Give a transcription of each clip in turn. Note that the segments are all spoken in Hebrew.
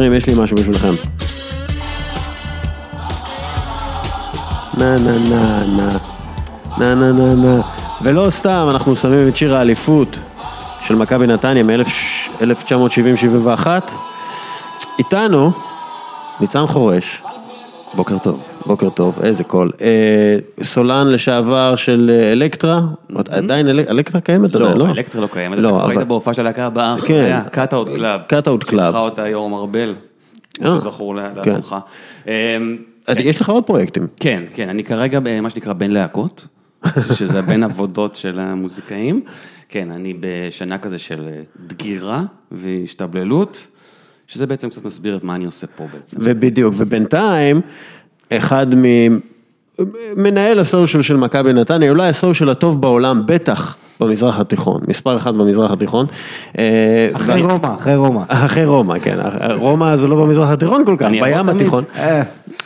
חברים, יש לי משהו בשבילכם. נה נה נה נה נה נה נה נה ולא סתם, אנחנו שמים את שיר האליפות של מכבי נתניה מ-1970-71 איתנו ניצן חורש, בוקר טוב. בוקר טוב, איזה קול. אה, סולן לשעבר של אה, אלקטרה, עדיין אלק- אלקטרה קיימת עדיין, לא? לא, אלקטרה לא קיימת, לא, אתה ראית בהופעה של הלהקה הבאה כן. אחריה, Cut Out Club. Cut Out Club. שלחה אותה יורם ארבל, אה, שזכור לה- כן. לעצמך. אז יש לך עוד פרויקטים. כן, כן, אני כרגע במה שנקרא בין להקות, שזה בין עבודות של המוזיקאים. כן, אני בשנה כזה של דגירה והשתבללות, שזה בעצם קצת מסביר את מה אני עושה פה בעצם. ובדיוק, ובינתיים, אחד ממנהל ה social של מכבי נתניה, אולי ה social הטוב בעולם, בטח במזרח התיכון, מספר אחד במזרח התיכון. אה, אחרי רומא, אחרי רומא. אחרי רומא, כן, רומא זה לא במזרח התיכון כל כך, בים. התיכון. אה.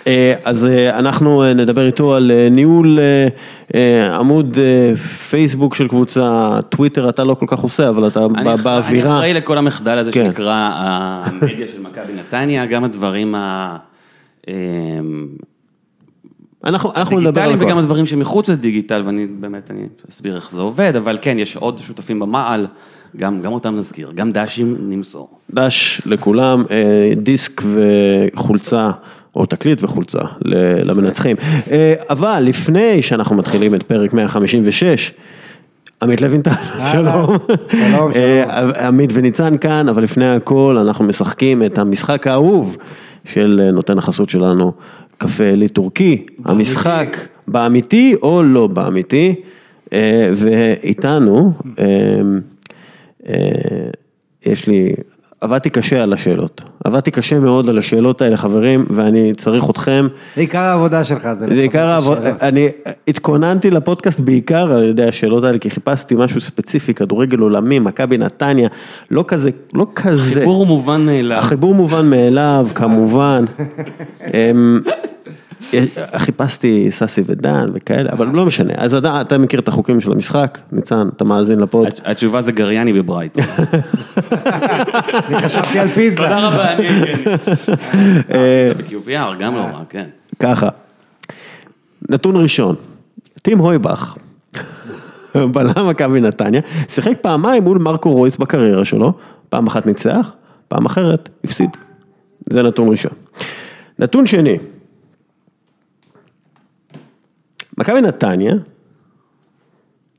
אה, אז אנחנו נדבר איתו על ניהול עמוד פייסבוק של קבוצה, טוויטר אתה לא כל כך עושה, אבל אתה באווירה. אני אחראי לכל המחדל הזה כן. שנקרא המדיה של מכבי נתניה, גם הדברים ה... אנחנו אנחנו נדבר על דיגיטליים הכל. וגם הדברים שמחוץ לדיגיטל, ואני באמת, אני אסביר איך זה עובד, אבל כן, יש עוד שותפים במעל, גם, גם אותם נזכיר, גם דשים נמסור. דש לכולם, אה, דיסק וחולצה, או תקליט וחולצה למנצחים. אה, אבל לפני שאנחנו מתחילים את פרק 156, עמית לוינטל, שלום. שלום, אה, עמית וניצן כאן, אבל לפני הכל אנחנו משחקים את המשחק האהוב של נותן החסות שלנו, קפה אלי טורקי, המשחק באמיתי או לא באמיתי, אה, ואיתנו, אה, אה, יש לי, עבדתי קשה על השאלות, עבדתי קשה מאוד על השאלות האלה חברים, ואני צריך אתכם. זה עיקר העבודה שלך, זה זה לפחות עיקר העבודה, השאלות. אני התכוננתי לפודקאסט בעיקר על ידי השאלות האלה, כי חיפשתי משהו ספציפי, כדורגל עולמי, מכבי נתניה, לא כזה, לא כזה. הוא מובן מאליו. החיבור מובן מאליו, כמובן. אמ, חיפשתי ססי ודן וכאלה, אבל לא משנה. אז אתה, אתה מכיר את החוקים של המשחק, ניצן, אתה מאזין לפוד. התש- התשובה זה גריאני בברייטון. אני חשבתי על פיזה. תודה רבה, אני... אה, זה ב-QPR, גם לא רע, כן. ככה, נתון ראשון, טים הויבך, בלם מכבי נתניה, שיחק פעמיים מול מרקו רויס בקריירה שלו, פעם אחת ניצח, פעם אחרת הפסיד. זה נתון ראשון. נתון שני, מכבי נתניה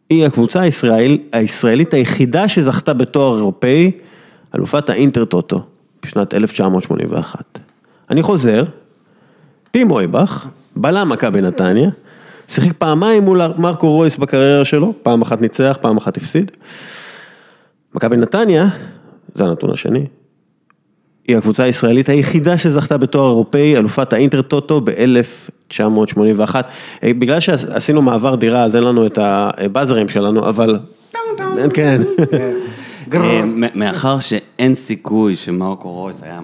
היא הקבוצה הישראל, הישראלית היחידה שזכתה בתואר אירופאי, אלופת האינטר טוטו, בשנת 1981. אני חוזר, טים אויבך, בלם מכבי נתניה, שיחק פעמיים מול מרקו רויס בקריירה שלו, פעם אחת ניצח, פעם אחת הפסיד. מכבי נתניה, זה הנתון השני, היא הקבוצה הישראלית היחידה שזכתה בתואר אירופאי, אלופת האינטר טוטו ב-1981. בגלל שעשינו מעבר דירה, אז אין לנו את הבאזרים שלנו, אבל... כן. אה, מאחר שאין סיכוי שמרקו רויס היה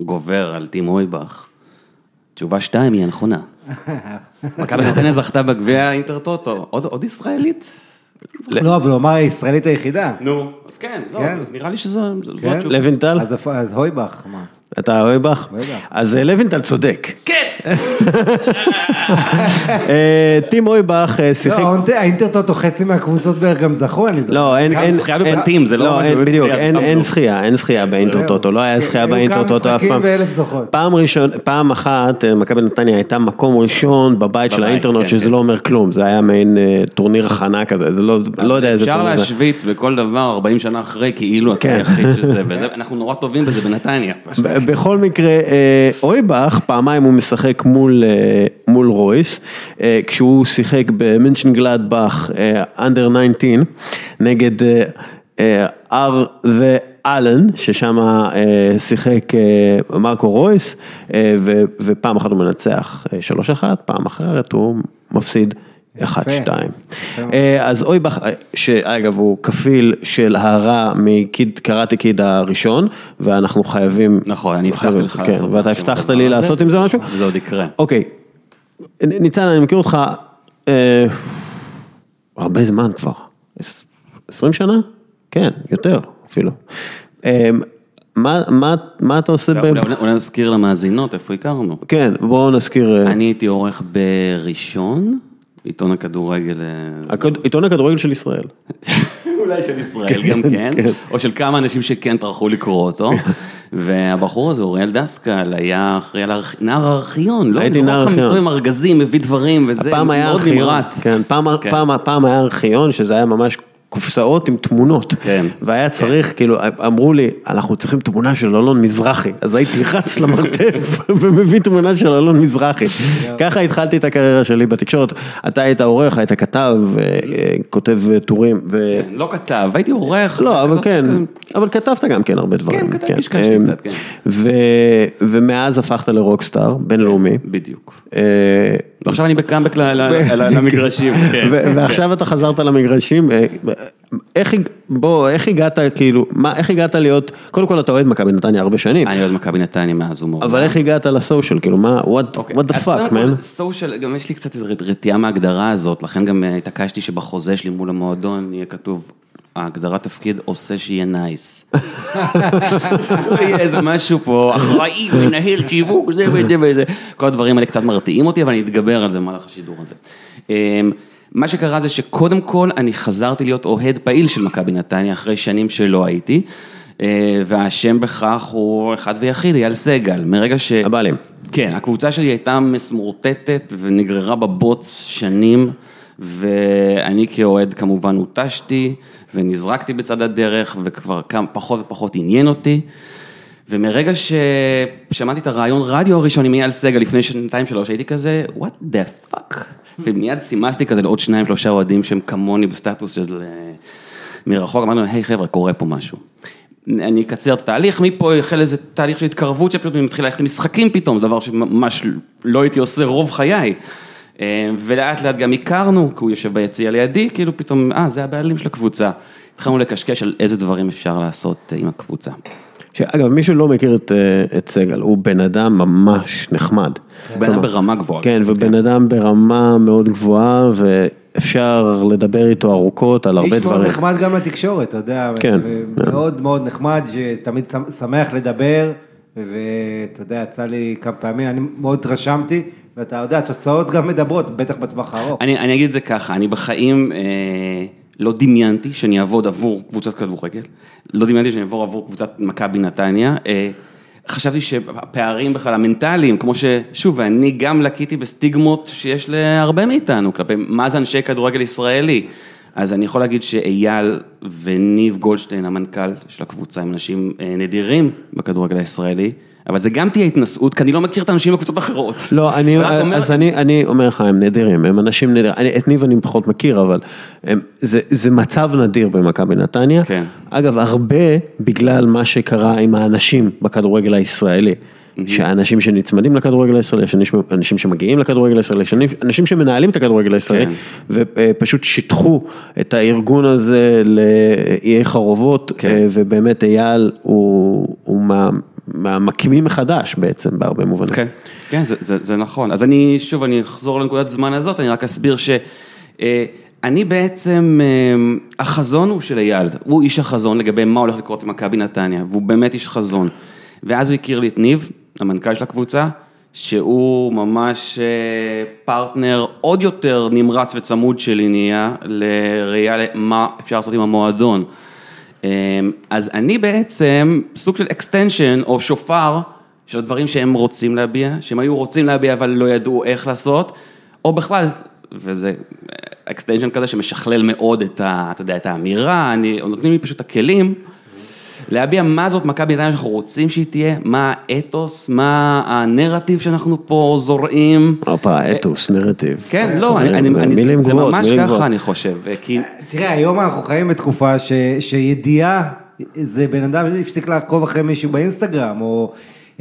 גובר על טים אויבך, תשובה שתיים היא הנכונה. מכבי נתניה זכתה בגביע האינטר טוטו, עוד ישראלית? לא, אבל הוא אמר הישראלית היחידה. נו, אז כן, לא, כן. אז נראה לי שזו זו כן? התשובה. איפה- אז הויבך, מה? אתה אויבך? אויבך. אז אה, לוינטל צודק. כס! אה, טים אויבך אה, לא, שיחק... האינטר- האינטר טוטו חצי מהקבוצות בערך גם זכו, אני זוכר. לא, אין, אין, זכייה אין- בבתים, זה לא לא, משהו בדיוק, אין, לא. זכייה, אין זכייה באינטר טוטו, לא היה זכייה היו באינטר כמה טוטו אף משחקים פעם. ואלף זוכות. פעם ראשון, פעם אחת מכבי נתניה הייתה מקום ראשון בבית של האינטרנט, כן, שזה כן. לא אומר כלום, זה היה מעין טורניר הכנה כזה, זה לא, לא יודע איזה אפשר טורניר זה. להשוויץ בכל דבר 40 שנה אחרי, כאילו אתה כן. היחיד שזה, וזה, אנחנו נורא טובים בזה בנתניה. בכל מקרה, אה, אויבך, פעמיים הוא משחק מול, אה, מול רויס, אה, כשהוא שיחק במנשן גלדבך, אנדר 19, נגד אר ואלן, ששם שיחק מרקו רויס, ופעם אחת הוא מנצח אה, 3-1, פעם אחרת הוא מפסיד. אחד. שתיים. אה, אז אויבך, אה, שאגב הוא כפיל של הרע מקיד, קראטה קיד הראשון, ואנחנו חייבים... נכון, אני הבטחתי לך כן, לעשות ואתה משהו הבטחת בדבר לי. לעשות עם זה משהו? זה עוד יקרה. אוקיי, ניצן, אני מכיר אותך אה, הרבה זמן כבר, עש- 20 שנה? כן, יותר אפילו. אה, מה, מה, מה אתה עושה ב... אולי- נזכיר למאזינות איפה הכרנו. כן, בואו נזכיר, אני הייתי עורך בראשון, עיתון הכדורגל. אה, עיתון הכדורגל של ישראל. אולי של ישראל גם כן, או של כמה אנשים שכן טרחו לקרוא אותו. והבחור הזה, אוריאל דסקל, היה אחראי על נער הארכיון, לא? הייתי נער ארכיון. מסתובב עם ארגזים, מביא דברים, וזה מאוד נמרץ. כן, פעם, כן. פעם היה ארכיון שזה היה ממש קופסאות עם תמונות, כן. והיה צריך, כאילו, אמרו לי, אנחנו צריכים תמונה של אלון מזרחי, אז הייתי רץ למרתף ומביא תמונה של אלון מזרחי. ככה התחלתי את הקריירה שלי בתקשורת, אתה היית עורך, היית כתב, אה, אה, כותב אה, טורים, ו... לא כתב, הייתי עורך. לא, אבל כן, אבל כתבת גם כן הרבה דברים. כן, כתבתי, קשקשתי אמ, קצת, כן. ו- ומאז הפכת לרוקסטאר, בינלאומי. בדיוק. ועכשיו אני בקאמבק ל- למגרשים. כן. ו- ועכשיו אתה חזרת למגרשים, אה, איך, בוא, איך הגעת, כאילו, מה, איך הגעת להיות, קודם כל אתה אוהד מכבי נתניה הרבה שנים, אני אוהד מכבי נתניה מאז ומעולם. אבל איך הגעת לסושיאל, כאילו, מה, what, אוקיי, what the fuck, man? סושיאל, גם יש לי קצת איזו רתיעה מההגדרה הזאת, לכן גם אה, התעקשתי שבחוזה שלי מול המועדון יהיה כתוב, ההגדרת תפקיד עושה שיהיה נייס. שלא יהיה איזה משהו פה, אחראי, מנהל שיווק, זה וזה וזה. כל הדברים האלה קצת מרתיעים אותי, אבל אני אתגבר על זה במהלך השידור הזה. אמ, מה שקרה זה שקודם כל אני חזרתי להיות אוהד פעיל של מכבי נתניה אחרי שנים שלא הייתי. אה, והאשם בכך הוא אחד ויחיד, אייל סגל, מרגע ש... הבעלים. כן, הקבוצה שלי הייתה מסמורטטת ונגררה בבוץ שנים, ואני כאוהד כמובן הותשתי, ונזרקתי בצד הדרך, וכבר כמה פחות ופחות עניין אותי. ומרגע ששמעתי את הרעיון רדיו הראשון עם אייל סגל לפני שנתיים שלוש, הייתי כזה, what the fuck? ומיד סימסתי כזה לעוד שניים שלושה אוהדים שהם כמוני בסטטוס של אה, מרחוק, אמרנו, היי חבר'ה, קורה פה משהו. אני אקצר את התהליך, מפה החל איזה תהליך של התקרבות שפתאום אני מתחיל ללכת למשחקים פתאום, דבר שממש לא הייתי עושה רוב חיי. אה, ולאט לאט גם הכרנו, כי הוא יושב ביציע לידי, כאילו פתאום, אה, זה הבעלים של הקבוצה. התחלנו לקשקש על איזה דברים אפשר לעשות אה, עם הקבוצה. שאגב, מי שלא מכיר את, אה, את סגל, הוא בן אדם ממש נחמד. הוא בן אדם ברמה גבוהה. כן, ובן אדם ברמה מאוד גבוהה, ואפשר לדבר איתו ארוכות על הרבה איש מאוד דברים. נחמד גם לתקשורת, אתה יודע, כן. מאוד מאוד נחמד, שתמיד שמ- שמח לדבר, ואתה יודע, יצא לי כמה פעמים, אני מאוד התרשמתי, ואתה יודע, התוצאות גם מדברות, בטח בטווח הארוך. אני, אני אגיד את זה ככה, אני בחיים אה, לא דמיינתי שאני אעבוד עבור קבוצת כדורגל, לא דמיינתי שאני אעבור עבור קבוצת מכבי נתניה. אה, חשבתי שהפערים בכלל המנטליים, כמו ששוב, ואני גם לקיתי בסטיגמות שיש להרבה מאיתנו, כלפי מה זה אנשי כדורגל ישראלי. אז אני יכול להגיד שאייל וניב גולדשטיין, המנכ"ל של הקבוצה, הם אנשים אה, נדירים בכדורגל הישראלי, אבל זה גם תהיה התנשאות, כי אני לא מכיר את האנשים בקבוצות אחרות. לא, אני, אומר- אז אני, אני אומר לך, הם נדירים, הם אנשים נדירים, אני, את ניב אני פחות מכיר, אבל הם, זה, זה מצב נדיר במכבי נתניה. כן. אגב, הרבה בגלל מה שקרה עם האנשים בכדורגל הישראלי. שהאנשים שנצמדים לכדורגל הישראלי, יש אנשים, שמגיעים לכדורגל הישראלי, יש אנשים- שמנהלים את הכדורגל הישראלי, כן. ופשוט שיטחו את הארגון הזה לאיי חרובות, כן. אה, ובאמת אייל הוא, הוא מה, מהמקימים מחדש בעצם, בהרבה מובנים. כן, כן, זה, זה, זה נכון. אז אני, שוב, אני אחזור לנקודת זמן הזאת, אני רק אסביר ש... אה, אני בעצם, אה, החזון הוא של אייל, הוא איש החזון לגבי מה הולך לקרות עם מכבי נתניה, והוא באמת איש חזון. ואז הוא הכיר לי את ניב, המנכ"ל של הקבוצה, שהוא ממש אה, פרטנר עוד יותר נמרץ וצמוד שלי נהיה, לראייה למה אפשר לעשות עם המועדון. אמ, אז אני בעצם סוג של extension או שופר של הדברים שהם רוצים להביע, שהם היו רוצים להביע אבל לא ידעו איך לעשות, או בכלל, וזה extension כזה שמשכלל מאוד את, ה, אתה יודע, את האמירה, אני, נותנים לי פשוט את הכלים. להביע מה זאת מכבי נתניה שאנחנו רוצים שהיא תהיה, מה האתוס, מה הנרטיב שאנחנו פה זורעים. הופה, אתוס, נרטיב. כן, לא, אני, אני, אני, מילים זה ממש ככה. אני חושב, כי... תראה, היום אנחנו חיים בתקופה ש, שידיעה, זה בן אדם הפסיק לעקוב אחרי מישהו באינסטגרם, או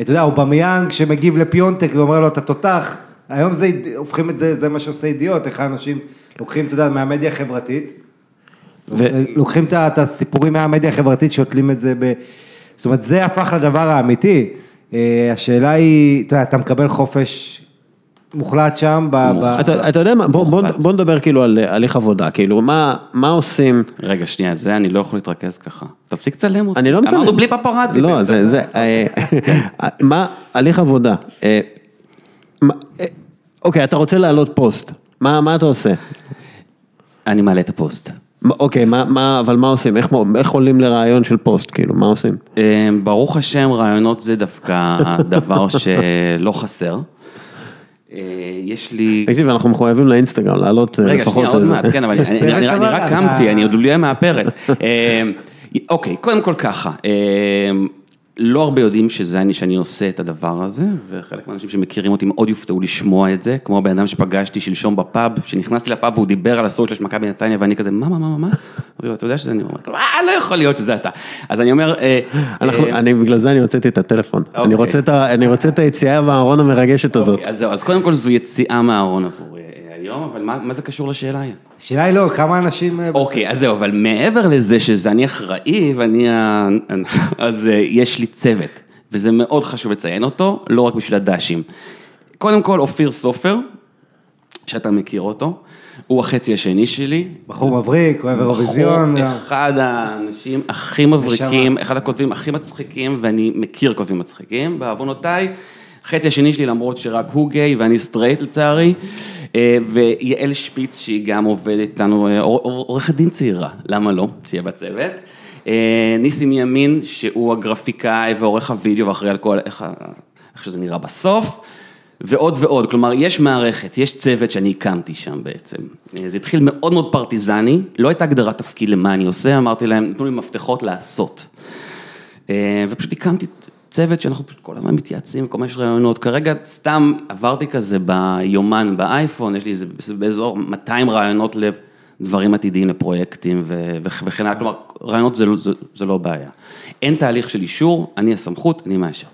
אתה יודע, או במיאנג שמגיב לפיונטק ואומר לו אתה תותח, היום זה, הופכים את זה, זה מה שעושה ידיעות, איך האנשים לוקחים, אתה יודע, מהמדיה החברתית, לוקחים את הסיפורים מהמדיה החברתית, שותלים את זה ב... זאת אומרת, זה הפך לדבר האמיתי. אה, השאלה היא, אתה מקבל חופש מוחלט שם, ב- ב- אתה אתה יודע מה, בוא- בוא מוחלט. בוא נדבר כאילו על אה, הליך עבודה, כאילו מה מה עושים, רגע, שנייה, זה אני לא יכול להתרכז ככה. תפסיק לצלם אותי. אני לא מצלם. אמרנו בלי פפראצי. לא. זה, זה, אה, מה, הליך עבודה, אה, אה, אוקיי, אתה רוצה להעלות פוסט, מה מה אתה עושה? אני מעלה את הפוסט. אוקיי, מה, מה, אבל מה עושים? איך, איך עולים לרעיון של פוסט, כאילו, מה עושים? אה, ברוך השם, רעיונות זה דווקא דבר שלא חסר. אה, יש לי... תקשיב, אנחנו מחויבים לאינסטגרם, לעלות אה, רגע, לפחות שנייה, עוד איזה- מעט, כן, אבל אני- אני- אני אבל, רק קמתי, אני עוד לא מהפרק. אה, אוקיי, קודם כל ככה, אה, לא הרבה יודעים שזה אני, שאני עושה את הדבר הזה, וחלק מהאנשים שמכירים אותי מאוד יופתעו לשמוע את זה, כמו הבן אדם שפגשתי שלשום בפאב, שנכנסתי לפאב והוא דיבר על הסטורי של מכבי נתניה, ואני כזה, מה, מה, מה, מה, מה? אמרתי לו, אתה יודע שזה אני אומר, אה, לא יכול להיות שזה אתה. אז אני אומר, אה, אה, אני, בגלל זה אני הוצאתי את הטלפון. אוקיי. אני רוצה את ה- אני רוצה את היציאה מהארון המרגשת הזאת. אוקיי, אז זהו, אז קודם כל זו יציאה מהארון עבור אה, היום, אבל מה מה זה קשור לשאלה? השאלה היא לא, כמה אנשים... אה, אוקיי, אז זהו, אבל מעבר לזה שזה אני אחראי ואני ה... אז אה, יש לי צוות, וזה מאוד חשוב לציין אותו, לא רק בשביל הדשים. קודם כל, אופיר סופר, שאתה מכיר אותו, הוא החצי השני שלי. בחור מבריק, אוהב אירוויזיון. בחור, אחד האנשים הכי מבריקים, אחד הכותבים הכי מצחיקים, ואני מכיר כותבים מצחיקים, בעוונותיי. החצי השני שלי, למרות שרק הוא גיי ואני סטרייט לצערי, ויעל שפיץ, שהיא גם עובדת איתנו, אה, עור- עור- עורכת דין צעירה, למה לא, שיהיה בצוות. אה, ניסים ימין, שהוא הגרפיקאי ועורך הוידאו ואחראי על כל, איך, איך שזה נראה בסוף. ועוד ועוד, כלומר יש מערכת, יש צוות שאני הקמתי שם בעצם. אה, זה התחיל מאוד מאוד פרטיזני, לא הייתה הגדרת תפקיד למה אני עושה, אמרתי להם, נתנו לי מפתחות לעשות. אה, ופשוט הקמתי צוות שאנחנו פשוט כל הזמן מתייעצים, כל מיני רעיונות. כרגע סתם עברתי כזה ביומן באייפון, יש לי איזה באזור 200 רעיונות לדברים עתידיים, לפרויקטים ו- ו- וכן הלאה, כלומר, רעיונות זה, לא- זה, זה לא בעיה. אין תהליך של אישור, אני הסמכות, אני מאשר.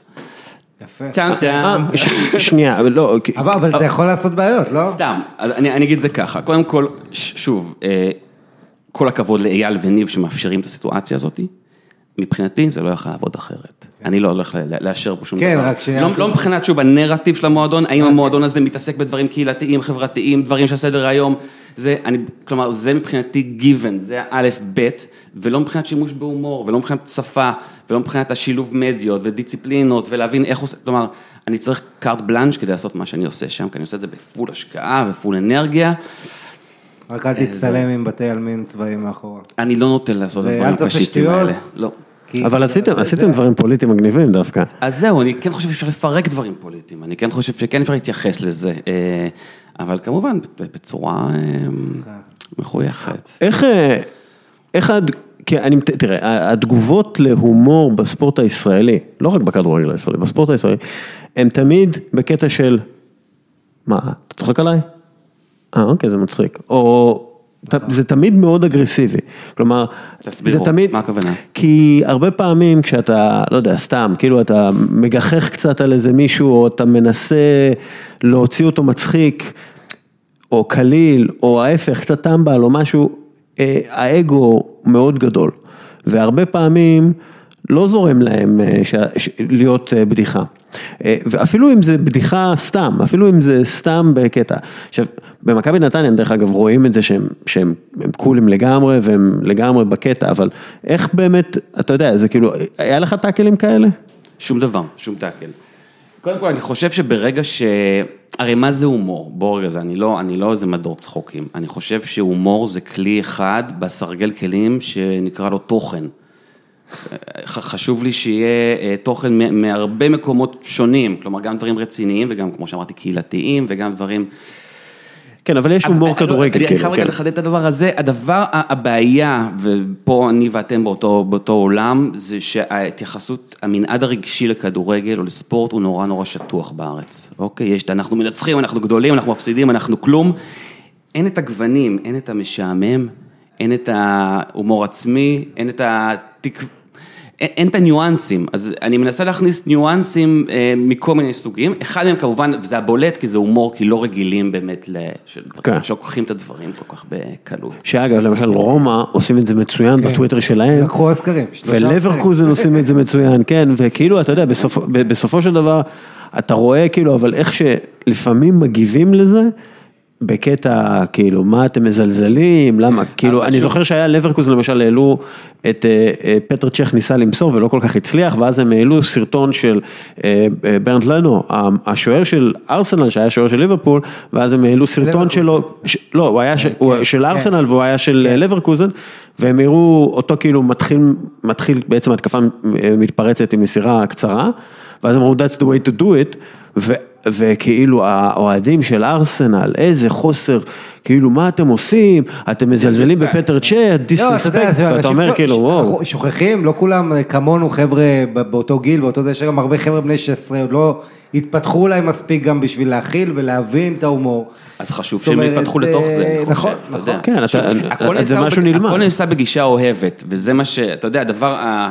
יפה. צ'אם צ'אם. אה, ש- שנייה, אבל לא, אבל אבל זה יכול לעשות בעיות, לא? סתם, אז אני, אני אגיד את זה ככה, קודם כל, ש- שוב, אה, כל הכבוד לאייל וניב שמאפשרים את הסיטואציה הזאת, מבחינתי זה לא יכול לעבוד אחרת. אני לא הולך לאשר פה שום כן, דבר. רק ש- לא, לא מבחינת, שוב, הנרטיב של המועדון, האם המועדון הזה מתעסק בדברים קהילתיים, חברתיים, דברים של סדר היום, זה, אני, כלומר, זה מבחינתי given, זה האלף בית, ולא מבחינת שימוש בהומור, ולא מבחינת שפה, ולא מבחינת השילוב מדיות ודיציפלינות, ולהבין איך עושה, כלומר, אני צריך קארט בלאנש כדי לעשות מה שאני עושה שם, כי אני עושה את זה בפול השקעה ופול אנרגיה. רק אל תצטלם עם בתי עלמין צבאיים מאחורה. אני לא נוטה לעשות את הדברים שטויות. האלה. לא. אבל עשיתם, עשיתם. דברים פוליטיים מגניבים דווקא. אז זהו, אני כן חושב שאפשר לפרק דברים פוליטיים, אני כן חושב שכן אפשר להתייחס לזה, אה, אבל כמובן בצורה אה, מחויכת. איך, אה, איך, כי אני, תראה, התגובות להומור בספורט הישראלי, לא רק בכדורגל הישראלי, בספורט הישראלי, הם תמיד בקטע של, מה, אתה צוחק עליי? אה, אוקיי, זה מצחיק. או, זה תמיד מאוד אגרסיבי. כלומר, תסבירו, זה תמיד, מה הכוונה? כי הרבה פעמים כשאתה, לא יודע, סתם, כאילו אתה מגחך קצת על איזה מישהו, או אתה מנסה להוציא אותו מצחיק, או קליל, או ההפך, קצת טמבל או משהו, אה, האגו מאוד גדול. והרבה פעמים לא זורם להם אה, ש... ש... להיות אה, בדיחה. אה, ואפילו אם זה בדיחה סתם, אפילו אם זה סתם בקטע. עכשיו, במכבי נתניה, דרך אגב, רואים את זה שהם, שהם הם קולים לגמרי והם לגמרי בקטע, אבל איך באמת, אתה יודע, זה כאילו, היה לך טאקלים כאלה? שום דבר, שום טאקל. קודם כל, אני חושב שברגע ש... הרי מה זה הומור? בוא רגע, לא, אני לא איזה מדור צחוקים. אני חושב שהומור זה כלי אחד בסרגל כלים שנקרא לו תוכן. חשוב לי שיהיה אה, תוכן מהרבה מקומות שונים, כלומר גם דברים רציניים וגם, כמו שאמרתי, קהילתיים וגם דברים... כן, אבל יש הומור אבל- כדורגל, אני כאילו, חייב רגע כן. לחדד את הדבר הזה, הדבר, הבעיה, ופה אני ואתם באותו, באותו עולם, זה שההתייחסות, המנעד הרגשי לכדורגל או לספורט הוא נורא נורא שטוח בארץ, אוקיי? יש, אנחנו מנצחים, אנחנו גדולים, אנחנו מפסידים, אנחנו כלום. אין את הגוונים, אין את המשעמם, אין את ההומור עצמי, אין את התק... אין, את הניואנסים, אז אני מנסה להכניס ניואנסים אה, מכל מיני סוגים, אחד מהם כמובן, וזה הבולט, כי זה הומור, כי לא רגילים באמת. כן. שלוקחים את הדברים כל כך בקלות. שאגב, למשל רומא עושים את זה מצוין בטוויטר שלהם. לקחו אוסקרים. שלושה ולברקוזן עושים את זה מצוין, כן, וכאילו, אתה יודע, בסופו, בסופו של דבר, אתה רואה כאילו, אבל איך ש... לפעמים מגיבים לזה. בקטע, כאילו, מה אתם מזלזלים, למה, כאילו, אני זוכר שהיה לברקוז למשל, העלו את אה, אה, פטר צ'ך ניסה למסור ולא כל כך הצליח, ואז הם העלו סרטון של אה, ברנט לנו, השוער של ארסנל, שהיה שוער של ליברפול, ואז הם העלו סרטון. שלו, ש, לא, הוא היה הוא כן, של כן. ארסנל והוא היה של לברקוזן, והם הראו אותו כאילו מתחיל, מתחיל בעצם התקפה מתפרצת עם מסירה קצרה, ואז אמרו that's the way to do it, ו, וכאילו האוהדים של ארסנל, איזה חוסר, כאילו מה אתם עושים, אתם מזלזלים. בפטר צ'אט, לא, דיסרספקט, ואתה אומר כאילו וואו. שוכחים, לא כולם אה, כמונו חבר'ה ב- באותו גיל, באותו זה, יש גם הרבה חבר'ה בני 16, עוד לא התפתחו אולי מספיק גם בשביל להכיל ולהבין את ההומור. אז חשוב שהם יתפתחו לתוך זה, אה, נכון, נכון. כן, זה משהו נלמד. הכל נעשה בגישה אוהבת, וזה מה ש... אתה יודע, הדבר, ה-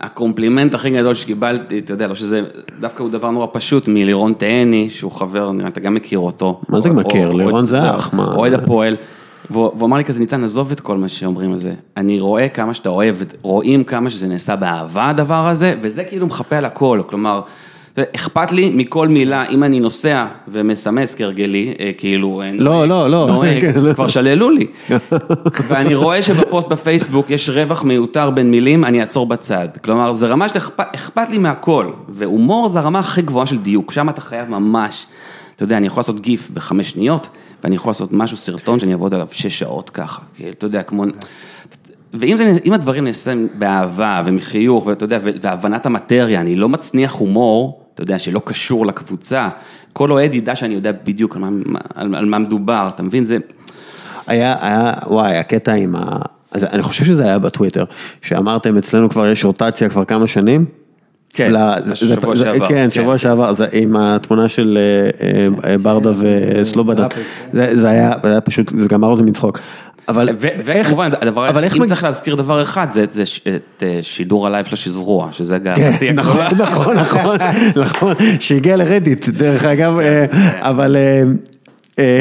הקומפלימנט הכי גדול שקיבלתי, אתה יודע, לא שזה, דווקא הוא דבר נורא פשוט, מלירון תהני, שהוא חבר, נראה, אתה גם מכיר אותו. מה זה מכיר? לירון זה אח, מה- אוהד הפועל. והוא אמר לי כזה, ניצן, עזוב את כל מה שאומרים על זה. אני רואה כמה שאתה אוהב, רואים כמה שזה נעשה באהבה הדבר הזה, וזה כאילו מחפה על הכל, כלומר, אכפת לי מכל מילה, אם אני נוסע ומסמס כהרגלי, אה, כאילו, אה, לא, לא, לא. נוהג, כן, לא. כבר שללו לי. ואני רואה שבפוסט בפייסבוק יש רווח מיותר בין מילים, אני אעצור בצד. כלומר, זה רמה שאכפת לי מהכל, והומור זה הרמה הכי גבוהה של דיוק, שם אתה חייב ממש, אתה יודע, אני יכול לעשות גיף בחמש שניות, ואני יכול לעשות משהו, סרטון שאני אעבוד עליו שש שעות ככה, כאילו, אתה יודע, כמו... ואם זה, הדברים נעשים באהבה ומחיוך, ואתה יודע, והבנת המטריה, אני לא מצניח הומור, אתה יודע, שלא קשור לקבוצה, כל אוהד ידע שאני יודע בדיוק על מה, על, על מה מדובר, אתה מבין? זה... היה, היה, וואי, הקטע עם ה... אז אני חושב שזה היה בטוויטר, שאמרתם אצלנו כבר יש רוטציה כבר כמה שנים. כן, ל- זה זה- שבוע זה- שעבר, כן, כן. שבוע שעבר, זה עם התמונה של אה, ברדה וסלובדן. דראפיק, זה זה היה זה היה פשוט, זה גמר אותי מצחוק. אבל איך- אבל איך אם צריך להזכיר דבר אחד, זה, את אה, שידור הלייב של השזרוע, שזה כן, גאוותי נכון. נכון, נכון, נכון, שהגיע לרדיט, דרך אגב, אה, אבל... אה,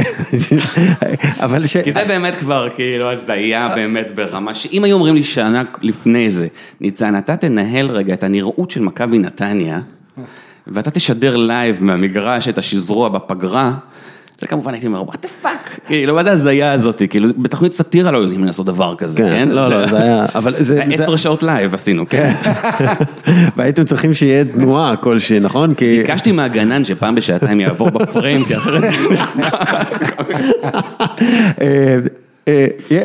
אבל ש... כי זה באמת כבר כאילו הזיה באמת ברמה שאם היו אומרים לי שנה לפני זה, ניצן, אתה תנהל רגע את הנראות של מכבי נתניה, ואתה תשדר לייב מהמגרש את השזרוע בפגרה, זה כמובן הייתי אומר, what the fuck, כאילו, מה זה הזיה הזאת, כאילו, בתוכנית סאטירה לא יודעים לעשות דבר כזה, כן, כן? לא, לא, זה היה, אבל זה... עשר שעות לייב עשינו, כן. והייתם צריכים שיהיה תנועה כלשהי, נכון? כי... ביקשתי מהגנן שפעם בשעתיים יעבור בפריים, כי אחרת זה אה,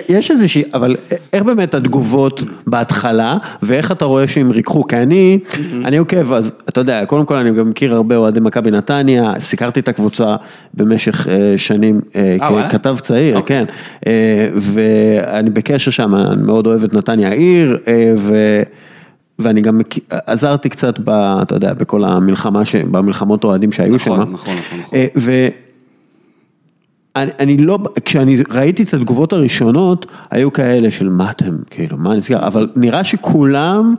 יש איזושהי, אבל איך באמת התגובות בהתחלה, ואיך אתה רואה שהם ריככו? כי אני, אני עוקב, אז אתה יודע, קודם כל אני גם מכיר הרבה אוהדי מכבי נתניה, סיקרתי את הקבוצה במשך אה, שנים אה, אה? ככתב צעיר, אוקיי. כן, אה, ואני בקשר שם, אני מאוד אוהב את נתניה העיר, אה, ו... ואני גם עזרתי קצת, ב, אתה יודע, בכל המלחמה, ש- במלחמות אוהדים שהיו שם. נכון, נכון, נכון, נכון. אה, ו... אני, אני לא, כשאני ראיתי את התגובות הראשונות, היו כאלה של מה אתם, כאילו, מה נסגר, אבל נראה שכולם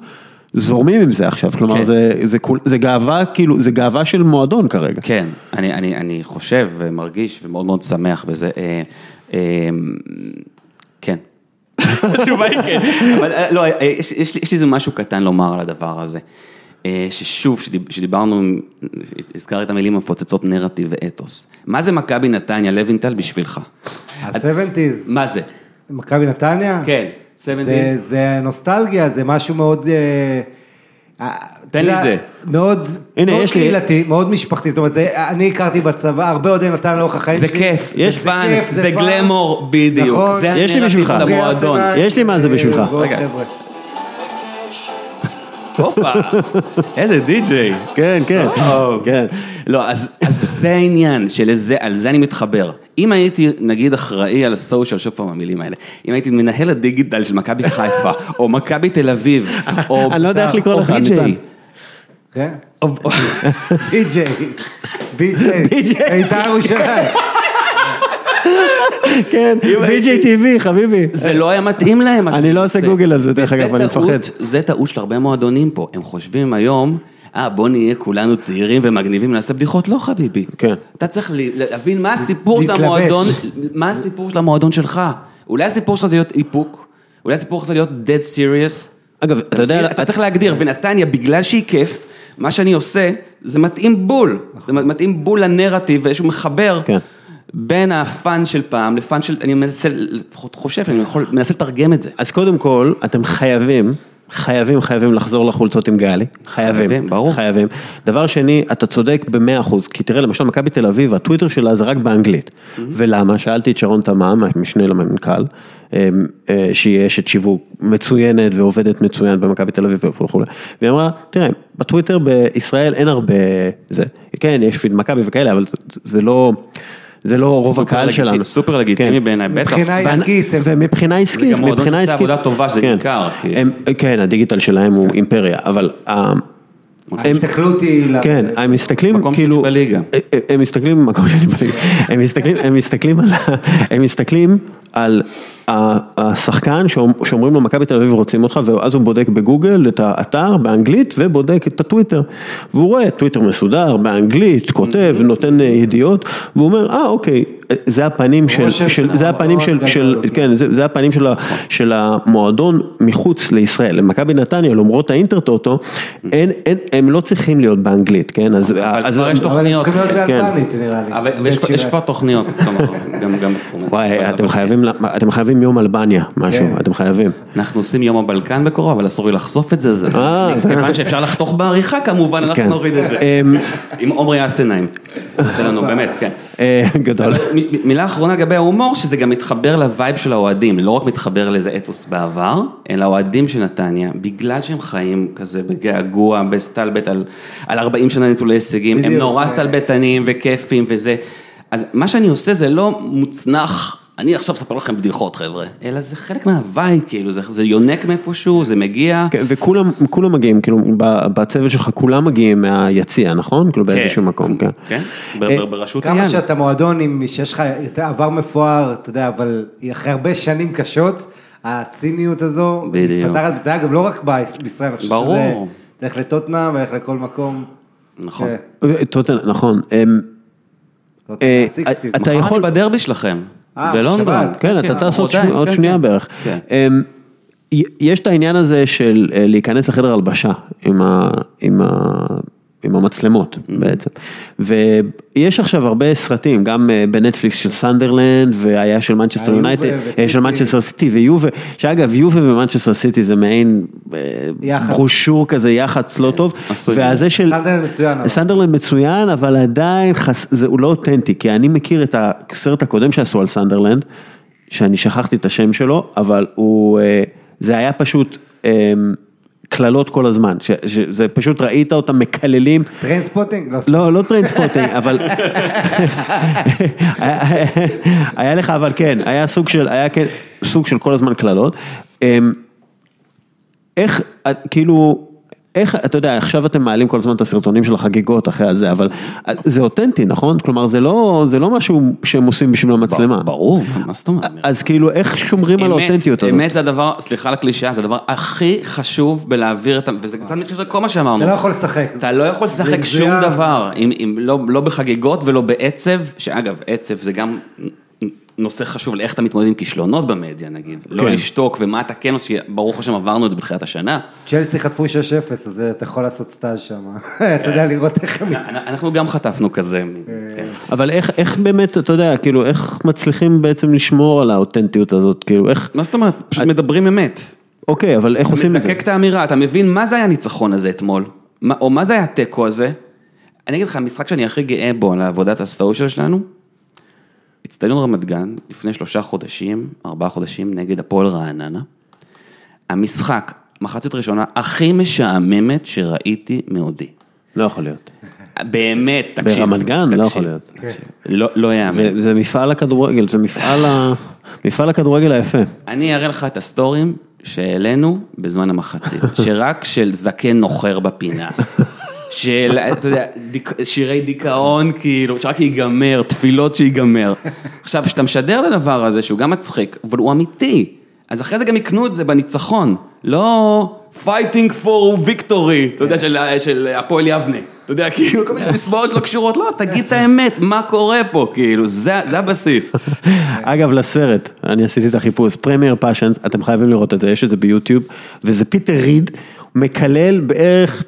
זורמים עם זה עכשיו, כלומר, כן. זה, זה, כול- זה גאווה, כאילו, זה גאווה של מועדון כרגע. כן, אני, אני, אני חושב ומרגיש ומאוד מאוד שמח בזה. אה, אה, כן. התשובה היא כן. אבל אה, לא, אה, יש, יש, יש לי איזה משהו קטן לומר על הדבר הזה. אה, ששוב, שדיב- שדיברנו, הזכר את המילים המפוצצות נרטיב ואתוס. מה זה מכבי נתניה לוינטל בשבילך? ה-70's, מה זה? מכבי נתניה? כן, זה, 70's. זה נוסטלגיה, זה משהו מאוד... אה, אה, תן לי את זה. מאוד, הנה, מאוד יש לי- קהילתי, מאוד משפחתי, זאת אומרת, זה, אני הכרתי בצבא, הרבה אוהדי נתניה לאורך החיים זה שלי. כיף, יש fun, זה. גלמור, בדיוק. נכון. זה יש לי בשבילך. ארסנל, יש לי מה זה בשבילך. רגע. הופה, איזה די-ג'יי. כן, כן. כן. לא, אז, אז זה העניין, על זה אני מתחבר. אם הייתי, נגיד, אחראי על הסושיאל, שוב פעם המילים האלה, אם הייתי מנהל הדיגיטל של מכבי חיפה, או מכבי תל אביב, או... אני לא יודע איך לקרוא לך, ניצן. כן? בי.ג'יי, בי.ג'יי, בית"ר ירושלים. כן, BJTV, חביבי. זה לא היה מתאים להם. אני לא עושה. גוגל על זה, דרך אגב, אני מפחד. זה טעות של הרבה מועדונים פה, הם חושבים היום, אה, בוא נהיה כולנו צעירים ומגניבים, נעשה בדיחות, לא חביבי. כן. אתה צריך להבין מה הסיפור של. המועדון, מה הסיפור של המועדון שלך. אולי הסיפור שלך זה להיות איפוק, אולי הסיפור שלך זה להיות dead serious. אגב, אתה יודע, אתה צריך להגדיר, ונתניה, בגלל שהיא כיף, מה שאני עושה, זה מתאים בול, זה מתאים בול לנרטיב, ואיזשהו מחבר. כן. בין הפאן של פעם לפאן של, אני מנסה, לפחות חושב, אני יכול, מנסה לתרגם את זה. אז קודם כל, אתם חייבים, חייבים, חייבים לחזור לחולצות עם גלי. חייבים. חייבים, ברור. חייבים. דבר שני, אתה צודק במאה אחוז, כי תראה, למשל מכבי תל אביב, הטוויטר שלה זה רק באנגלית. ולמה? שאלתי את שרון תמם, המשנה למנכ"ל, אה, אה, שהיא אשת שיווק מצוינת ועובדת מצוין במכבי תל אביב וכולי. והיא אמרה, תראה, בטוויטר בישראל אין הרבה זה. כן, יש פיד מכבי וכאלה, אבל זה- זה לא... זה לא רוב סופר הקהל לגיטימי, שלנו. סופר לגיטימי כן. בעיניי, בטח. מבחינה ואנ- עסקית, ומבחינה עסקית, גם מועדון מבחינה שעושה עסקית, עבודה טובה, שזה כן. ניכר, כי- הם- כן, הדיגיטל שלהם הוא אימפריה, אבל ה- הם- ההסתכלות היא... כן, הם מסתכלים מקום שני כאילו, בליגה. הם- מסתכלים, מקום שני בליגה, הם מסתכלים, הם מסתכלים על, ה- הם מסתכלים על השחקן שאומ- שאומרים לו מכבי תל אביב רוצים אותך, ואז הוא בודק בגוגל את האתר באנגלית ובודק את הטוויטר, והוא רואה טוויטר מסודר באנגלית, כותב, נותן אה, ידיעות, והוא אומר, אה אוקיי, זה הפנים של, של- של זה הפנים של, של. כן, זה, זה הפנים של, ה, של המועדון מחוץ לישראל, למכבי נתניה, למרות האינטרטוטו, אין, אין, הם לא צריכים להיות באנגלית, כן, אז, אבל אז כבר יש תוכניות. צריכים להיות כן. באלבנית, נראה לי. אבל יש. כבר תוכניות, גם הזה. וואי, אתם אבל- חייבים, אתם חייבים יום אלבניה, משהו, כן. אתם חייבים. אנחנו עושים יום הבלקן בקרוב, אבל אסור לי לחשוף את זה, זה- אה. כיוון שאפשר לחתוך בעריכה כמובן, אנחנו כן. נוריד את זה. אמ, עם עומרי אסנאים, עושה לנו באמת, כן. אה, גדול. מילה אחרונה לגבי ההומור, שזה גם מתחבר ל vibe של האוהדים, לא רק מתחבר לאיזה אתוס בעבר, אלא האוהדים של נתניה, בגלל שהם חיים כזה בגעגוע, בסטלבט על, על 40 שנה נטולי הישגים, הם. נורא סטלבטנים וכיפים וזה, אז מה שאני עושה זה לא מוצנח. אני עכשיו אספר לכם בדיחות חבר'ה, אלא זה חלק מה vibe, כאילו, זה, זה יונק מאיפשהו, זה מגיע. כן, וכולם כולם מגיעים, כאילו, בצוות שלך כולם מגיעים מהיציע, נכון? כאילו באיזשהו מקום, כן. כן, אה, ב- בראשות כמה אייל. שאתה מועדון עם, שיש לך עבר מפואר, אתה יודע, אבל אחרי הרבה שנים קשות, הציניות הזו, בדיוק. מתפתחת, זה אגב לא רק ביש- בישראל, אני חושב ברור. שזה, לך לטוטנאם ולך לכל מקום. נכון. כן, אה, טוטן, נכון. אמ, טוטנאם, אה. אתה מחר יכול- אני בדרבי שלכם, בלונדון. שבת. כן, אתה טס עוד שני- עוד כן, שנייה כן. בערך. כן. אמ, יש את העניין הזה של אה, להיכנס לחדר הלבשה עם ה- עם המצלמות Mm-hmm. בעצם. ויש עכשיו הרבה סרטים, גם אה, בנטפליקס של סנדרלנד, והיה של מנצ'סטר יונייטד, אה. של מנצ'סטר סיטי ויובה, שאגב יובה ומנצ'סטר סיטי זה מעין אה, יח"צ. ברושור כזה, יח"צ לא טוב. עשוי והזה של... סנדרלנד מצוין. סנדרלנד מצוין, אבל עדיין הוא לא אותנטי, כי אני מכיר את הסרט הקודם שעשו על סנדרלנד, שאני שכחתי את השם שלו, אבל הוא, זה היה פשוט אה, קללות כל הזמן, שזה פשוט ראית אותם מקללים. Trainspotting? לא, לא, לא Trainspotting, אבל... היה- לך, אבל כן, היה סוג של, היה כן, סוג של כל הזמן קללות. אמ, איך, כאילו, איך, אתה יודע, עכשיו אתם מעלים כל הזמן את הסרטונים של החגיגות אחרי הזה, אבל זה אותנטי, נכון? כלומר, זה לא, זה לא משהו שהם עושים בשביל המצלמה. ברור, מה זאת אומרת? אז כאילו, איך שומרים על אמת, האותנטיות הזאת? אמת זה הדבר, סליחה על הקלישאה, זה הדבר הכי חשוב בלהעביר את ה... וזה קצת מתקשר לכל מה שאמרנו. אתה לא יכול לשחק. אתה לא יכול לשחק שום. דבר, אם, אם לא, לא בחגיגות ולא בעצב, שאגב, עצב זה גם נושא חשוב לאיך אתה מתמודד עם כישלונות במדיה נגיד, לא כן. לשתוק ומה אתה כן עושה, ברוך השם עברנו את זה בתחילת השנה. צ'לסי חטפו 6-0, אז אתה יכול לעשות סטאז' שם. אתה יודע לראות איך הם... אנחנו גם חטפנו כזה. אה. כן. אבל איך, איך באמת, אתה יודע, כאילו, איך מצליחים בעצם לשמור על האותנטיות הזאת, כאילו, איך, מה זאת אומרת? פשוט מדברים אמת. אוקיי, אבל איך עושים את זה? מזקק את האמירה, אתה מבין מה זה היה הניצחון הזה אתמול? או מה זה היה התיקו הזה? אני אגיד לך, המשחק שאני הכי גאה בו על עבודת הסושיאל שלנו, אצטדיון רמת גן, לפני שלושה חודשים, ארבעה חודשים, נגד הפועל רעננה. המשחק, מחצית ראשונה, הכי משעממת שראיתי מעודי. לא יכול להיות. באמת, תקשיב. ברמת גן? לא. יכול להיות. לא, לא יאמן. זה, זה מפעל הכדורגל, זה מפעל, ה... מפעל הכדורגל היפה. אני אראה לך את הסטורים שהעלינו בזמן המחצית, שרק של זקן נוחר בפינה. של, אתה יודע, דיק, שירי דיכאון, כאילו, שרק ייגמר, תפילות שיגמר. עכשיו, כשאתה משדר את הדבר הזה, שהוא גם מצחיק, אבל הוא אמיתי, אז אחרי זה גם יקנו את זה בניצחון, לא fighting for victory, אתה יודע, של, של הפועל יבנה. אתה יודע, כאילו, כל מיני סיסמאות שלא קשורות, לא, תגיד את האמת, מה קורה פה, כאילו, זה, זה הבסיס. אגב, לסרט, אני עשיתי את החיפוש, Premier Passions, אתם חייבים לראות את זה, יש את זה ביוטיוב, וזה פיטר ריד, מקלל בערך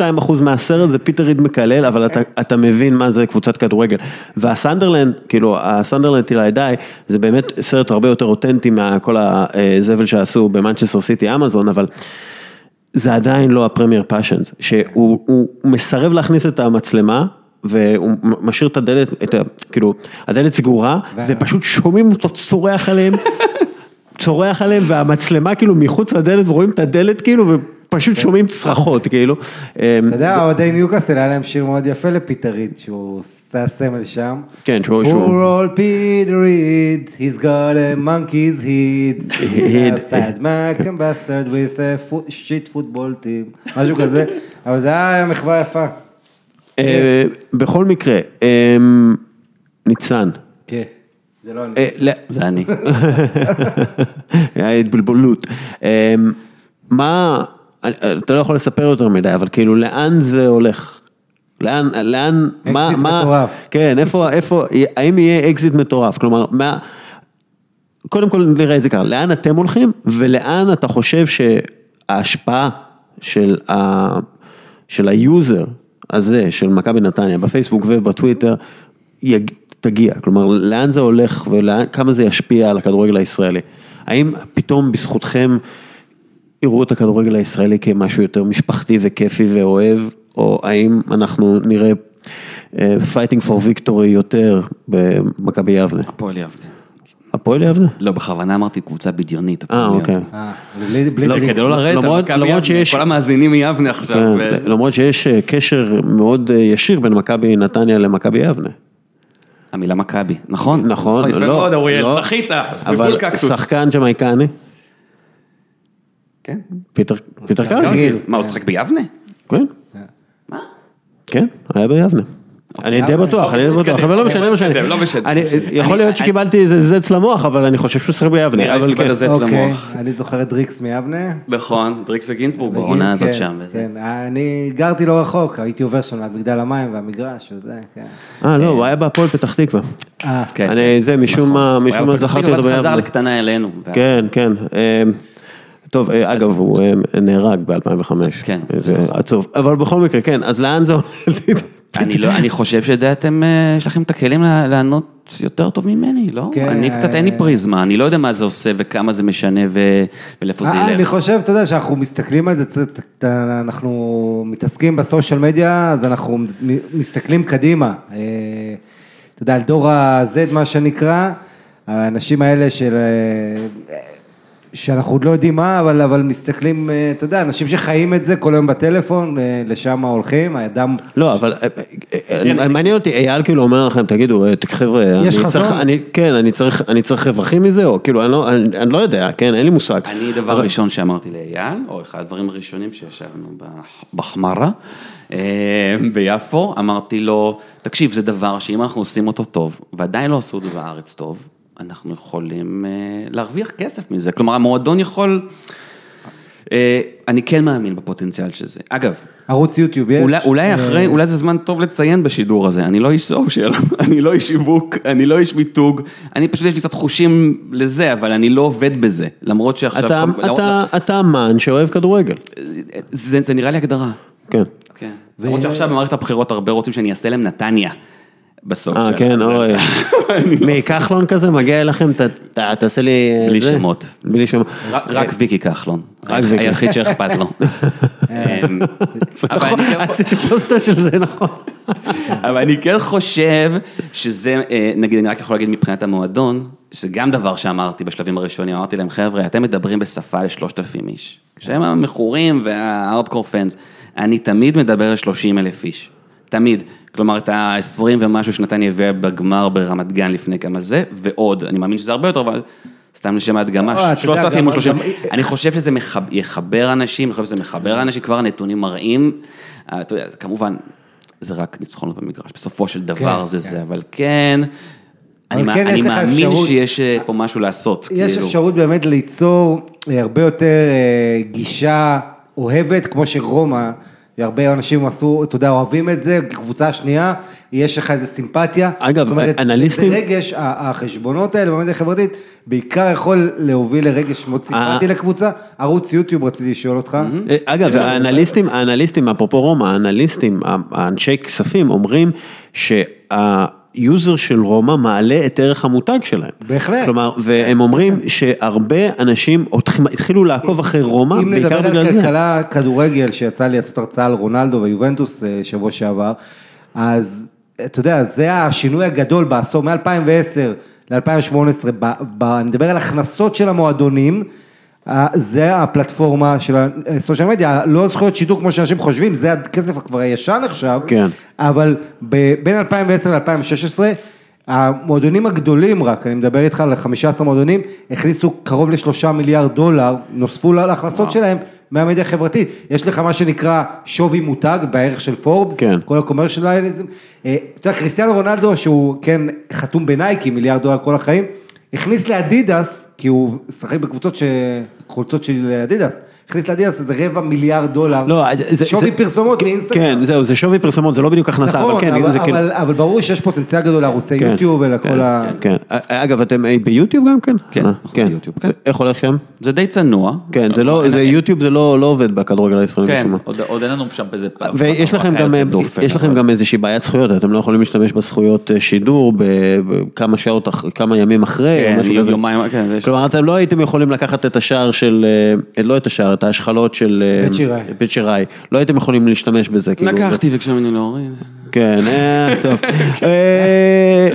92% מהסרט זה פיטר ריד מקלל, אבל אתה, אתה מבין מה זה קבוצת כדורגל. והסנדרלנד, כאילו, ה Sunderland 'Til I Die, זה באמת סרט הרבה יותר אותנטי מכל הזבל שעשו במנצ'סטר סיטי אמזון, אבל זה עדיין לא ה Premier Passions, שהוא הוא מסרב להכניס את המצלמה. והוא משאיר את הדלת, את ה, כאילו, הדלת סגורה, ופשוט שומעים אותו צורח עליהם, צורח עליהם, והמצלמה כאילו מחוץ לדלת, ורואים את הדלת כאילו, ופשוט שומעים צרחות, כאילו. אתה יודע, אוהדי ניוקאסל היה להם שיר מאוד יפה לפיטר ריד, שהוא עושה סמל שם. כן, שהוא... Poor old Peter Reed, he's got a monkey's head, he's a sad Mac and bastard with a shit football team, משהו כזה, אבל זה היה מחווה יפה. אה, בכל מקרה, אה, ניצן. כן, זה לא אני. אה, זה אני. היה התבלבלות. אה, מה, אתה לא יכול לספר יותר מדי, אבל כאילו לאן זה הולך? לאן, לאן, מה, אקזיט מה, מטורף. כן, איפה, איפה, האם יהיה אקזיט מטורף? כלומר, מה, קודם כל נראה את זה ככה, לאן אתם הולכים ולאן אתה חושב שההשפעה של, ה, של היוזר הזה, של מכבי נתניה, בפייסבוק ובטוויטר, יג, תגיע, כלומר, לאן זה הולך וכמה זה ישפיע על הכדורגל הישראלי? האם פתאום בזכותכם יראו את הכדורגל הישראלי כמשהו יותר משפחתי וכיפי ואוהב, או האם אנחנו נראה אה, fighting for victory יותר במכבי יבנה? הפועל יבנה. הפועל יבנה? לא, בכוונה אמרתי קבוצה בדיונית. אה, אוקיי. אה, בלי- בלי לא. כדי לא לרדת למרות- מכבי למרות יבנה, שיש- כל המאזינים מיבנה עכשיו. כן, ו- למרות שיש אה, קשר מאוד אה, ישיר בין מכבי נתניה למכבי יבנה. המילה מכבי, נכון? נכון, יפה לא, מאוד, אוריאל, לא. זכית, אבל. שחקן ג'מייקני, כן. פיטר גם קרגיל, כאילו, מה, הוא שחק ביבנה? כן. מה? כן, היה ביבנה. אני די בטוח, אני די בטוח, אבל לא משנה, לא משנה. לא משנה. אני- יכול להיות שקיבלתי איזה זץ למוח, אבל אני חושב שהוא שיחק ביבנה. נראה לי שקיבלת כן. זץ אוקיי, למוח. אני זוכר את דריקס מיבנה. נכון, דריקס וגינסבורג בעונה הזאת כן, שם. כן, אני גרתי לא רחוק, הייתי עובר שם ליד מגדל המים והמגרש וזה, כן. אה, לא, הוא היה בהפועל פתח תקווה. אה, כן. אני, זה, משום נכון. מה, הוא משום מה זכרתי אותו ואז חזר ביבנה. לקטנה אלינו. כן, כן. טוב, אה, אגב, הוא אה, נהרג ב-2005. כן. זה עצוב. אבל בכל מקרה, כן, אז לאן זה הולך? אני לא, אני חושב שאתם, אה, יש לכם את הכלים לענות יותר טוב ממני, לא? כן. אני קצת אין לי פריזמה, אני לא יודע מה זה עושה וכמה זה משנה ולאיפה זה אה, אני ילך. חושב, אתה יודע, שאנחנו מסתכלים על זה, אנחנו מתעסקים בסושיאל מדיה, אז אנחנו מסתכלים קדימה. אתה יודע, על דור ה-Z, מה שנקרא, האנשים האלה של... שאנחנו עוד לא יודעים מה, אבל, אבל מסתכלים, אה, אתה יודע, אנשים שחיים את זה כל היום בטלפון, אה, לשם הולכים, האדם... לא, אבל אה, מעניין אותי, אייל כאילו אומר לכם, תגידו, חבר'ה, יש אני חזון. צריך, אני, כן, אני צריך, אני צריך רווחים מזה, או כאילו, אני לא, אני, אני לא יודע, כן, אין לי מושג. אני דבר ראשון שאמרתי לאייל, או אחד הדברים הראשונים שישבנו בח- בחמרה ביפו, אמרתי לו, תקשיב, זה דבר שאם אנחנו עושים אותו טוב, ועדיין לא עשו זה בארץ טוב, אנחנו יכולים אה, להרוויח כסף מזה. כלומר, המועדון יכול... אה, אני כן מאמין בפוטנציאל של זה. אגב, ערוץ יוטיוב יש. אולי, אולי אה, אחרי, אולי זה זמן טוב לציין בשידור הזה, אני לא איש סושיאל, אני לא איש שיווק, אני לא איש מיתוג, אני פשוט יש לי קצת חושים לזה, אבל אני לא עובד בזה, למרות שעכשיו... אתה, לא- אתה, אתה אמן שאוהב כדורגל. זה, זה נראה לי הגדרה. כן. כן. למרות שעכשיו במערכת הבחירות הרבה רוצים שאני אעשה להם נתניה בסושיאל. אה, כן, אוי. לא מכחלון כזה מגיע אליכם, תעשה לי... אה, בלי. שמות. בלי שמות. רק- ויקי כחלון, רק ויקי. היחיד שאכפת לו. אמ, נכון, כן- עשיתי פוסטר של זה, נכון. אבל אני כן חושב שזה, אה, נגיד, אני רק יכול להגיד מבחינת המועדון, שזה גם דבר שאמרתי בשלבים הראשונים, אמרתי להם, חבר'ה, אתם מדברים בשפה לשלושת אלפים איש, שהם המכורים והארדקור פאנס, אני תמיד מדבר לשלושים אלף איש, תמיד, כלומר את ה-20 ומשהו שנתניה הביאה בגמר ברמת גן לפני כמה זה, ועוד, אני מאמין שזה הרבה יותר, אבל סתם לשם ההדגמה, אתה יודע, שלושת אלפים גם- או שלושים, גם- אני חושב שזה יחבר אנשים, אני חושב שזה מחבר אנשים, כבר הנתונים מראים, אה, אתה יודע, כמובן, זה רק ניצחונות במגרש, בסופו של דבר כן, זה כן. זה, אבל כן, אני כן, אני מאמין אפשרות- שיש אה, פה משהו לעשות, יש כאילו. אפשרות באמת ליצור אה, הרבה יותר גישה אוהבת, כמו שרומא, הרבה אנשים עשו, אתה יודע, אוהבים את זה, קבוצה שנייה, יש לך איזה סימפתיה. אגב, זאת אומרת, אנליסטים- רגש, החשבונות האלה במדיה החברתית, בעיקר יכול להוביל לרגש מאוד סימפטי אה. לקבוצה. ערוץ יוטיוב, רציתי לשאול אותך. אה, אגב, האנליסטים, האנליסטים, אפרופו רומא, האנליסטים, האנשי כספים אומרים שהיוזר של רומא מעלה את ערך המותג שלהם. בהחלט. כלומר, והם אומרים שהרבה אנשים התחילו לעקוב אחרי רומא, אם בעיקר נדבר בגלל על זה. כלכלה כדורגל, שיצא לי לעשות הרצאה על רונלדו ויובנטוס אה, שבוע שעבר, אז אתה יודע, זה השינוי הגדול בעשור, מ-2010 ל-2018, אני מדבר על הכנסות של המועדונים, זה הפלטפורמה של הסושיאל מדיה, לא זכויות שידור כמו שאנשים חושבים, זה הכסף כבר הישן עכשיו, כן. אבל בין 2010 ל-2016, המועדונים הגדולים רק, אני מדבר איתך על 15 מועדונים, הכניסו קרוב לשלושה מיליארד דולר, נוספו להכנסות שלהם מהמדיה החברתית. יש לך מה שנקרא שווי מותג בערך של פורבס, כן. כל הקומרשליזם. אתה יודע, כריסטיאנו רונלדו, שהוא כן חתום בנייקי, מיליארד דולר כל החיים, הכניס לאדידס, כי הוא משחק בקבוצות ש... חולצות של אדידס, הכניס לאדידס איזה רבע מיליארד דולר, לא, זה- שווי פרסומות מאינסטגרם. כן, זהו, זה שווי פרסומות, זה לא בדיוק הכנסה, אבל נכון, כן, אבל, זה כן. אבל, אבל ברור שיש פוטנציאל גדול לערוצי כן, יוטיוב ולכל כן, ה... כן, אגב, אתם אה, ביוטיוב גם כן? כן, אה, ביוטיוב, כן. איך הולך שם? זה די צנוע. כן, זה לא, זה יוטיוב זה לא לא עובד בכדורגל הישראלי. כן. עוד- אין לנו שם איזה... ויש לכם היה גם, איזושהי בעיית זכויות, אתם לא יכולים להשתמש בזכויות אה, שידור ב- בכמה שעות, אח- כמה ימים אחרי, או כן, משהו כזה. כן, כלומר, אתם לא הייתם יכולים לקחת את השער של, אה, לא את השער, את ההשחלות של אה, בית שיראי. בית שיראי, לא הייתם יכולים להשתמש בזה. כאילו, לקחתי ביקשו ממני להוריד. כן, אה, טוב. אה,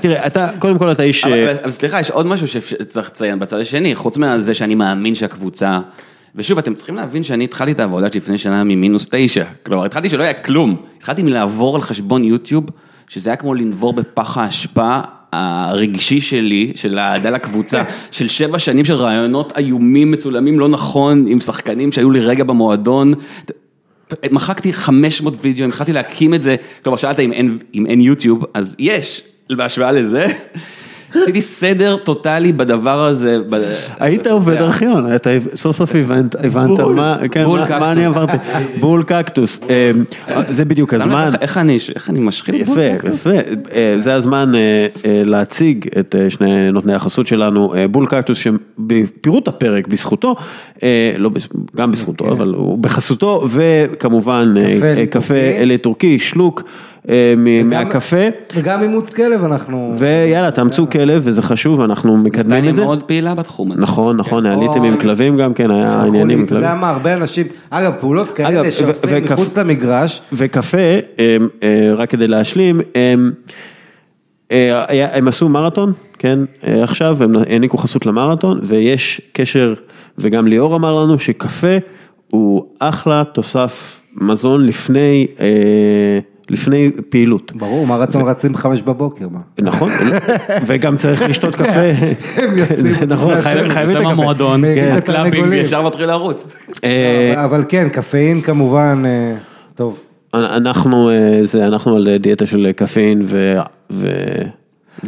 תראה, אתה, קודם כל אתה איש... אה, אבל אבל סליחה, יש עוד משהו שצריך לציין בצד השני, חוץ מזה שאני מאמין שהקבוצה... ושוב, אתם צריכים להבין שאני התחלתי את העבודה שלי לפני שנה ממינוס תשע. כלומר, התחלתי שלא היה כלום. התחלתי מלעבור על חשבון יוטיוב, שזה היה כמו לנבור בפח האשפה הרגשי שלי, של האהדה לקבוצה, של שבע שנים של רעיונות איומים, מצולמים לא נכון, עם שחקנים שהיו לי רגע במועדון. מחקתי 500 וידאו, התחלתי להקים את זה, כלומר שאלת אם אין, אם אין יוטיוב, אז יש, בהשוואה לזה. עשיתי סדר טוטאלי בדבר הזה. היית עובד ארכיון, סוף סוף הבנת, מה, כן, בול מה- קקטוס. מה אני עברתי, בול קקטוס, אה, זה בדיוק הזמן, איך- אני, משחיל בול יפה, קקטוס? יפה, אה, זה הזמן אה, להציג את שני נותני החסות שלנו, בול קקטוס שבפירוט הפרק בזכותו, לא, גם בזכותו, אבל הוא בחסותו, וכמובן קפה קפה טורקי. שלוק מהקפה, וגם אימוץ כלב אנחנו... ויאללה, תאמצו כלב וזה חשוב, אנחנו מקדמים את זה. מאוד פעילה בתחום הזה. נכון, נכון, עליתם עם כלבים גם כן, היה עניינים עם אתה כלבים. יודע מה, הרבה אנשים, אגב, פעולות כאלה שעושים מחוץ למגרש, וקפה, אה, רק כדי להשלים, הם, אה, עשו מרתון, כן, אה, עכשיו, הם העניקו חסות למרתון, ויש קשר, וגם ליאור אמר לנו שקפה הוא אחלה תוסף מזון לפני, אה, לפני פעילות. ברור, מרתון רצים בחמש בבוקר, מה? נכון, וגם צריך לשתות קפה, הם יוצאים. זה נכון, חייבים את יוצא הקפה. מהמועדון, כן. קלאפינג, לתרנגולים. ישר מתחיל לרוץ. אה, אבל- כן, קפאין כמובן, אה, טוב. אנחנו, אה, זה, אנחנו על דיאטה של קפאין ו... ו...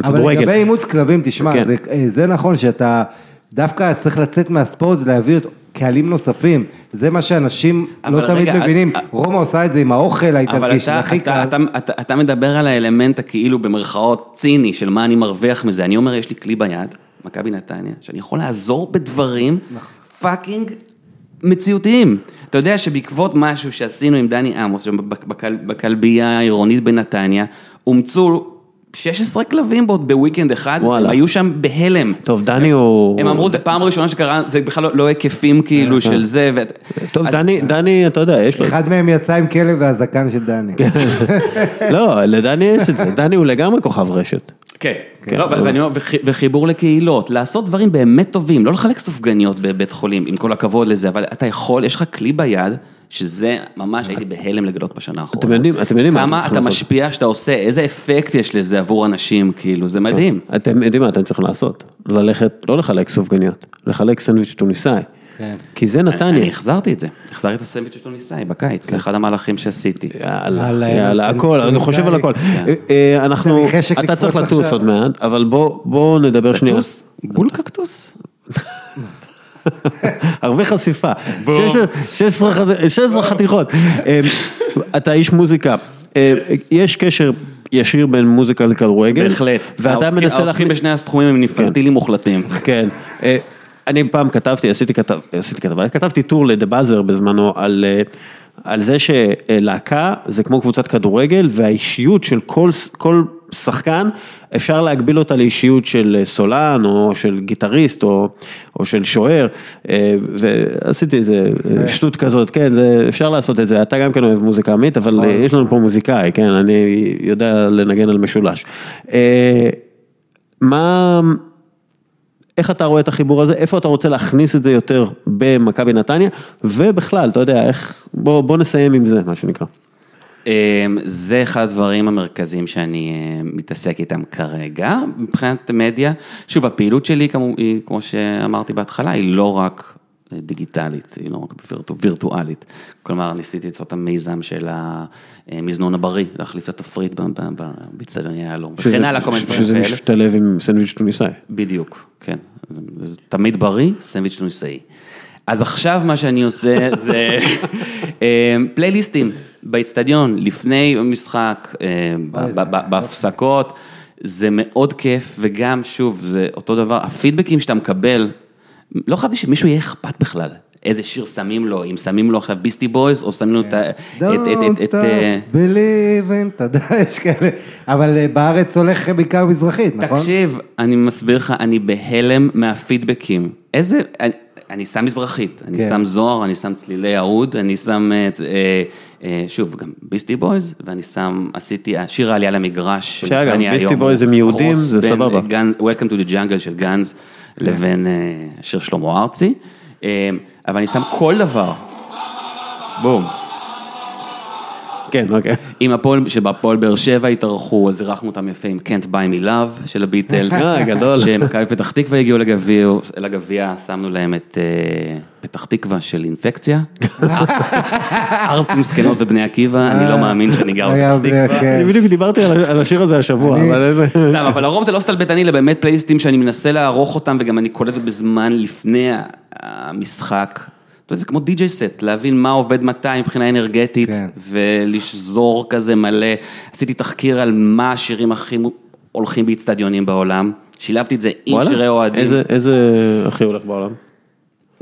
אבל וכדורגל. לגבי אימוץ כלבים, תשמע, כן. זה- זה נכון שאתה דווקא צריך לצאת מהספורט ולהביא עוד קהלים נוספים, זה מה שאנשים לא תמיד רגע, מבינים, אה, רומא עושה את זה עם האוכל האיטלקי, שזה הכי קל. אתה, אתה, אתה מדבר על האלמנט הכאילו במרכאות ציני של מה אני מרוויח מזה, אני אומר יש לי כלי ביד, מכבי נתניה, שאני יכול לעזור בדברים fucking מציאותיים. אתה יודע שבעקבות משהו שעשינו עם דני עמוס, בכל, בכלבייה העירונית בנתניה, אומצו 16 כלבים בעוד ב weekend אחד, וואלה. הם היו שם בהלם. טוב, דני הוא... הם אמרו, זה פעם ראשונה שקרה, זה בכלל לא, לא היקפים כאילו של זה. ו... טוב, אז- דני, דני, אתה יודע, יש לו... אחד מהם יצא עם כלב והזקן של דני. כן. לא, לדני יש את זה, דני הוא לגמרי כוכב רשת. כן, לא, ו- ואני אומר, וחיבור לקהילות, לעשות דברים באמת טובים, לא לחלק סופגניות בבית חולים, עם כל הכבוד לזה, אבל אתה יכול, יש לך כלי ביד, שזה ממש הייתי בהלם לגלות בשנה האחרונה. אתם יודעים- אתם יודעים מה אתם כמה צריכים אתה לעשות. משפיע שאתה עושה, איזה אפקט יש לזה עבור אנשים, כאילו, זה מדהים. אתם יודעים מה אתם צריכים לעשות? ללכת, לא לחלק סופגניות, לחלק סנדוויץ' טוניסאי. כן. כי זה נתניה. אני החזרתי את זה, החזרתי את הסנדוויץ' טוניסאי בקיץ, זה אחד המהלכים שעשיתי. יאללה, על, יאללה, הכל, אני חושב על הכל. טוניסאי. אה, אה, אנחנו, אתה צריך לטוס. עוד מעט, אבל בוא בוא נדבר שנייה. קקטוס? בול קקטוס? הרבה חשיפה, 16 16 חתיכות. אה, אתה איש מוזיקה, אה, יש קשר ישיר בין מוזיקה לכדורגל. בהחלט. ואתה מנסה להכניס... בשני התחומים הם נפרטילים מוחלטים. כן. אה, אני פעם כתבתי, עשיתי כתב, עשיתי כתבה, כתבתי טור לדה באזר בזמנו על, אה, על זה שלהקה זה כמו קבוצת כדורגל והאישיות של כל, כל שחקן, אפשר להגביל אותה לאישיות של סולן או של גיטריסט או, או של שוער, אה, ועשיתי איזה שטות כזאת, כן, זה, אפשר לעשות את זה, אתה גם כן אוהב מוזיקה עמית, אבל אה, יש לנו פה מוזיקאי, כן, אני יודע לנגן על משולש. אה, מה... איך אתה רואה את החיבור הזה, איפה אתה רוצה להכניס את זה יותר במכבי נתניה, ובכלל, אתה יודע, איך, בוא, בוא נסיים עם זה, מה שנקרא. אמ, זה אחד הדברים המרכזיים שאני אה, מתעסק איתם כרגע, מבחינת מדיה. שוב, הפעילות שלי, כמו, היא, כמו שאמרתי בהתחלה, היא לא רק אה, דיגיטלית, היא לא רק וירטו, וירטואלית. כלומר, ניסיתי לעשות את המיזם של המזנון הבריא, להחליף את התפריט ב- ב- ב- באצטדיוני יהלום, וכן הלאה, כל מיני דברים שזה כאלה. משתלב עם סנדוויץ' טוניסאי. בדיוק, כן. זה, זה תמיד בריא, סנדוויץ' טוניסאי. אז עכשיו מה שאני עושה זה אה, פלייליסטים באיצטדיון, לפני המשחק, אה, ב- בהפסקות, זה מאוד כיף, וגם, שוב, זה אותו דבר, הפידבקים שאתה מקבל, לא חשבתי שמישהו יהיה אכפת בכלל. איזה שיר שמים לו, אם שמים לו עכשיו ביסטי בויז, או שמים לו את את- Don't את, stop אה, believing, אתה יודע, יש כאלה, אבל אה, בארץ הולך בעיקר מזרחית, נכון? תקשיב, אני מסביר לך, אני בהלם מהפידבקים. איזה, אני, שם מזרחית, אני כן. שם זוהר, אני שם צלילי אהוד, אני שם, אה, אה, אה, שוב, גם ביסטי בויז, ואני שם, עשיתי, שיר העלייה למגרש. שאגב, ביסטי בויז הם יהודים, זה בין, סבבה. גן- Welcome to the jungle של גנז, לבין אה, שיר שלמה ארצי, אבל אני שם כל דבר. בום. כן, אוקיי. אם הפועל, שבהפועל באר שבע התארחו, אז אירחנו אותם יפה עם Can't buy me love של הביטל. אה, גדול. שמכבי פתח תקווה הגיעו לגביע, שמנו להם את אה, פתח תקווה של אינפקציה. ערסים זקנות ובני עקיבא, אני לא מאמין שאני גר בפתח תקווה. כן. אני בדיוק דיברתי על השיר הזה השבוע, אבל... לרוב זה לא סטלבטני, אלא באמת פלייליסטים שאני מנסה לערוך אותם, וגם אני קולט בזמן לפני המשחק. אתה יודע, זה כמו די.ג'יי סט, להבין מה עובד מתי מבחינה אנרגטית, כן. ולשזור כזה מלא. עשיתי תחקיר על מה השירים הכי הולכים באיצטדיונים בעולם, שילבתי את זה עם וואלה? שירי אוהדים. איזה- איזה הכי הולך בעולם?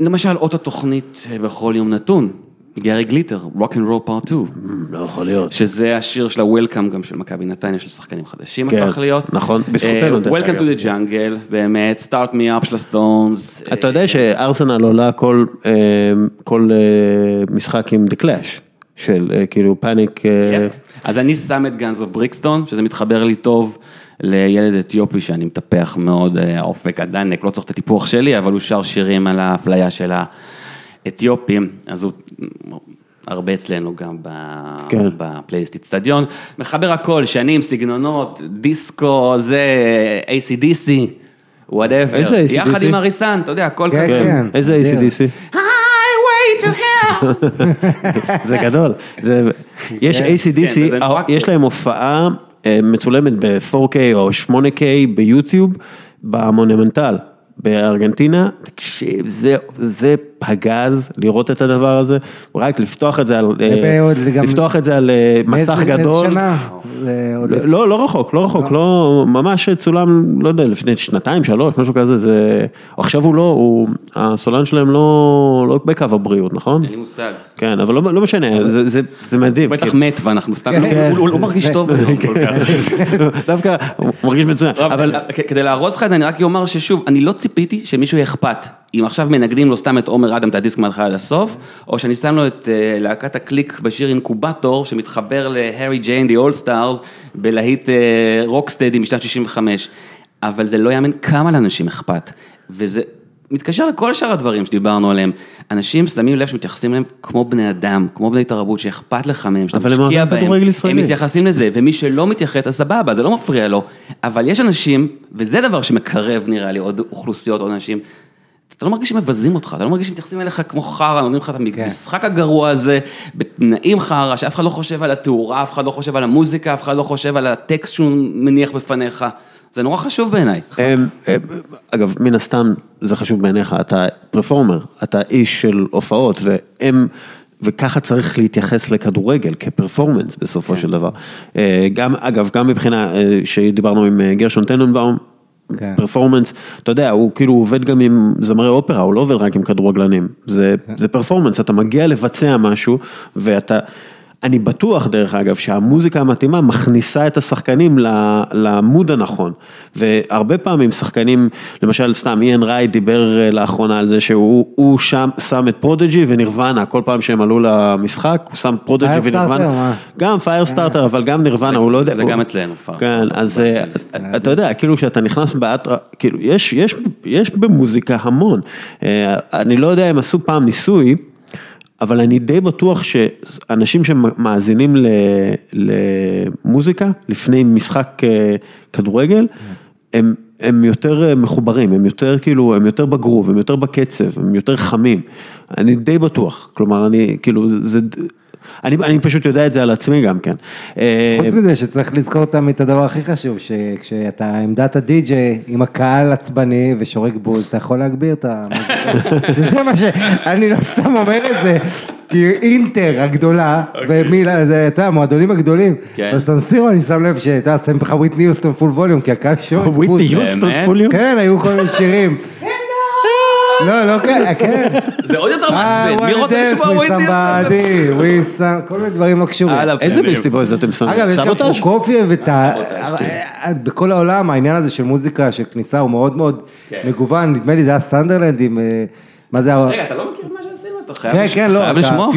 למשל, אות התוכנית אה, בכל יום נתון, גארי גליטר, Rock and Roll Part 2. לא יכול להיות. שזה השיר של ה-Welcome גם של מכבי נתניה, של שחקנים חדשים כן, הפך להיות. נכון, בזכותנו, אה, אגב. to the jungle, באמת, Start me up של הסטונס. אתה יודע שארסנל עולה כל, אה, כל אה, משחק עם The Clash, של אה, כאילו פאניק, אה, אז אני שם את Guns of Brixton, שזה מתחבר לי טוב לילד אתיופי שאני מטפח מאוד, אה, האופק הדנק, לא צריך את הטיפוח שלי, אבל הוא שר שירים על האפליה של האתיופים, אז הוא... הרבה אצלנו גם ב- כן. בפלייליסט איצטדיון, מחבר הכל, שנים, סגנונות, דיסקו, זה, ACDC, whatever, איזה AC/DC? יחד עם אריסה, אתה יודע, הכל כן, כזה. כן. איזה יודע. ACDC? Highway to hell. זה גדול. זה, יש כן, ACDC, וזה נורא יש. להם הופעה אה, מצולמת ב-4K או 8K ביוטיוב, במונומנטל. בארגנטינה, תקשיב, זה, זה פגז לראות את הדבר הזה, רק לפתוח את זה על, אה, לפתוח את זה על אה, מסך גדול. לפני- לא, לא רחוק, לא רחוק, לא, ממש צולם, לא יודע, לפני שנתיים, שלוש, משהו כזה, זה, עכשיו הוא לא, הוא, הסולן שלהם לא, לא בקו הבריאות, נכון? אין לי מושג. כן, אבל לא, לא משנה, זה, זה, זה מדהים. הוא בטח כאילו. מת ואנחנו סתם, כן. הוא- לא מרגיש טוב היום כל כך. דווקא, הוא מרגיש מצוין, אבל אבל כדי לארוז לך את זה, אני רק אומר ששוב, אני לא ציפיתי שמישהו יהיה אכפת. אם עכשיו מנגדים לו סתם את עומר אדם, את הדיסק מההתחלה עד הסוף, או שאני שם לו את אה, להקת הקליק בשיר אינקובטור, שמתחבר להרי ג'יין, The All Stars, בלהיט רוקסטדי משנת 65. אבל זה לא יאמן כמה לאנשים אכפת. וזה מתקשר לכל שאר הדברים שדיברנו עליהם. אנשים שמים לב שמתייחסים אליהם כמו בני אדם, כמו בני תרבות, שאכפת לך מהם, שאתה משקיע בהם. הם. מתייחסים לזה, ומי שלא מתייחס, אז סבבה, זה לא מפריע לו. אבל יש אנשים, וזה דבר שמקרב נראה לי עוד אוכלוסיות, עוד אנשים, אתה לא מרגיש שמבזים אותך, אתה לא מרגיש שמתייחסים אליך כמו חרא, נותנים לך את המשחק הגרוע הזה, בתנאים חרא, שאף אחד לא חושב על התאורה, אף אחד לא חושב על המוזיקה, אף אחד לא חושב על הטקסט שהוא מניח בפניך. זה נורא חשוב בעיניי. אמ, אמ, אגב, מן הסתם זה חשוב בעיניך, אתה פרפורמר, אתה איש של הופעות, והם וככה צריך להתייחס לכדורגל, כפרפורמנס בסופו של דבר. אה, גם, אגב, גם מבחינה, אה, שדיברנו עם אה, גרשון טננבאום, כן. performance, אתה יודע, הוא כאילו עובד גם עם זמרי אופרה, הוא לא עובד רק עם כדורגלנים. זה, זה performance, אתה מגיע לבצע משהו, ואתה... אני בטוח, דרך אגב, שהמוזיקה המתאימה מכניסה את השחקנים ל mood הנכון. והרבה פעמים שחקנים, למשל סתם איין רייט דיבר אה, לאחרונה על זה שהוא הוא שם, שם את פרודג'י ונירוונה, כל פעם שהם עלו למשחק, הוא שם פרודג'י ונירוונה. גם Firestarter, אבל גם נירוונה, הוא לא יודע. זה הוא- גם אצלנו, פארסט. כן, אז אה, אתה יודע, כאילו כשאתה נכנס באטרה, כאילו יש, יש, יש במוזיקה המון. אה, אני לא יודע אם עשו פעם ניסוי, אבל אני די בטוח שאנשים שמאזינים למוזיקה לפני משחק אה, כדורגל, הם, הם יותר אה, מחוברים, הם יותר כאילו, הם יותר בגרוב, הם יותר בקצב, הם יותר חמים. אני די בטוח, כלומר, אני כאילו, זה... אני, אני פשוט יודע את זה על עצמי גם כן. אה, חוץ מזה שצריך לזכור תמיד את הדבר הכי חשוב, שכשאתה עמדת הדי-ג'יי עם הקהל עצבני ושורק בוז, אתה יכול להגביר את המוזיקה. שזה מה ש... אני לא סתם אומר את זה, כי אינטר הגדולה, ומילה, זה, אתה יודע, המועדונים הגדולים. כן. בסנסירו אני שם לב שאתה יודע, שם לך וויטני יוסטון פול ווליום, כי הקהל שורק בוז. וויטני יוסטון באמת? פוליום? כן, היו כל מיני שירים. לא, לא כן, כן. זה עוד יותר I מעצבן, מי wanna רוצה לשמוע וויטני? somebody, with some- כל מיני דברים לא קשורים. איזה. ביסטי בויז אתם שונאים? אגב, יש גם? פרוקופייב ואת ה... סבוטאז', בכל העולם העניין הזה של מוזיקה, של כניסה הוא מאוד מאוד כן. מגוון, נדמה לי זה היה סנדרלנד עם... אה, מה זה היה? רגע, אתה לא מכיר מה שעשינו? אתה חייב כן, כן, לא, לשמוע.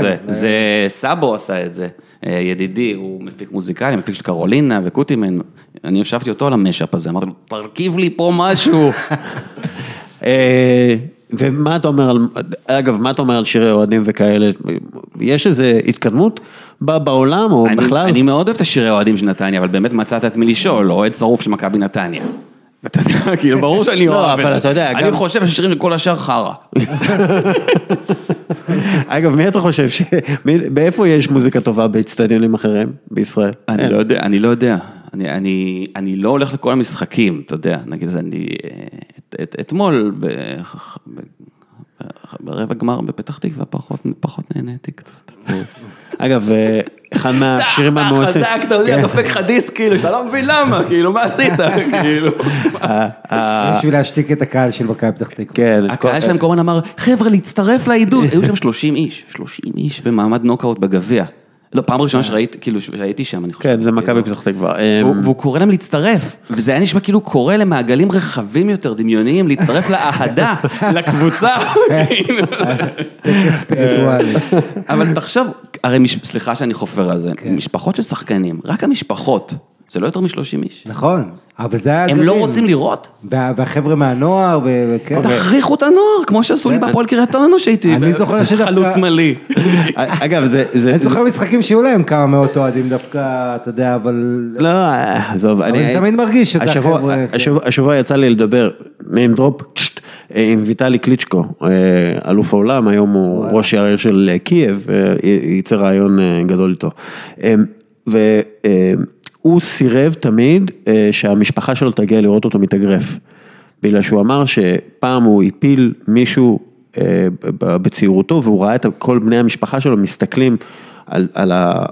זה. זה סאבו עשה את זה. אה, ידידי, הוא מפיק מוזיקלי, מפיק של קרולינה וקוטימן. אני ישבתי אותו על ה mashup הזה, אמרתי לו, תרכיב לי פה משהו. אה, ומה אתה אומר על, אגב, מה אתה אומר על שירי אוהדים וכאלה? יש איזה התקדמות בעולם או אני- בכלל? אני מאוד אוהב את השירי האוהדים של נתניה, אבל באמת מצאת את מי לשאול, אוהד שרוף של מכבי נתניה. אתה יודע, כאילו, ברור שאני לא, אוהב את זה. אתה יודע, אני גם- חושב ששירים לכל השאר חרא. אגב, מי אתה חושב, ש... באיפה יש מוזיקה טובה באצטדיונים אחרים בישראל? אני אין. לא יודע, אני לא יודע. אני, אני, אני לא הולך לכל המשחקים, אתה יודע, נגיד, אני, את, את, אתמול, ב, ב, ברבע גמר בפתח תקווה, פחות, פחות נהניתי קצת. אגב, אה, אחד מהשירים המואסים. חזק, אתה יודע, דופק לך דיסק, כאילו, שאתה לא מבין למה, כאילו, מה עשית, כאילו. אה, אה, בשביל להשתיק את הקהל של מכבי פתח תקווה. כן. הקהל שלהם כל הזמן אמר, חבר'ה, להצטרף לעידוד. היו שם 30 איש, 30 איש במעמד נוקאוט בגביע. לא, פעם ראשונה שראיתי, כאילו, שהייתי שם, אני חושב. כן, זה מכבי כאילו. פתח תקווה. אה, והוא קורא להם להצטרף, וזה היה נשמע כאילו קורא למעגלים רחבים יותר, דמיוניים, להצטרף לאהדה, לקבוצה. טקס ספיריטואלי. אבל תחשוב, הרי, סליחה שאני חופר על זה, משפחות של שחקנים, רק המשפחות, זה לא יותר מ-30 איש. נכון, אבל זה היה... הם לא. רוצים לראות. וה- והחבר'ה מהנוער, וכן. תכריחו את הנוער, כמו שעשו לי בהפועל קריית אונו שהייתי אני זוכר שדווקא- חלוץ שמאלי. אגב, זה... זה- אני זוכר משחקים שהיו להם כמה מאות אוהדים דווקא, אתה יודע, אבל... לא, אה, עזוב, אני... אני תמיד מרגיש שזה החבר'ה, כן. השבוע- יצא לי לדבר, drop, צ'ט, אה, עם ויטלי קליצ'קו, אה, אלוף העולם, היום הוא ראש העיר של אה, קייב, אה, ייצא רעיון אה, גדול איתו. והוא סירב תמיד אה, שהמשפחה שלו תגיע לראות אותו מתאגרף. בגלל שהוא אמר שפעם הוא הפיל מישהו אה, בצעירותו והוא ראה את כל בני המשפחה שלו מסתכלים על, על, ה,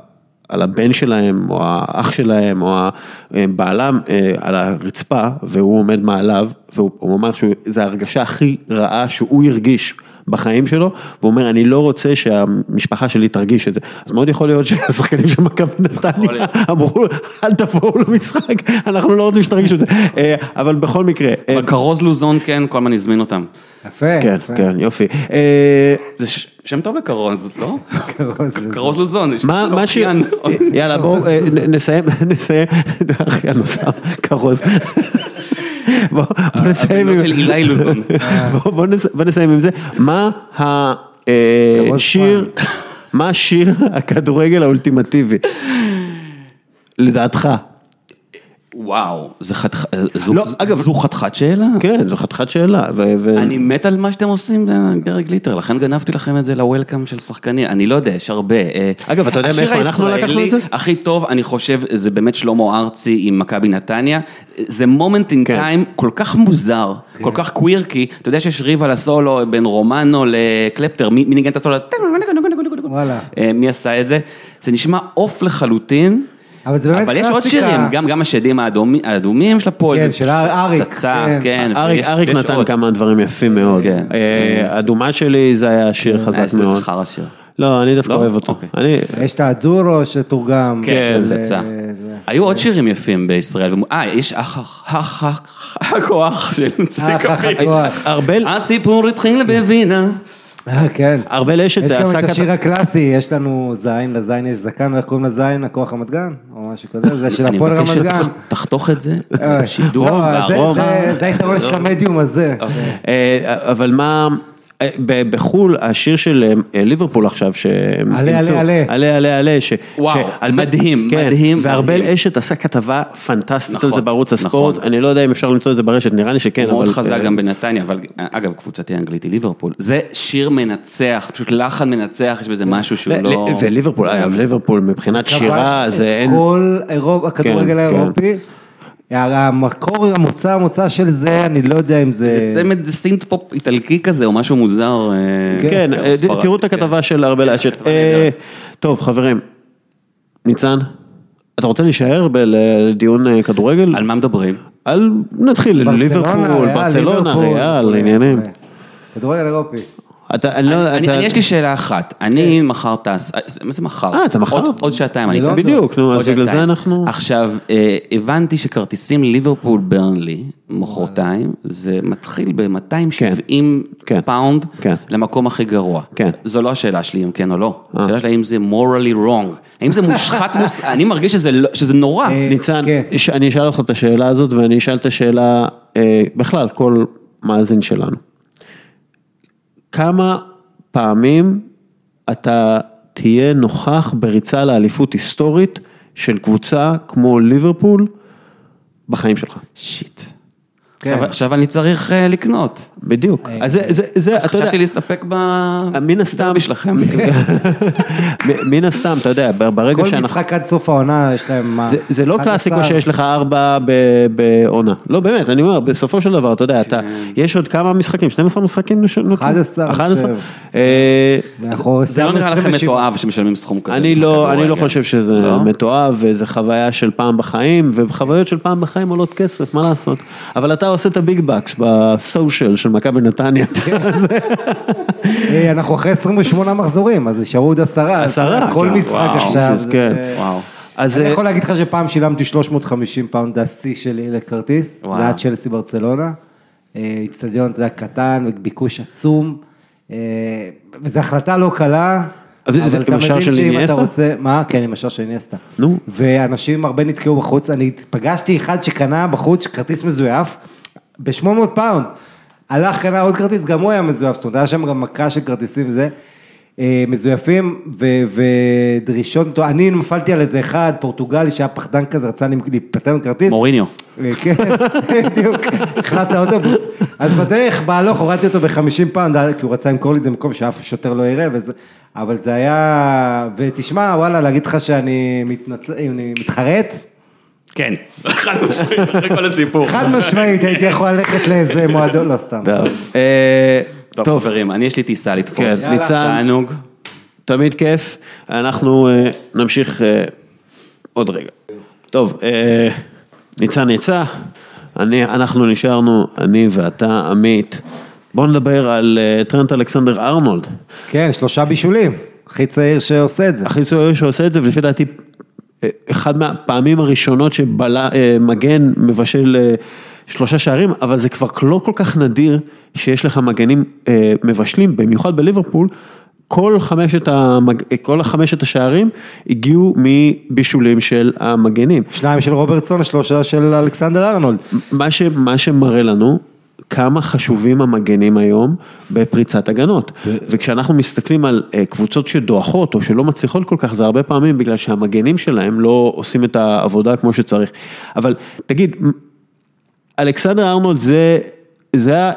על הבן שלהם או האח שלהם או אה, על הרצפה והוא עומד מעליו והוא הוא אמר שזו ההרגשה הכי רעה שהוא הרגיש. בחיים שלו, והוא אומר, אני לא רוצה שהמשפחה שלי תרגיש את זה. אז מאוד יכול להיות שהשחקנים של מכבי נתניה. אמרו, אל תבואו למשחק, אנחנו לא רוצים שתרגישו את זה. אה, אבל בכל מקרה, אה, אבל כרוז לוזון כן, כל הזמן הזמין אותם. יפה, כן. כן, יופי. אה, זה שם טוב לכרוז, לא? כרוז לוזון. מה, ש... יאללה, בואו נסיים, נסיים, אחיין נוסף, כרוז. בואו בוא נסיים עם... בוא- נסיים זה. מה השיר, מה השיר הכדורגל האולטימטיבי? לדעתך. וואו, זה חתיכ- זו- לא, אגב- זו חתיכת שאלה. כן, זו חתיכת שאלה. ו- ו- אני מת על מה שאתם עושים, אה, דרג ליטר, לכן גנבתי לכם את זה לוולקאם של שחקנים, אני לא יודע, יש הרבה. אה, אגב, אתה יודע מאיפה אנחנו לקחנו את זה? הכי טוב, אני חושב, זה באמת שלמה ארצי עם מכבי נתניה. זה מומנט אין כן. טיים כל כך מוזר, כל כך קווירקי, אתה יודע שיש ריב על הסולו בין רומנו לקלפטר, מי מי ניגן את הסולו? וואלה. אה, מי עשה את זה? זה נשמע עוף לחלוטין. אבל זה באמת אבל יש עוד קלאסיקה. שירים, גם, גם השדים האדומי- האדומים של הפועל. כן, של אריק, פצצה, כן. כן. אריק, ויש- אריק ויש נתן עוד. כמה דברים יפים מאוד. כן. אה, אדומה שלי זה היה שיר אה, חזק איזה מאוד. חרא שיר. לא, אני דווקא לא? אוהב אותו. אוקיי. אני- יש את האדזורו שתורגם. כן, של, פצצה. היו עוד שירים יפים בישראל. אה, יש אח אח אח אח הכוח של פיק. הכוח. ארבל, הסיפור התחיל בווינה. אה, כן. ארבל אשת יש גם עשה את השיר הקלאסי, יש לנו זין, לזין יש זקן, ואיך קוראים לזין? הכוח רמת גן? או משהו כזה, זה של אני הפועל מבקש רמת גן. שתחתוך את זה, אה, שידור לא, זה- בארוך. זה- היתרון של המדיום הזה. אה, אבל מה, בחו"ל, השיר של אה, ליברפול עכשיו, שהם עלה, אימצו- עלה. עלה, עלה, עלה, ש... וואו, שארבל- מדהים, כן, מדהים, וארבל מדהים. אשת עשה כתבה פנטסטית על נכון, זה בערוץ הספורט, נכון. אני לא יודע אם אפשר למצוא את זה ברשת, נראה לי שכן, הוא אבל... מאוד חזק אה, גם בנתניה, אבל אגב, קבוצתי האנגלית היא ליברפול. זה שיר מנצח, פשוט לחן מנצח, יש בזה משהו שהוא לא... וליברפול, אגב, ליברפול מבחינת שירה, זה אין... כל הכדורגל כן. האירופי. המקור, המוצא, המוצא של זה, אני לא יודע אם זה... זה צמד synth pop איטלקי כזה, או משהו מוזר. אה, כן, או אה, תראו את כן. הכתבה של ארבל אשת. כתבה אה. טוב, חברים, ניצן, אתה רוצה להישאר לדיון כדורגל? על מה מדברים? על, נתחיל, ליברפול, ברצלונה, ריאל, עניינים. כדורגל אירופי. אתה, אני לא, אני, אתה... אני, יש לי שאלה אחת, אני מחר טס, אה, מה זה מחר? אה, אתה מחר? עוד, עוד שעתיים אני לא טס. בדיוק, נו, אז בגלל. זה אנחנו- עכשיו, אה, הבנתי שכרטיסים ליברפול ברנלי, מחרתיים, זה מתחיל ב-270 כן. pound כן. למקום הכי גרוע. כן. זו לא השאלה שלי אם כן או לא, אה. השאלה שלי האם זה morally wrong, האם זה מושחת. אני מרגיש שזה, לא- שזה נורא. ניצן, כן. ש- אני אשאל אותך את השאלה הזאת ואני אשאל את השאלה, אה, בכלל, כל מאזין שלנו. כמה פעמים אתה תהיה נוכח בריצה לאליפות היסטורית של קבוצה כמו ליברפול בחיים שלך? שיט. כן. עכשיו, עכשיו אני צריך אה, לקנות. בדיוק. אז זה, זה, זה, אתה יודע, חשבתי להסתפק מן הסתם, בדרבי שלכם. מן הסתם, אתה יודע, ברגע כל שאנחנו... משחק עד סוף העונה יש להם מה? זה, זה לא 11. קלאסיקו שיש לך ארבע ב- בעונה. לא, באמת, אני אומר, בסופו של דבר, אתה יודע, אתה, יש עוד כמה משחקים, 12 משחקים? נש- נותרו? 11, אני 11? חושב. אה, אנחנו זה לא סיימנו נראה לכם 27. מתועב שמשלמים סכום כזה. אני לא, אני לא. חושב שזה לא? מתועב, וזה חוויה של פעם בחיים, וחוויות של פעם בחיים עולות כסף, מה לעשות? אבל אתה עושה את ה big bucks ב social של מכבי נתניה. אה, אנחנו אחרי 28 מחזורים, אז נשארו עוד עשרה. עשרה, כל כן, משחק עכשיו. כן. וואו. אז אני אה, יכול להגיד לך שפעם שילמתי 350 פאונד, זה השיא שלי לכרטיס, וואו. זה היה צ'לסי ברצלונה, אה, איצטדיון, אתה יודע, קטן, וביקוש עצום, וזו החלטה לא קלה, אבל אתה עם השער מבין של שאם אתה אינייסטה? רוצה, מה? כן, עם השער של אינייסטה. נו. ואנשים הרבה נתקעו בחוץ, אני פגשתי אחד שקנה בחוץ כרטיס מזויף, ב-800 פאונד, הלך קנה עוד כרטיס, גם הוא היה מזויף, זאת אומרת, היה שם גם מכה של כרטיסים וזה. אה, מזויפים ו- ודרישות, אני נפלתי על איזה אחד, פורטוגלי שהיה פחדן כזה, רצה להיפטר מכרטיס. מוריניו. אה, כן, בדיוק, החנה את האוטובוס. אז בדרך בהלוך הורדתי אותו ב-50 פאונד, כי הוא רצה למכור לי את זה במקום שאף שוטר לא יראה, וזה, אבל זה היה, ותשמע, וואלה, להגיד לך שאני מתנצל, אני מתחרט? כן, חד משמעית, אחרי כל הסיפור. חד משמעית, הייתי יכול ללכת לאיזה מועדון, לא סתם. טוב, אה, חברים, אני יש לי טיסה לתפוס. כן. ניצן, תענוג. תמיד כיף, אנחנו אה, נמשיך אה, עוד רגע. טוב, ניצן יצא, אני, אנחנו נשארנו, אני ואתה, עמית. בוא נדבר על טרנט אלכסנדר ארנולד. כן, שלושה בישולים, הכי צעיר שעושה את זה. הכי צעיר שעושה את זה, ולפי דעתי, אחד מהפעמים הראשונות שמגן מבשל אה, שלושה שערים, אבל זה כבר לא כל כך נדיר שיש לך מגנים אה, מבשלים, במיוחד בליברפול. כל חמשת, המג... כל החמשת השערים הגיעו מבישולים של המגנים. שניים של רוברטסון, שלושה של אלכסנדר ארנולד. מה, ש... מה שמראה לנו כמה חשובים המגנים היום בפריצת הגנות. וכשאנחנו מסתכלים על אה, קבוצות שדועכות או שלא מצליחות כל כך, זה הרבה פעמים בגלל שהמגנים שלהם לא עושים את העבודה כמו שצריך. אבל תגיד, אלכסנדר ארנולד זה, זה היה...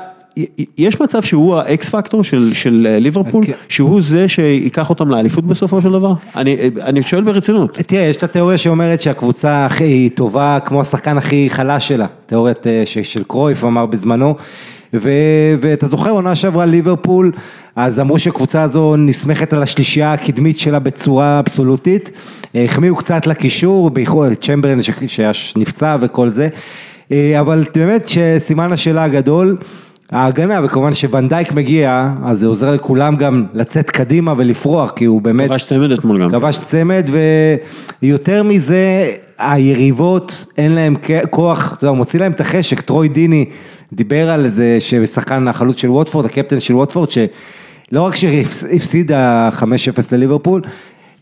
יש מצב שהוא האקס פקטור של, של אה, ליברפול, כן. שהוא זה שיקח אותם לאליפות בסופו של דבר? אני, אני שואל ברצינות. תראה, יש את התיאוריה שאומרת שהקבוצה הכי טובה כמו השחקן הכי חלש שלה, תיאוריית אה, של קרויף אמר בזמנו, ו, ואתה זוכר עונה שעברה ליברפול, אז אמרו שהקבוצה הזו נסמכת על השלישייה הקדמית שלה בצורה אבסולוטית, החמיאו קצת לקישור, בייחוד צ'מברלין שנפצע וכל זה. אה, אבל באמת שסימן השאלה הגדול, ההגנה, וכמובן שוונדייק מגיע, אז זה עוזר לכולם גם לצאת קדימה ולפרוח, כי הוא באמת... כבש צמד אתמול גם. כבש צמד, ויותר מזה, היריבות, אין להם כוח, אתה יודע, מוציא להם את החשק, טרוי דיני דיבר על זה, ששחקן החלוץ של ווטפורד, הקפטן של ווטפורד, שלא רק שהפסידה 5-0 לליברפול,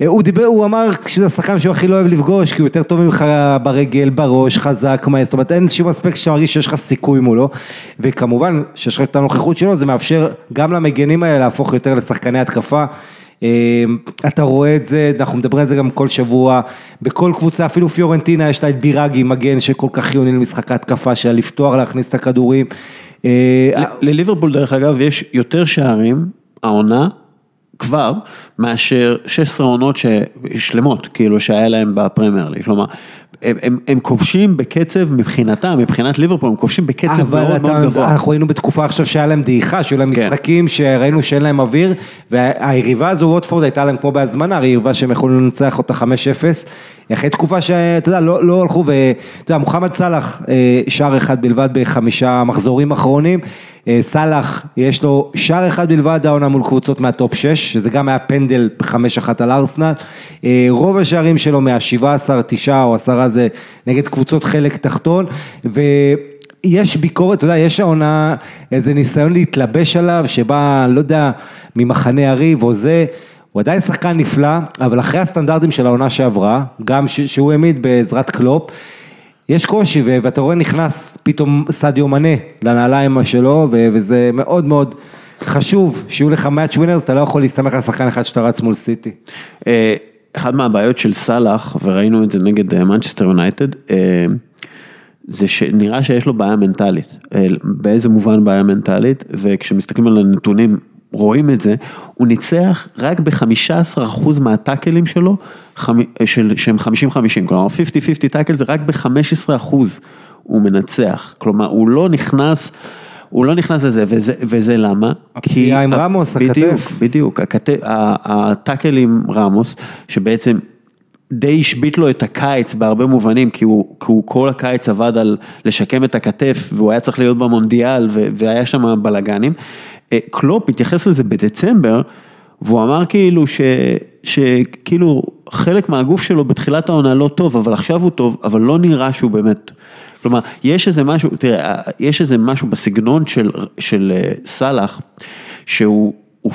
הוא דיבר, הוא אמר שזה השחקן שהוא הכי לא אוהב לפגוש, כי הוא יותר טוב ממך ברגל, בראש, חזק, מה, זאת אומרת אין שום אספקט שאתה מרגיש שיש לך סיכוי מולו, וכמובן שיש לך את הנוכחות שלו, זה מאפשר גם למגנים האלה להפוך יותר לשחקני התקפה. אתה רואה את זה, אנחנו מדברים על זה גם כל שבוע, בכל קבוצה, אפילו פיורנטינה יש לה את בירגי, מגן שכל כך חיוני למשחק ההתקפה שלה, לפתוח, להכניס את הכדורים. לליברפול דרך אגב יש יותר שערים, העונה, כבר, מאשר 16 עונות שלמות, כאילו שהיה להם בפרמייר ליג, כלומר, הם, הם, הם כובשים בקצב מבחינתם, מבחינת ליברפול, הם כובשים בקצב מאוד מאוד גבוה. אנחנו היינו בתקופה עכשיו שהיה להם דעיכה, שהיו להם כן. משחקים שראינו שאין להם אוויר, והיריבה הזו, ווטפורד הייתה להם כמו בהזמנה, היריבה שהם יכולו לנצח אותה 5-0, אחרי תקופה שאתה יודע, לא, לא הלכו, ואתה יודע, מוחמד סאלח, אה, שער אחד בלבד בחמישה מחזורים אחרונים, סאלח, יש לו שער אחד בלבד העונה מול קבוצות מהטופ 6, שזה גם היה פנדל בחמש אחת על ארסנל, אה, רוב השערים שלו מה-17, תשעה או עשרה זה נגד קבוצות חלק תחתון, ו... יש ביקורת, אתה יודע, יש העונה איזה ניסיון להתלבש עליו, שבא, לא יודע, ממחנה היריב או זה, הוא עדיין שחקן נפלא, אבל אחרי הסטנדרטים של העונה שעברה, גם שהוא העמיד בעזרת קלופ, יש קושי, ואתה רואה נכנס פתאום סדיו מנה לנעליים שלו, וזה מאוד מאוד חשוב שיהיו לך match winners, אתה לא יכול להסתמך על שחקן אחד שאתה רץ מול סיטי. אה, אחת מהבעיות של סאלח, וראינו את זה נגד מנצ'סטר אה, יונייטד, אה, זה שנראה שיש לו בעיה מנטלית. באיזה מובן בעיה מנטלית, וכשמסתכלים על הנתונים רואים את זה, הוא ניצח רק ב-15% מהטאקלים שלו, של, שהם 50-50, כלומר 50-50 טאקל זה רק ב-15% הוא מנצח, כלומר הוא לא נכנס, הוא לא נכנס לזה, וזה, וזה למה? הפציעה עם רמוס, הכתף. בדיוק, בדיוק, הטאקל עם רמוס, שבעצם די השבית לו את הקיץ בהרבה מובנים, כי הוא, כי הוא כל הקיץ עבד על לשקם את הכתף, והוא היה צריך להיות במונדיאל, והיה שם בלאגנים. קלופ התייחס לזה בדצמבר, והוא אמר כאילו ש, שכאילו חלק מהגוף שלו בתחילת העונה לא טוב, אבל עכשיו הוא טוב, אבל לא נראה שהוא באמת, כלומר, יש איזה משהו, תראה, יש איזה משהו בסגנון של, של אה, סאלח, שהוא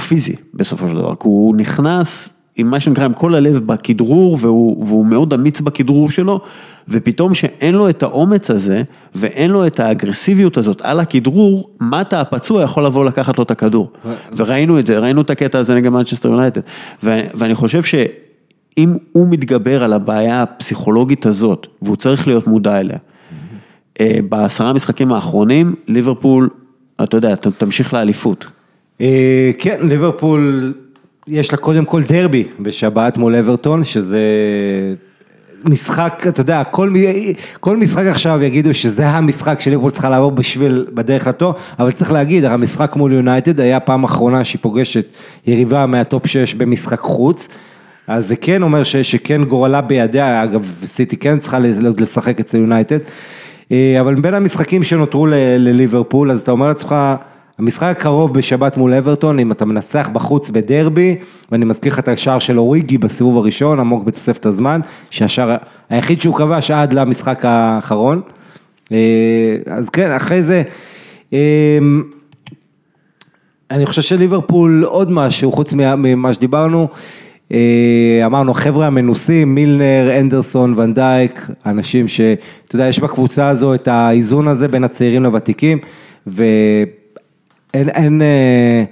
פיזי בסופו של דבר, כי הוא נכנס עם מה שנקרא, עם כל הלב בכדרור, והוא, והוא מאוד אמיץ בכדרור שלו, ופתאום שאין לו את האומץ הזה, ואין לו את האגרסיביות הזאת על הכדרור, מטה הפצוע יכול לבוא לקחת לו את הכדור. וראינו את זה, ראינו את הקטע הזה נגד מנצ'סטר יונייטד. ואני חושב שאם הוא מתגבר על הבעיה הפסיכולוגית הזאת, והוא צריך להיות מודע אליה, אה, בעשרה המשחקים האחרונים, ליברפול, אתה יודע, תמשיך לאליפות. אה, כן, ליברפול... יש לה קודם כל דרבי בשבת מול אברטון, שזה משחק, אתה יודע, כל, כל משחק עכשיו יגידו שזה המשחק שליברפול צריכה לעבור בשביל, בדרך לתור, אבל צריך להגיד, המשחק מול יונייטד היה פעם אחרונה שהיא פוגשת יריבה מהטופ 6 במשחק חוץ. אז זה כן אומר ש, שכן גורלה בידיה, אגב סיטי כן צריכה לשחק אצל יונייטד, אה, אבל בין המשחקים שנותרו לליברפול, אז אתה אומר לעצמך, המשחק הקרוב בשבת מול אברטון, אם אתה מנצח בחוץ בדרבי, ואני מזכיר לך את השער של אוריגי בסיבוב הראשון, עמוק בתוספת הזמן, שהשער היחיד שהוא כבש עד למשחק האחרון. אה, אז כן, אחרי זה, אה, אני חושב שליברפול עוד משהו, חוץ ממה שדיברנו, אה, אמרנו, חבר'ה המנוסים, מילנר, אנדרסון, ונדייק, אנשים שאתה יודע, יש בקבוצה הזו את האיזון הזה בין הצעירים לוותיקים, ואין, אין, אה,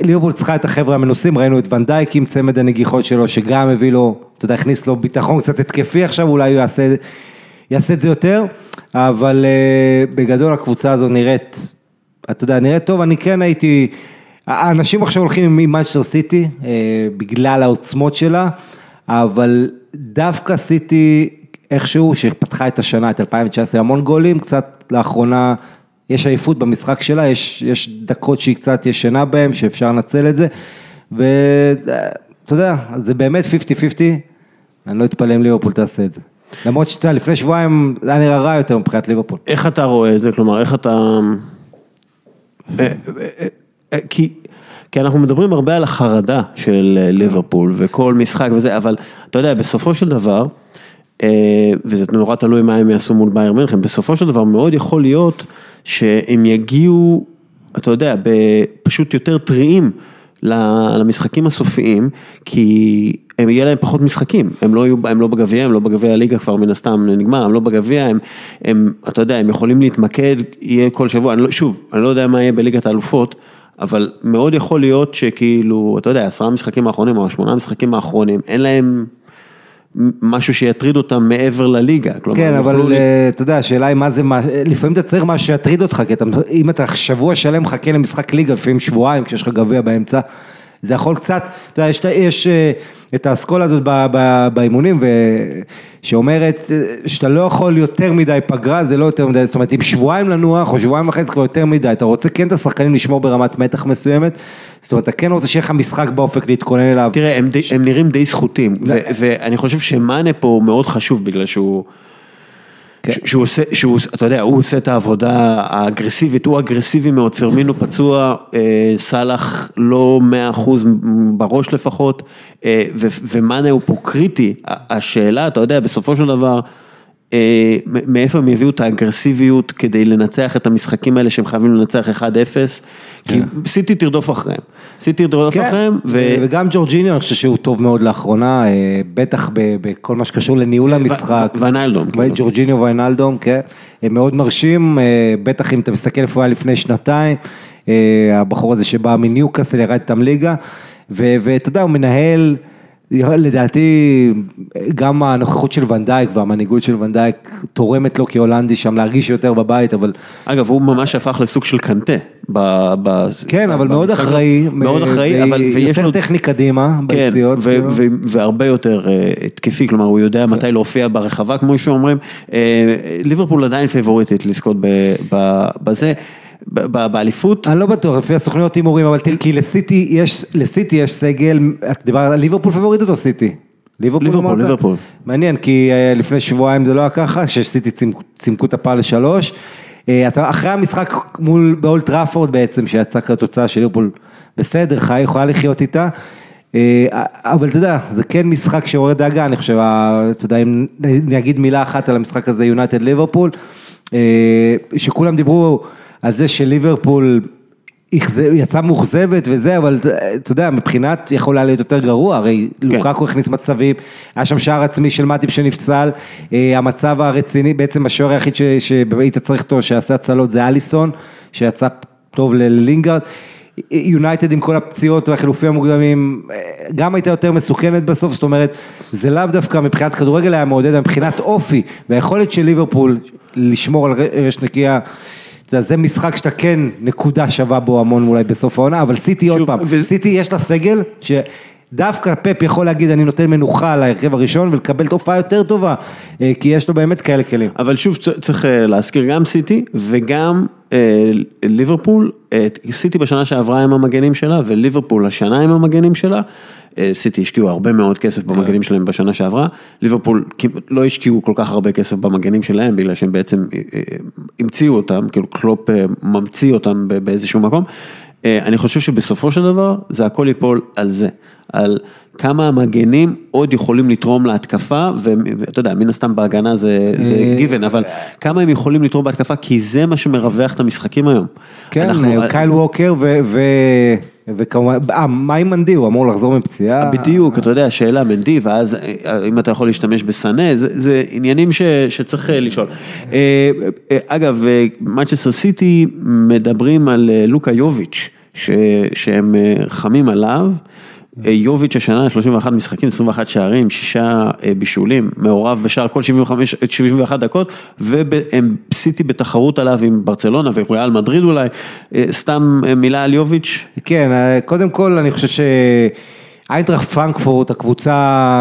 ליברפול צריכה את החבר'ה המנוסים, ראינו את ונדייק עם צמד הנגיחות שלו, שגם הביא לו, אתה יודע, הכניס לו ביטחון קצת התקפי עכשיו, אולי הוא יעשה, יעשה את זה יותר, אבל uh, בגדול הקבוצה הזו נראית, אתה יודע, נראית טוב, אני כן הייתי, האנשים עכשיו הולכים עם מנצ'סטר סיטי, uh, בגלל העוצמות שלה, אבל דווקא סיטי, איכשהו, שפתחה את השנה, את 2019, המון גולים, קצת לאחרונה יש עייפות במשחק שלה, יש, יש דקות שהיא קצת ישנה בהן, שאפשר לנצל את זה, ואתה יודע, זה באמת 50-50, אני לא אתפלא אם ליברפול תעשה את זה. למרות שאתה יודע, לפני שבועיים זה היה נראה רע יותר מבחינת ליברפול. איך אתה רואה את זה? כלומר, איך אתה... אה, אה, אה, כי, כי אנחנו מדברים הרבה על החרדה של ליברפול וכל משחק וזה, אבל אתה יודע, בסופו של דבר, וזה נורא תלוי מה הם יעשו מול בייר מינכן, בסופו של דבר מאוד יכול להיות שהם יגיעו, אתה יודע, פשוט יותר טריים למשחקים הסופיים, כי הם יהיה להם פחות משחקים, הם לא, לא בגביע, הם לא בגביע הליגה כבר מן הסתם נגמר, הם לא בגביע, הם, הם, אתה יודע, הם יכולים להתמקד, יהיה כל שבוע, אני לא, שוב, אני לא יודע מה יהיה בליגת האלופות, אבל מאוד יכול להיות שכאילו, אתה יודע, עשרה משחקים האחרונים או שמונה משחקים האחרונים, אין להם משהו שיטריד אותם מעבר לליגה. כן, אבל לי... אה, אתה יודע, השאלה היא מה זה, לפעמים אתה צריך משהו שיטריד אותך, כי אתה, אם אתה שבוע שלם מחכה למשחק ליגה, לפעמים שבועיים, כשיש לך גביע באמצע, זה יכול קצת, אתה יודע, יש, יש אה, את האסכולה הזאת באימונים, שאומרת שאתה לא יכול יותר מדי פגרה, זה לא יותר מדי, זאת אומרת, אם שבועיים לנוח או שבועיים וחצי כבר יותר מדי, אתה רוצה כן את השחקנים לשמור ברמת מתח מסוימת, זאת אומרת, אתה כן רוצה שיהיה לך משחק באופק להתכונן אליו. תראה, הם, די, הם נראים די זכותים, ואני חושב שמאנה פה מאוד חשוב בגלל שהוא... כן. שהוא עושה, שהוא, אתה יודע, הוא עושה את העבודה האגרסיבית, הוא אגרסיבי מאוד, פרמינו פצוע, אה, סאלח לא מאה אחוז בראש לפחות, אה, ומאנה הוא פה קריטי, השאלה, אתה יודע, בסופו של דבר, מאיפה הם יביאו את האגרסיביות כדי לנצח את המשחקים האלה שהם חייבים לנצח 1-0, כי כן. סיטי תרדוף אחריהם, סיטי תרדוף כן. אחריהם. וגם ג'ורג'יניו, אני חושב שהוא טוב מאוד לאחרונה, אה, בטח בכל מה שקשור לניהול המשחק. ואנלדום. כאילו. ג'ורג'יניו ואנלדום, כן, הם מאוד מרשים, אה, בטח אם אתה מסתכל איפה הוא היה לפני שנתיים, הבחור הזה שבא מניוקאסל ירד איתם ליגה, ואתה יודע, הוא מנהל... לדעתי גם הנוכחות של ונדייק והמנהיגות של ונדייק תורמת לו כהולנדי שם להרגיש יותר בבית, אבל... אגב, הוא ממש הפך לסוג של קנטה. כן, אבל מאוד אחראי. מאוד אחראי, אבל ויש לו... יותר טכני קדימה כן, ביציאות. כאילו. והרבה יותר אה, התקפי, כלומר הוא יודע מתי כן. להופיע ברחבה, כמו שאומרים. אה, ליברפול עדיין פייבוריטית לזכות בזה. באליפות? אני לא בטוח, לפי הסוכניות הימורים, אבל כי לסיטי יש, לסיטי יש סגל, את דיברת על ליברפול פבוריטית או סיטי? ליברפול, ליברפול, ליברפול. מעניין, כי אה, לפני שבועיים זה לא היה ככה, שסיטי צימקו את הפער לשלוש. אה, אחרי המשחק מול, באולד טראפורד בעצם, שיצא כתוצאה של ליברפול בסדר, חי, יכולה לחיות איתה. אה, אבל אתה יודע, זה כן משחק שעורר דאגה, אני חושב, אתה יודע, אם נגיד מילה אחת על המשחק הזה, יונייטד ליברפול, שכולם דיברו על זה שליברפול יצאה מאוכזבת וזה, אבל אתה יודע, מבחינת יכול היה להיות יותר גרוע, הרי כן. לוקקו הכניס מצבים, היה שם שער עצמי של מטיפ שנפסל, אה, המצב הרציני, בעצם השוער היחיד שהיית צריך אותו, שעשה הצלות זה אליסון, שיצא טוב ללינגארד. יונייטד עם כל הפציעות והחילופים המוקדמים, אה, גם הייתה יותר מסוכנת בסוף, זאת אומרת, זה לאו דווקא מבחינת כדורגל היה מעודד, מבחינת אופי והיכולת של ליברפול לשמור על רשת נקייה. זה משחק שאתה כן נקודה שווה בו המון אולי בסוף העונה, אבל סיטי עוד פעם, ו... סיטי יש לה סגל שדווקא פפ יכול להגיד אני נותן מנוחה להרכב הראשון ולקבל תופעה יותר טובה, אה, כי יש לו באמת כאלה כלים. אבל שוב צריך אה, להזכיר גם סיטי וגם אה, ליברפול, סיטי בשנה שעברה עם המגנים שלה וליברפול השנה עם המגנים שלה. אה, סיטי השקיעו הרבה מאוד כסף במגנים שלהם בשנה שעברה, ליברפול לא השקיעו כל כך הרבה כסף במגנים שלהם בגלל שהם בעצם אה, אה, המציאו אותם, כאילו קלופ ממציא אותם באיזשהו מקום. אני חושב שבסופו של דבר זה הכל ייפול על זה, על כמה המגנים עוד יכולים לתרום להתקפה, ואתה יודע, מן הסתם בהגנה זה, זה גיוון, אבל כמה הם יכולים לתרום בהתקפה, כי זה מה שמרווח את המשחקים היום. כן, אנחנו... קייל ווקר ו... וכמובן, אה, מה עם מנדי? הוא אמור לחזור מפציעה? בדיוק, אתה יודע, שאלה מנדי, ואז אה, אם אתה יכול להשתמש בסנה, זה, עניינים שצריך אה, לשאול. אגב, מנצ'סטר סיטי מדברים על לוקה יוביץ', שהם חמים עליו. אה, יוביץ' השנה 31 משחקים, 21 שערים, שישה אה, בישולים, מעורב בשער כל 75, 71 דקות, והם סיטי בתחרות עליו עם ברצלונה וריאל מדריד אולי, אה, סתם מילה על יוביץ', כן, קודם כל אני חושב שאיינטראכט פרנקפורט, הקבוצה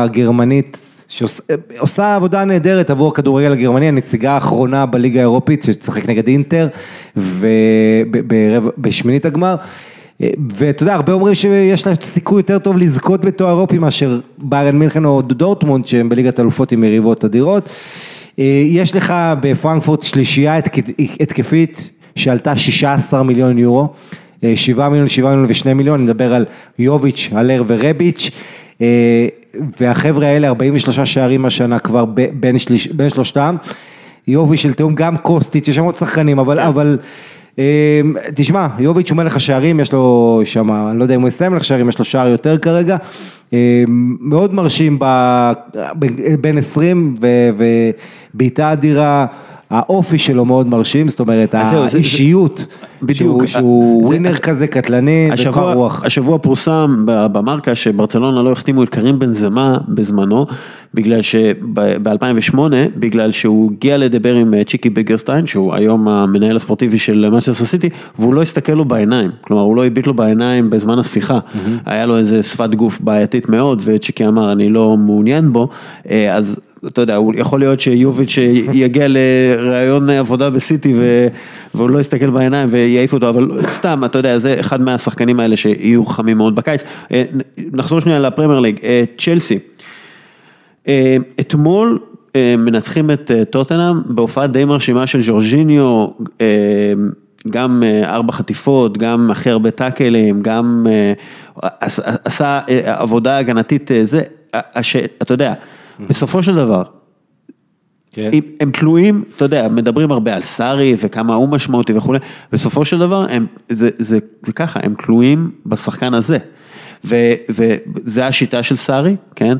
הגרמנית, שעושה עבודה נהדרת עבור הכדורגל הגרמני, הנציגה האחרונה בליגה האירופית, שתשחק נגד אינטר, ובשמינית הגמר. ואתה יודע, הרבה אומרים שיש לה סיכוי יותר טוב לזכות בתואר אירופי מאשר ביירן מינכן או דורטמונד, שהם בליגת אלופות עם יריבות אדירות. יש לך בפרנקפורט שלישייה התקפית שעלתה 16 מיליון יורו. 7 מיליון, 7 מיליון ו-2 מיליון, אני מדבר על יוביץ', הלר ורביץ', והחבר'ה האלה 43 שערים השנה כבר בין, שליש, בין שלושתם, יוביץ' של תיאום, גם קוסטיץ', יש שם עוד שחקנים, אבל, אבל תשמע, יוביץ' הוא מלך השערים, יש לו שם, אני לא יודע אם הוא יסיים מלך השערים, יש לו שער יותר כרגע, מאוד מרשים בין 20 ובעיטה אדירה. האופי שלו מאוד מרשים, זאת אומרת, האישיות, בדיוק, שהוא ווינר כזה קטלני, וקר רוח. השבוע פורסם במרקה שברצלונה לא החתימו את קרים בן זמה בזמנו, בגלל שב-2008, בגלל שהוא הגיע לדבר עם צ'יקי בגרסטיין, שהוא היום המנהל הספורטיבי של מנצ'סטר סיטי, והוא לא הסתכל לו בעיניים, כלומר הוא לא הביט לו בעיניים בזמן השיחה, היה לו איזה שפת גוף בעייתית מאוד, וצ'יקי אמר אני לא מעוניין בו, אז אתה יודע, יכול להיות שיוביץ' יגיע לראיון עבודה בסיטי והוא לא יסתכל בעיניים ויעיף אותו, אבל סתם, אתה יודע, זה אחד מהשחקנים האלה שיהיו חמים מאוד בקיץ. נחזור שנייה לפרמייר ליג, צ'לסי. אתמול מנצחים את טוטנאם בהופעה די מרשימה של ז'ורג'יניו, גם ארבע חטיפות, גם הכי הרבה טאקלים, גם עשה עבודה הגנתית, זה, אתה יודע. בסופו של דבר, כן. הם תלויים, אתה יודע, מדברים הרבה על סארי וכמה הוא משמעותי וכולי, בסופו של דבר, הם, זה, זה, זה ככה, הם תלויים בשחקן הזה. ו, וזה השיטה של סארי, כן?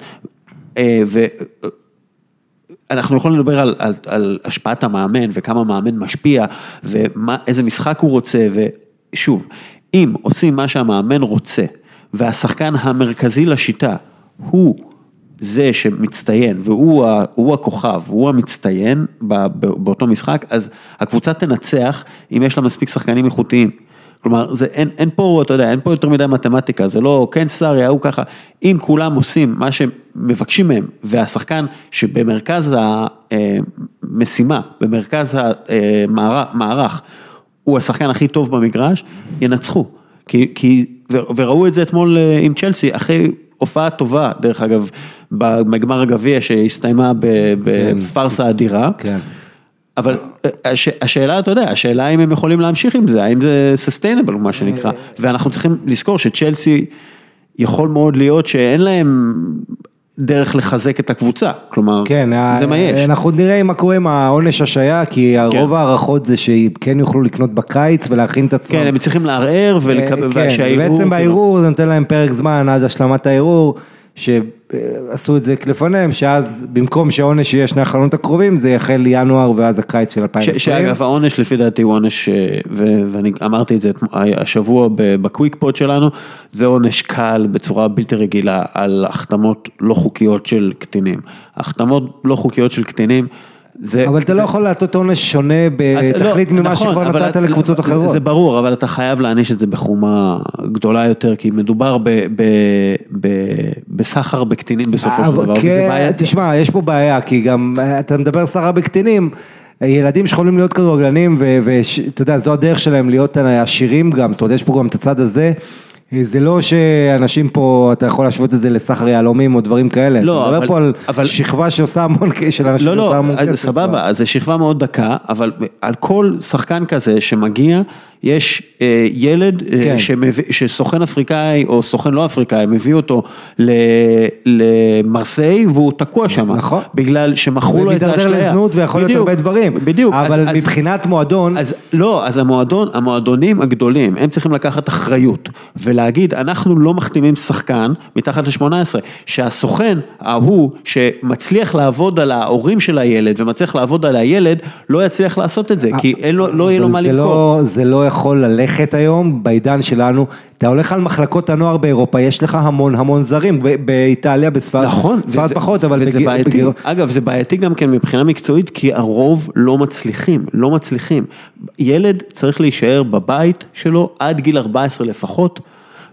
ואנחנו יכולים לדבר על, על, על השפעת המאמן וכמה מאמן משפיע ואיזה משחק הוא רוצה, ושוב, אם עושים מה שהמאמן רוצה והשחקן המרכזי לשיטה הוא זה שמצטיין והוא הכוכב, הוא המצטיין באותו משחק, אז הקבוצה תנצח אם יש לה מספיק שחקנים איכותיים. כלומר, זה, אין, אין פה, אתה יודע, אין פה יותר מדי מתמטיקה, זה לא כן סארי, ההוא ככה, אם כולם עושים מה שמבקשים מהם, והשחקן שבמרכז המשימה, במרכז המערך, הוא השחקן הכי טוב במגרש, ינצחו. כי, כי, וראו את זה אתמול אה, עם צ'לסי, אחרי הופעה טובה, דרך אגב, בגמר הגביע שהסתיימה בפארסה אדירה. כן. אבל הש, השאלה, אתה יודע, השאלה אם הם יכולים להמשיך עם זה, האם זה סוסטיינבל, מה שנקרא, ואנחנו צריכים לזכור שצ'לסי יכול מאוד להיות שאין להם דרך לחזק את הקבוצה, כלומר, כן, זה מה יש. אנחנו נראה מה קורה עם העונש השעיה, כי כן. רוב ההערכות זה שכן יוכלו לקנות בקיץ ולהכין את עצמם. כן, הם צריכים לערער, ולקבל, כן, והערעור... בעצם בערעור זה נותן להם פרק זמן עד השלמת הערעור. שעשו את זה לפניהם, שאז במקום שהעונש יהיה שני החלונות הקרובים, זה יחל ינואר ואז הקיץ של 2020. שאגב, העונש לפי דעתי הוא עונש, אה, ואני אמרתי את זה השבוע בקוויק פוד שלנו, זה עונש קל בצורה בלתי רגילה על החתמות לא חוקיות של קטינים. החתמות לא חוקיות של קטינים. זה, אבל אתה לא זה... לא יכול לתת עונש שונה בתכלית לא, ממה נכון, שכבר נתת לקבוצות אחרות. זה ברור, אבל אתה חייב להעניש את זה בחומה גדולה יותר, כי מדובר בסחר בקטינים בסופו של דבר, כן, וזה בעייתי. תשמע, יש פה בעיה, כי גם אתה מדבר סחר בקטינים, ילדים שיכולים להיות כדורגלנים, ואתה יודע, זו הדרך שלהם להיות עשירים גם, אתה יודע, יש פה גם את הצד הזה. זה לא שאנשים פה, אתה יכול להשוות את זה לסחר יהלומים או דברים כאלה. לא, אבל... אתה מדבר פה על אבל... שכבה שעושה המון, של אנשים לא, שעושה המון לא, כסף. סבבה, אז זו שכבה מאוד דקה, אבל על כל שחקן כזה שמגיע, יש אה, ילד אה, כן. שמביא- שסוכן אפריקאי או סוכן לא אפריקאי מביא אותו ל- למרסיי והוא תקוע שם. נכון. בגלל שמכרו לו איזה אשליה. לזנות ויכול להיות בדיוק, הרבה דברים. בדיוק. אבל אז- אז- מבחינת מועדון, אז לא, אז המועדון, המועדונים הגדולים, הם צריכים לקחת אחריות ולהגיד, אנחנו לא מחתימים שחקן מתחת ל-18, שהסוכן ההוא שמצליח לעבוד על ההורים של הילד ומצליח לעבוד על הילד, לא יצליח לעשות את זה, כי אין לו, לא יהיה לו מה למכור. לא, זה לא יכול ללכת היום בעידן שלנו. אתה הולך על מחלקות הנוער באירופה, יש לך המון המון זרים, באיטליה, בספרד, נכון, ספרד וזה- פחות, אבל וזה בג- בעייתי, בגר- אגב זה בעייתי גם כן מבחינה מקצועית כי הרוב לא מצליחים, לא מצליחים. ילד צריך להישאר בבית שלו עד גיל 14 לפחות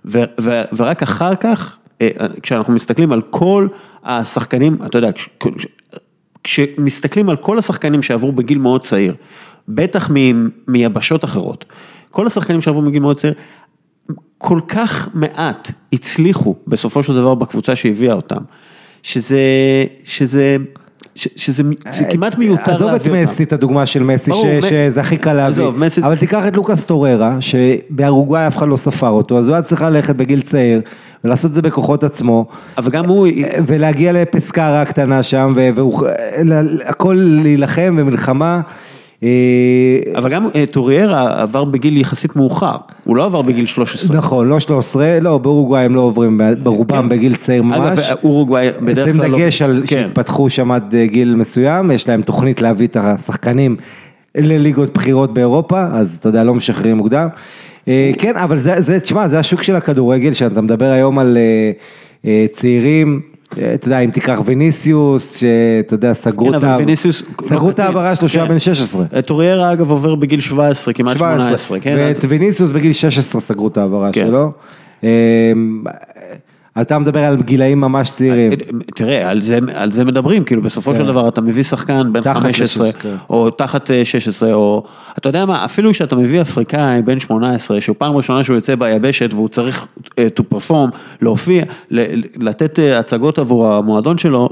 ו- ו- ורק אחר כך, אה, כשאנחנו מסתכלים על כל השחקנים, אתה יודע, כש- כשמסתכלים על כל השחקנים שעברו בגיל מאוד צעיר, בטח מיבשות אחרות, כל השחקנים שעברו מגיל מאוד צעיר, כל כך מעט הצליחו בסופו של דבר בקבוצה שהביאה אותם, שזה, שזה, ש- שזה, זה כמעט מיותר אה, עזוב את להביא אותם. מסי, את הדוגמה של מסי, ברור, ש- מ- שזה הכי קל להביא, עזוב, מסי- אבל תיקח את לוקאס טוררה, שבאורוגוואי אף אחד לא ספר אותו, אז הוא היה צריך ללכת בגיל צעיר, ולעשות את זה בכוחות עצמו, אבל גם הוא, ולהגיע לפסקרה הקטנה שם, ו- והוא, הכל להילחם ומלחמה. אה, אבל גם אה, טוריירה עבר בגיל יחסית מאוחר, הוא לא עבר בגיל 13. נכון, לא 13, לא, באורוגוואי הם לא עוברים, ברובם כן. בגיל צעיר אגב, ממש. אורוגוואי בדרך כלל לא... דגש על כן. שהתפתחו שם עד אה, גיל מסוים, יש להם תוכנית להביא את השחקנים לליגות בחירות באירופה, אז אתה יודע, לא משחררים מוקדם. כן, אבל זה, תשמע, זה השוק של הכדורגל, שאתה מדבר היום על צעירים, אתה יודע, אם תיקח ויניסיוס, שאתה יודע, סגרו כן, את. סגרו את ההעברה שלו שהוא היה כן. בן 16. טוריירה אגב עובר בגיל 17, כמעט 18, כן? ואת ויניסיוס בגיל 16 סגרו את ההעברה כן. שלו. אה, אתה מדבר על גילאים ממש צעירים. תראה, על זה, על זה מדברים, כאילו בסופו של דבר אתה מביא שחקן בן כן. תחת 15, ל-16, כן. או תחת אה, 16, או אתה יודע מה, אפילו כשאתה מביא אפריקאי בן 18, שהוא פעם ראשונה שהוא יוצא ביבשת והוא צריך אה, to perform, להופיע, לתת אה, הצגות עבור המועדון שלו,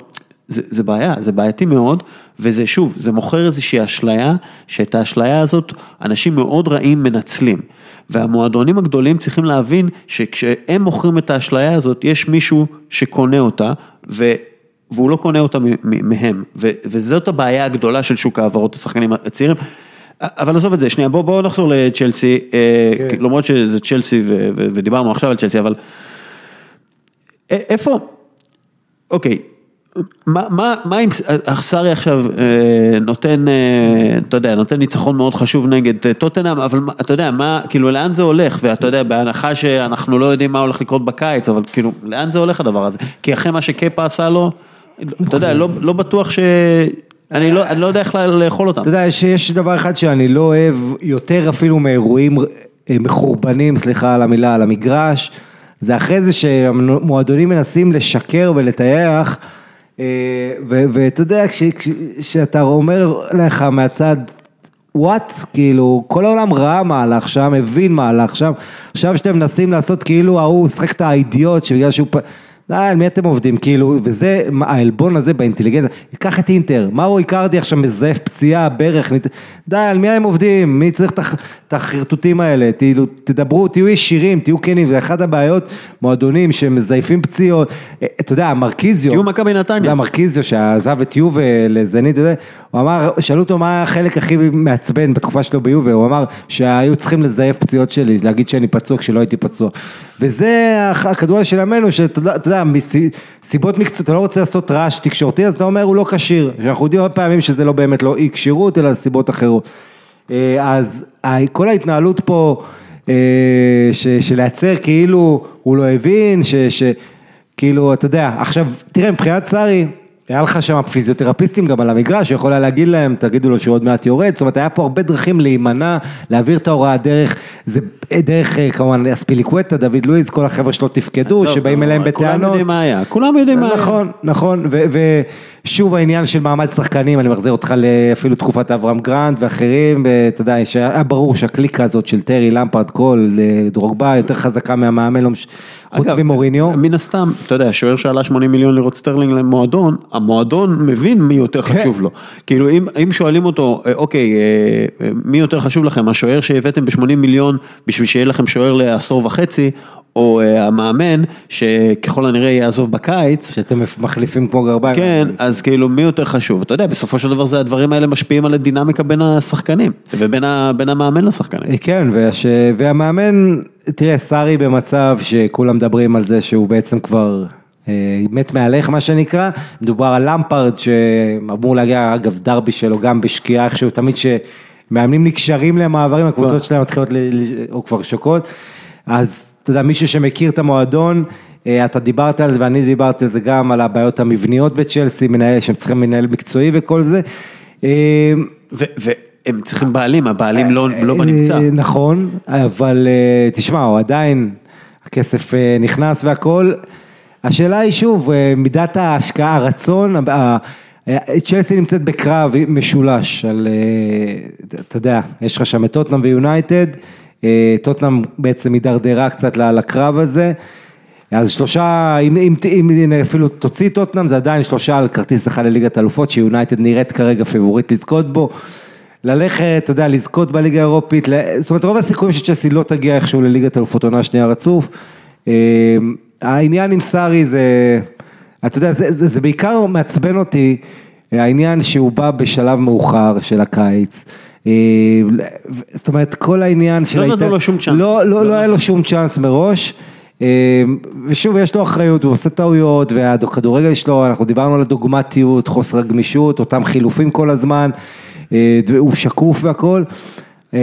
זה, זה בעיה, זה בעייתי מאוד, וזה שוב, זה מוכר איזושהי אשליה, שאת האשליה הזאת אנשים מאוד רעים מנצלים. והמועדונים הגדולים צריכים להבין שכשהם מוכרים את האשליה הזאת, יש מישהו שקונה אותה, ו... והוא לא קונה אותה מהם, ו... וזאת הבעיה הגדולה של שוק העברות השחקנים הצעירים. אבל עזוב את זה, שנייה, בואו בוא נחזור לצ'לסי, אה, כן. למרות שזה צ'לסי ו... ו... ודיברנו עכשיו על צ'לסי, אבל איפה, אוקיי, מה, מה, מה אם סארי עכשיו אה, נותן, אה, אתה יודע, נותן ניצחון מאוד חשוב נגד אה, טוטנאם, אבל אתה יודע, מה, כאילו לאן זה הולך, ואתה יודע, בהנחה שאנחנו לא יודעים מה הולך לקרות בקיץ, אבל כאילו, לאן זה הולך הדבר הזה? כי אחרי מה שקפה עשה לו, אתה יודע, לא, לא בטוח ש... אני לא, אני לא יודע איך לאכול אותם. אתה יודע שיש דבר אחד שאני לא אוהב יותר אפילו מאירועים אה, מחורבנים, סליחה על המילה, על המגרש, זה אחרי זה שהמועדונים מנסים לשקר ולטייח, אה, ואתה יודע, כש- כש- כשאתה אומר לך מהצד, וואט, כאילו, כל העולם ראה מהלך שם, הבין מהלך שם, עכשיו שאתם מנסים לעשות כאילו ההוא שחק את האידיוט, שבגלל שהוא... די, על מי אתם עובדים, כאילו, וזה, העלבון הזה באינטליגנציה, קח את אינטר, מארו איקרדי עכשיו מזייף פציעה, ברך, נת... די, על מי הם עובדים, מי צריך את את החרטוטים האלה, כאילו, תדברו, תהיו ישירים, תהיו כנים, זה אחת הבעיות, מועדונים שמזייפים פציעות, אה, אתה יודע, מרקיזיו, תהיו מכבי נתניה. מרקיזיו שעזב את יובה לזנית, אתה יודע, הוא אמר, שאלו אותו מה החלק הכי מעצבן בתקופה שלו ביובה, הוא אמר שהיו צריכים לזייף פציעות שלי, להגיד שאני פצוע כשלא הייתי פצוע. וזה הכדורגל של עמנו, שאתה יודע- מסיבות מקצועיות, אתה לא רוצה לעשות רעש תקשורתי, אז אתה אומר הוא לא כשיר. אנחנו יודעים הרבה פעמים שזה לא באמת לא אי כשירות, אלא סיבות אחרות. אה, אז כל ההתנהלות פה, אה, של לייצר כאילו הוא לא הבין, ש... ש- כאילו, אתה יודע, עכשיו, תראה, מבחינת סארי, היה לך שם פיזיותרפיסטים גם על המגרש, שיכול היה להגיד להם, תגידו לו שהוא עוד מעט יורד, זאת אומרת, היה פה הרבה דרכים להימנע, להעביר את ההוראה דרך, זה, דרך אה, כמובן אספיליקווטה, דוד לואיז, כל החבר'ה שלו תפקדו, שבאים נו, אליהם כולם בטענות. יודעים מה היה, כולם יודעים מה היה. נכון, נכון, ושוב העניין של מעמד שחקנים, אני מחזיר אותך לאפילו תקופת אברהם גרנט ואחרים, ואתה יודע, שהיה ברור שהקליקה הזאת של טרי, למפרד, קול, אה, דרוגבה, יותר חזקה מהמאמן, לא חוץ ממוריניו. מן הסתם, אתה יודע, שוער שעלה 80 מיליון לירות סטרלינג למועדון, המועדון מבין מי יותר כן. חשוב לו. כאילו אם, שואלים אותו, אה, אוקיי, אה, אה, מי יותר חשוב לכם, השוער שהבאתם ב-80 מיליון בשביל שיהיה לכם שוער לעשור וחצי, או אה, המאמן שככל הנראה יעזוב בקיץ, שאתם מחליפים כמו גרביים. כן, אז כאילו מי יותר חשוב? אתה יודע, בסופו של דבר זה הדברים האלה משפיעים על הדינמיקה בין השחקנים, ובין ה, בין המאמן לשחקנים. כן, והש... והמאמן, תראה, סארי במצב שכולם מדברים על זה שהוא בעצם כבר אה, מת מהלך מה שנקרא, מדובר על למפרד שאמור להגיע, אגב, דרבי שלו גם בשקיעה איכשהו, תמיד שמאמנים נקשרים למעברים, הקבוצות שלהם מתחילות, ל... או כבר שוקות, אז אתה יודע, מישהו שמכיר את המועדון, אה, אתה דיברת על זה ואני דיברתי על זה גם, על הבעיות המבניות בצ'לסי, מנהל, שהם צריכים מנהל מקצועי וכל זה. אה, והם צריכים בעלים, הבעלים לא, לא בנמצא. אה, נכון, אבל אה, תשמע, הוא עדיין, הכסף אה, נכנס והכל. השאלה היא שוב, אה, מידת ההשקעה, הרצון, אה, צ'לסי נמצאת בקרב משולש על, אה, אתה יודע, יש לך שם את טוטנאם ויונייטד, אה, טוטנאם בעצם הידרדרה קצת לקרב הזה. אז שלושה, אם, אם, אם, אפילו תוציא טוטנאם, זה עדיין שלושה על כרטיס אחד לליגת אלופות, שיונייטד נראית כרגע פיבוריט לזכות בו. ללכת, אתה יודע, לזכות בליגה האירופית, זאת אומרת רוב הסיכויים שצ'סי לא תגיע איכשהו לליגת אלופות עונה שנייה רצוף. אה, העניין עם סארי זה, אתה יודע, זה, זה, זה בעיקר מעצבן אותי, העניין שהוא בא בשלב מאוחר של הקיץ. אה, זאת אומרת, כל העניין של... נתנו ההת- לו שום צ'אנס. לא, לא, לא לא היה לו שום צ'אנס מראש. אה, ושוב, יש לו אחריות, הוא עושה טעויות, והכדורגל שלו, אנחנו דיברנו על הדוגמטיות, חוסר הגמישות, אותם חילופים כל הזמן, אה, הוא שקוף והכל. אה,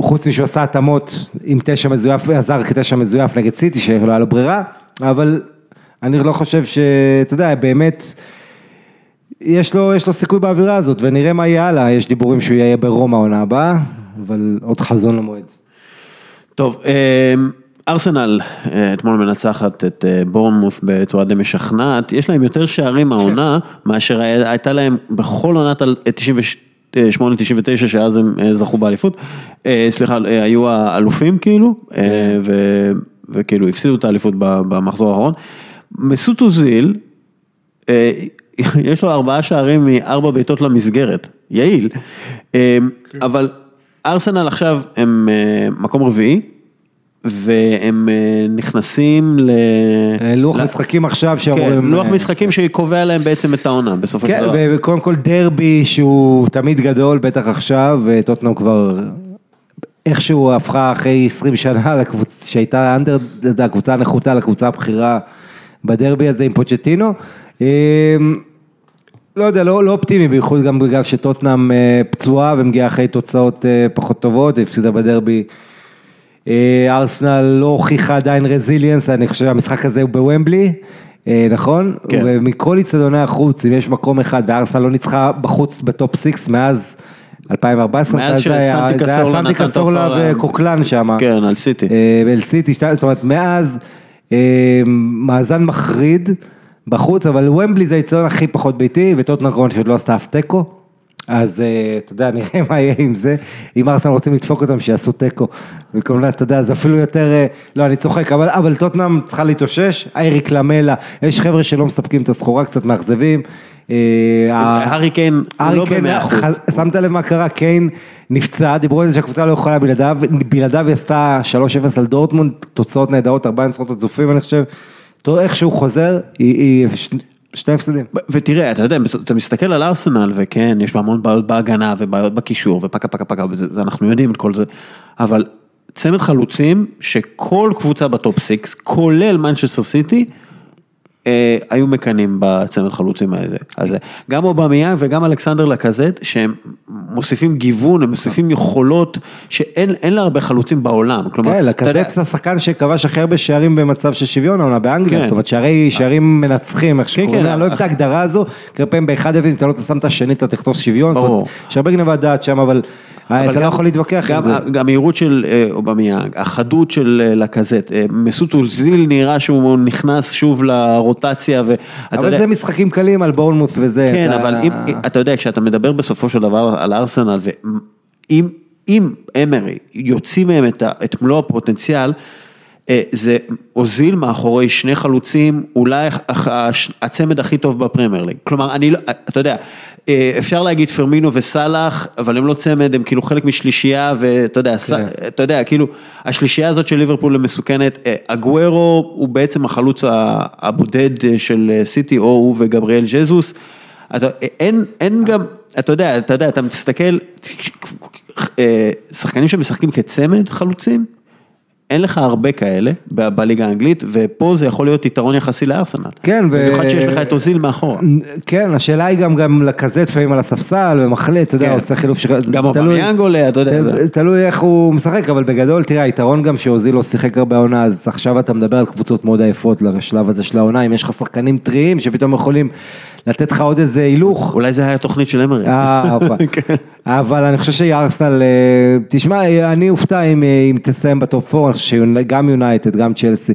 חוץ משהוא עשה התאמות עם תשע מזויף, ועזר כתשע מזויף נגד סיטי, שלא היה לו ברירה, אבל אני לא חושב ש... אתה יודע, באמת... יש לו, יש לו סיכוי באווירה הזאת, ונראה מה יהיה הלאה, יש דיבורים שהוא יהיה ברומא העונה הבאה, אבל עוד חזון למועד. טוב, אמ, ארסנל אה, אתמול מנצחת את אה, בורנמוס בצורה די משכנעת, יש להם יותר שערים העונה מאשר הייתה להם בכל עונת על- 98-99 שאז הם אה, זכו באליפות, אה, סליחה, אה, היו האלופים כאילו, אה, ו- וכאילו הפסידו את האליפות ב- במחזור האחרון. מסות אוזיל, אה, יש לו ארבעה שערים מארבע בעיטות למסגרת, יעיל, אה, אבל ארסנל עכשיו הם אה, מקום רביעי, והם נכנסים ל... לוח ל- משחקים עכשיו כן, שאמורים... לוח משחקים שקובע להם בעצם את העונה בסופו של כן, דבר. וקודם כל דרבי שהוא תמיד גדול, בטח עכשיו, וטוטנאם כבר איכשהו הפכה אחרי 20 שנה לקבוצה שהייתה אנדר, הקבוצה הנחותה לקבוצה הבכירה בדרבי הזה עם פוצ'טינו. אה, לא יודע, לא, לא אופטימי, בייחוד גם בגלל שטוטנאם אה, פצועה ומגיעה אחרי תוצאות אה, פחות טובות, הפסידה בדרבי. אה, ארסנל לא הוכיחה עדיין רזיליאנס, אני חושב שהמשחק הזה הוא בוומבלי, נכון? כן. ומכל איצטדיוני החוץ, אם יש מקום אחד, וארסנל לא ניצחה בחוץ בטופ 6 מאז 2014, מאז שסנטי קסורלה. וקוקלן שם. כן, על סיטי. אל סיטי, זאת אומרת, מאז מאזן מחריד בחוץ, אבל ומבלי זה היציון הכי פחות ביתי, וטוטנאם כמובן שעוד לא עשתה אף תיקו. אז אה, אתה יודע, נראה מה יהיה עם זה, אם ארסנל רוצים לדפוק אותם, שיעשו תיקו. וכמובן, אתה יודע, זה אפילו יותר, אה, לא, אני צוחק, אבל, אבל טוטנאם צריכה להתאושש, אייריק למלה, יש חבר'ה שלא מספקים את הסחורה, קצת מאכזבים. אה, הארי קיין לא במאה אחוז. שמת לב מה קרה, קיין נפצע, דיברו על זה שהקבוצה לא יכולה בלעדיו, בלעדיו היא עשתה 3-0 על דורטמונד, תוצאות נהדרות, ארבעה ניצחונות רצופים אני חושב, תראה איך שהוא חוזר, היא, היא ש- שני הפסדים. ותראה, אתה יודע, אתה מסתכל על ארסנל, וכן, יש בה המון בעיות בהגנה ובעיות בקישור, ופקה פקה פקה, וזה, זה, אנחנו יודעים את כל זה, אבל צמד חלוצים, שכל קבוצה בטופ 6, כולל מנצ'סטר סיטי, היו מקנאים בצמד חלוצים הזה. אז גם אובמיאנג וגם אלכסנדר לקזט, שהם מוסיפים גיוון, הם מוסיפים יכולות שאין אין לה הרבה חלוצים בעולם. כלומר, כן, לקזט השחקן שכבש הכי הרבה שערים במצב של שוויון העונה באנגליה, כן. זאת אומרת שערי, שערים מנצחים, איך שקוראים כן. אני לא אוהב את ההגדרה הזו, כי הרבה פעמים באחד אפס, אם אתה לא שם את השני, אתה תכתוב שוויון, זאת. אומרת, יש הרבה גניבת דעת שם, אבל אתה אבל לא יכול להתווכח עם זה. גם המהירות של אה, אובמיאנג, החדות של אה, לקזט, אה, מסות אוזיל נראה שהוא נכנס שוב לרוטציה, ואתה אבל יודע, זה משחקים קלים על בורנמוס וזה. כן, אתה- אבל אתה יודע, כשאתה מדבר בסופו של דבר על ארסנל, ואם אם אמרי יוציא מהם את, מלוא הפוטנציאל, אה, זה הוזיל מאחורי שני חלוצים, אולי הצמד הכי טוב בפרמייר ליג. כלומר, אני לא, אתה יודע, אה, אפשר להגיד פרמינו וסאלח, אבל הם לא צמד, הם כאילו חלק משלישייה, ואתה יודע, ס- אתה יודע, כאילו, השלישייה הזאת של ליברפול מסוכנת, אה, אגוורו הוא בעצם החלוץ הבודד אה, של אה, סיטי, או הוא וגבריאל ז'זוס. אתה, אין, אין גם, אתה יודע, אתה יודע, אתה מסתכל, אה, שחקנים שמשחקים כצמד חלוצים, אין לך הרבה כאלה בליגה האנגלית, ופה זה יכול להיות יתרון יחסי לארסנל. כן, ו- במיוחד שיש לך את אוזיל מאחורה. כן, השאלה היא גם, גם לקזט לפעמים על הספסל ומחליט, אתה יודע, כן. עושה חילוף ש... גם אובמיאנג עולה, אתה יודע. תל- תלוי איך הוא משחק, אבל בגדול, תראה, היתרון גם שאוזיל לא שיחק הרבה עונה, אז עכשיו אתה מדבר על קבוצות מאוד עייפות לשלב הזה של העונה, אם יש לך שחקנים טריים שפתאום יכולים לתת לך עוד איזה הילוך. אולי זה היה תוכנית של אמרי. אה. כן. אבל אני חושב שארסנל, אה, תשמע, אני אופתע אם אה, תסיים בטופ 4, אני חושב שגם יונייטד, גם צ'לסי,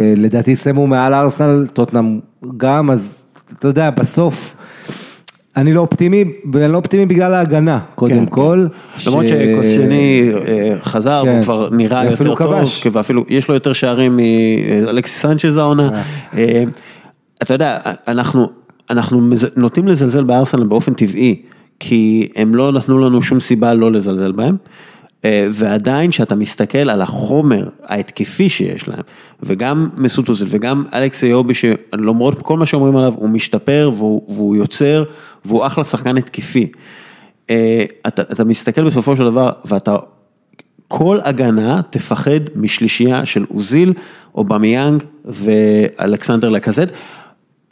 לדעתי יסיימו מעל ארסנל, טוטנאם גם, אז אתה יודע, בסוף, אני לא אופטימי, ואני לא אופטימי בגלל ההגנה, קודם כן, כל. למרות ש- שקוסייני אה, חזר, כן. הוא כבר נראה יותר טוב, כבש. כן, ואפילו יש לו יותר שערים מאלכסיס סנצ'ז העונה. אתה יודע, אנחנו, אנחנו נוטים לזלזל בארסנל באופן טבעי, כי הם לא נתנו לנו שום סיבה לא לזלזל בהם. אה, ועדיין כשאתה מסתכל על החומר ההתקפי שיש להם, וגם מסות אוזיל וגם אלכס איובי שלמרות כל מה שאומרים עליו הוא משתפר והוא, והוא יוצר והוא אחלה שחקן התקפי. אה, אתה, אתה מסתכל בסופו של דבר ואתה, כל הגנה תפחד משלישייה של אוזיל, אובמיאנג ואלכסנדר לקזט.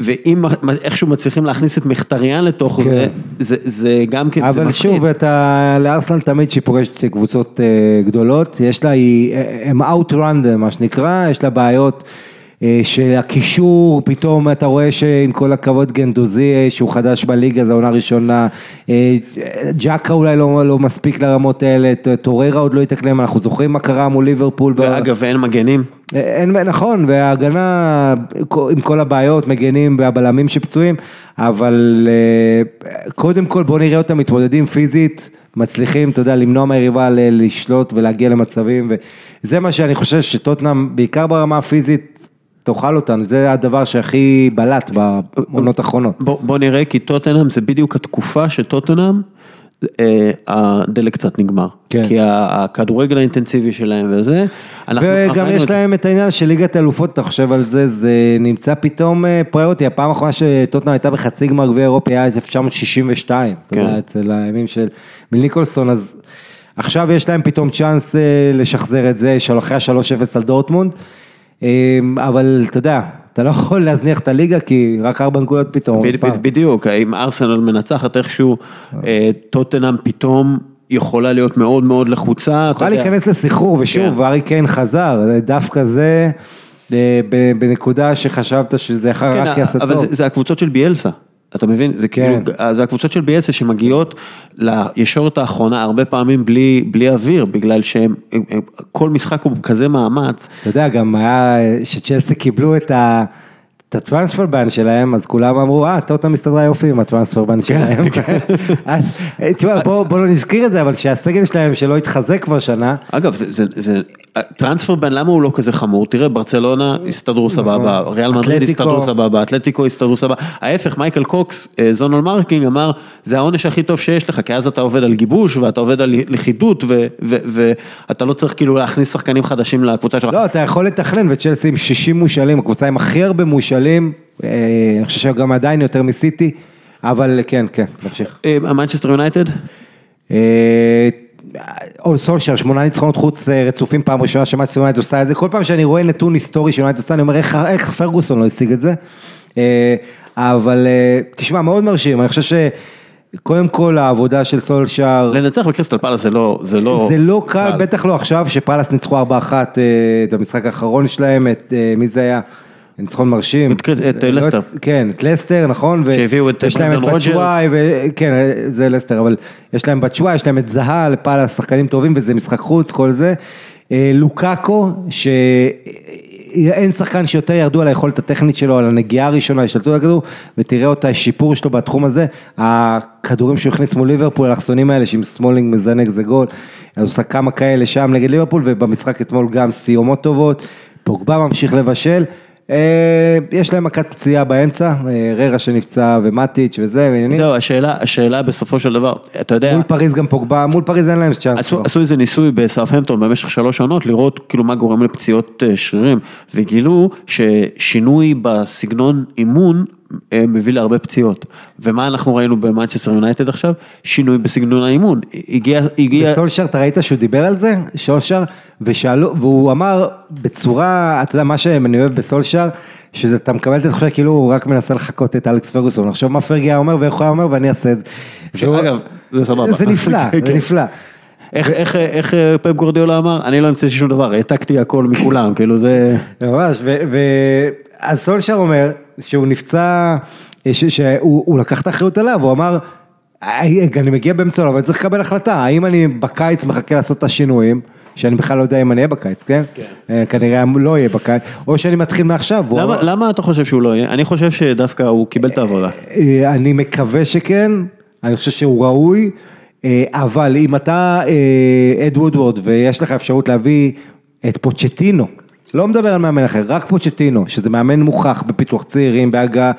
ואם איכשהו מצליחים להכניס את מחטריאן לתוך כן. זה, זה, זה גם כן, זה אבל מפחיד. שוב, אתה, לארסנל תמיד שהיא פוגשת קבוצות אה, גדולות, יש לה, היא, אה, הם outrun מה שנקרא, יש לה בעיות אה, של הקישור, פתאום אתה רואה שעם כל הכבוד גנדוזי, אה, שהוא חדש בליגה, זו עונה ראשונה, אה, ג'קה אולי לא, לא מספיק לרמות האלה, טוררה עוד לא התאקלם, אנחנו זוכרים מה קרה מול ליברפול. ב- ואגב, אין מגנים. אין, נכון, וההגנה עם כל הבעיות, מגנים והבלמים שפצועים, אבל אה, קודם כל בוא נראה אותם מתמודדים פיזית, מצליחים, אתה יודע, למנוע מהיריבה לשלוט ולהגיע למצבים, וזה מה שאני חושב שטוטנאם, בעיקר ברמה הפיזית, תאכל אותנו, זה הדבר שהכי בלט בעונות האחרונות. בוא, בוא נראה, כי טוטנאם זה בדיוק התקופה שטוטנאם, הדלק קצת נגמר. כן. כי הכדורגל האינטנסיבי שלהם וזה, וגם יש. להם את העניין של ליגת האלופות, אתה חושב על זה, זה נמצא פתאום אה, פריוטי, הפעם האחרונה שטוטנאם הייתה בחצי גמר גביע אירופי היה 1962, אתה כן. יודע, אצל הימים של מילניקולסון, אז עכשיו יש להם פתאום צ'אנס אה, לשחזר את זה, אחרי ה-3-0 על דורטמונד, אה, אבל אתה יודע, אתה לא יכול להזניח את הליגה כי רק ארבע נקודות פתאום. בדיוק, אם ארסנל מנצחת איכשהו, אה, טוטנאם פתאום יכולה להיות מאוד מאוד לחוצה. יכולה. להיכנס לסחרור, ושוב, כן. ארי קיין חזר, דווקא זה אה, בנקודה שחשבת שזה יכול כן, רק יעשה אבל טוב. זה, זה הקבוצות של ביאלסה, אתה מבין? זה כן. כאילו, זה הקבוצות של ביאלסה שמגיעות לישורת האחרונה הרבה פעמים בלי, בלי אוויר, בגלל שהם, הם- הם- כל משחק הוא כזה מאמץ. אתה יודע, גם היה, שצ'לסי קיבלו את ה... הטרנספר בן שלהם, אז כולם אמרו, אה, טוטנאם מסתדרה יופי עם הטרנספר בן שלהם. אז אה, תשמע, בוא בוא לא נזכיר את זה, אבל שהסגל שלהם שלא התחזק כבר שנה, אגב, זה, זה, transfer ban למה הוא לא כזה חמור? תראה, ברצלונה הסתדרו סבבה, ריאל מדריד נכון. הסתדרו סבבה, אתלטיקו הסתדרו סבבה. ההפך, מייקל קוקס, אה, Zonal Marking אמר, זה העונש הכי טוב שיש לך, כי אז אתה עובד על גיבוש ואתה עובד על לכידות ואתה לא צריך כאילו להכניס שחקנים חדשים לקבוצה שלך. לא, אתה יכול לתכנן, וצ'לסי עם 60 מושאלים, הקבוצה עם הכי הרבה מושאלים, אה, אני חושב שגם עדיין יותר מסיטי, אבל כן, כן, נמשיך. מנצ'סטר יונייטד? אה, אול סולשר, שמונה ניצחונות חוץ אה, רצופים פעם ראשונה שמנצ'סטר יונייטד עושה את זה, כל פעם שאני רואה נתון היסטורי שיונייטד עושה, אני אומר איך, איך פרגוסון לא השיג את זה, אה, אבל אה, תשמע, מאוד מרשים, אני חושב שקודם כל העבודה של סולשר, לנצח בקריסטל פלאס זה לא, זה לא... זה לא קל, בטח לא עכשיו, שפאלאס ניצחו 4-1 אה, את המשחק האחרון שלהם, את אה, מי זה היה? ניצחון מרשים. את את, לא לסטר. כן, את לסטר, נכון. שהביאו את ברנדון רוג'רס. ו- כן, זה לסטר, אבל יש להם בצ'וואי, יש להם את זאהה, פעל שחקנים טובים, וזה משחק חוץ, כל זה. אה, לוקאקו, שאין שחקן שיותר ירדו על היכולת הטכנית שלו, על הנגיעה הראשונה, השתלטות על הכדור, ותראה אותה, השיפור שלו בתחום הזה. הכדורים שהוא הכניס מול ליברפול, האלכסונים האלה, שעם סמולינג מזנק זה גול. אז הוא עושה כמה כאלה שם נגד ליברפול, ובמשחק אתמול גם סיומות טובות. פוגבה ממשיך לבשל. אה, יש להם מכת פציעה באמצע, אה, ררה שנפצע ומטיץ' וזה, ועניינים. זהו, השאלה, השאלה בסופו של דבר, אתה יודע, מול פריז גם פוגבה, מול פריז אין להם צ'אנס. עשו. עשו איזה ניסוי בסארפהמפטון במשך שלוש עונות, לראות כאילו מה גורם לפציעות אה, שרירים, וגילו ששינוי בסגנון אימון מביא להרבה פציעות. ומה אנחנו ראינו במנצ'סטר יונייטד עכשיו? שינוי בסגנון האימון. הגיע, הגיע, וסולשר, אתה ראית שהוא דיבר על זה? סולשר, ושאלו, והוא אמר בצורה, אתה יודע, מה שאני אוהב בסולשר, שזה, אתה מקבל את התחושה כאילו הוא רק מנסה לחקות את אלכס פרגוסון, עכשיו מה פרגי היה אומר ואיך הוא היה אומר ואני אעשה את זה. אגב, זה סבבה. זה נפלא, זה כן. נפלא. איך, איך, איך אה, פפ גורדיאלה אמר? אני לא המצאתי שום דבר, העתקתי הכל מכולם, כאילו זה... ממש, ו- ו- אז סולשר אומר שהוא נפצע, ש- שהוא הוא לקח את האחריות עליו, הוא אמר, "היי, אני מגיע באמצע העולם, אני צריך לקבל החלטה, האם אני בקיץ מחכה לעשות את השינויים, שאני בכלל לא יודע אם אני אהיה בקיץ, כן? אה, כנראה לא אהיה בקיץ, או שאני מתחיל מעכשיו. למה, אמר, למה אתה חושב שהוא לא יהיה? אני חושב שדווקא הוא קיבל את העבודה. אה, אני מקווה שכן, אני חושב שהוא ראוי, אה, אבל אם אתה אה, אד וודוורד ויש לך אפשרות להביא את פוצ'טינו, לא מדבר על מאמן אחר, רק פוצ'טינו, שזה מאמן מוכח בפיתוח צעירים, בהגעה.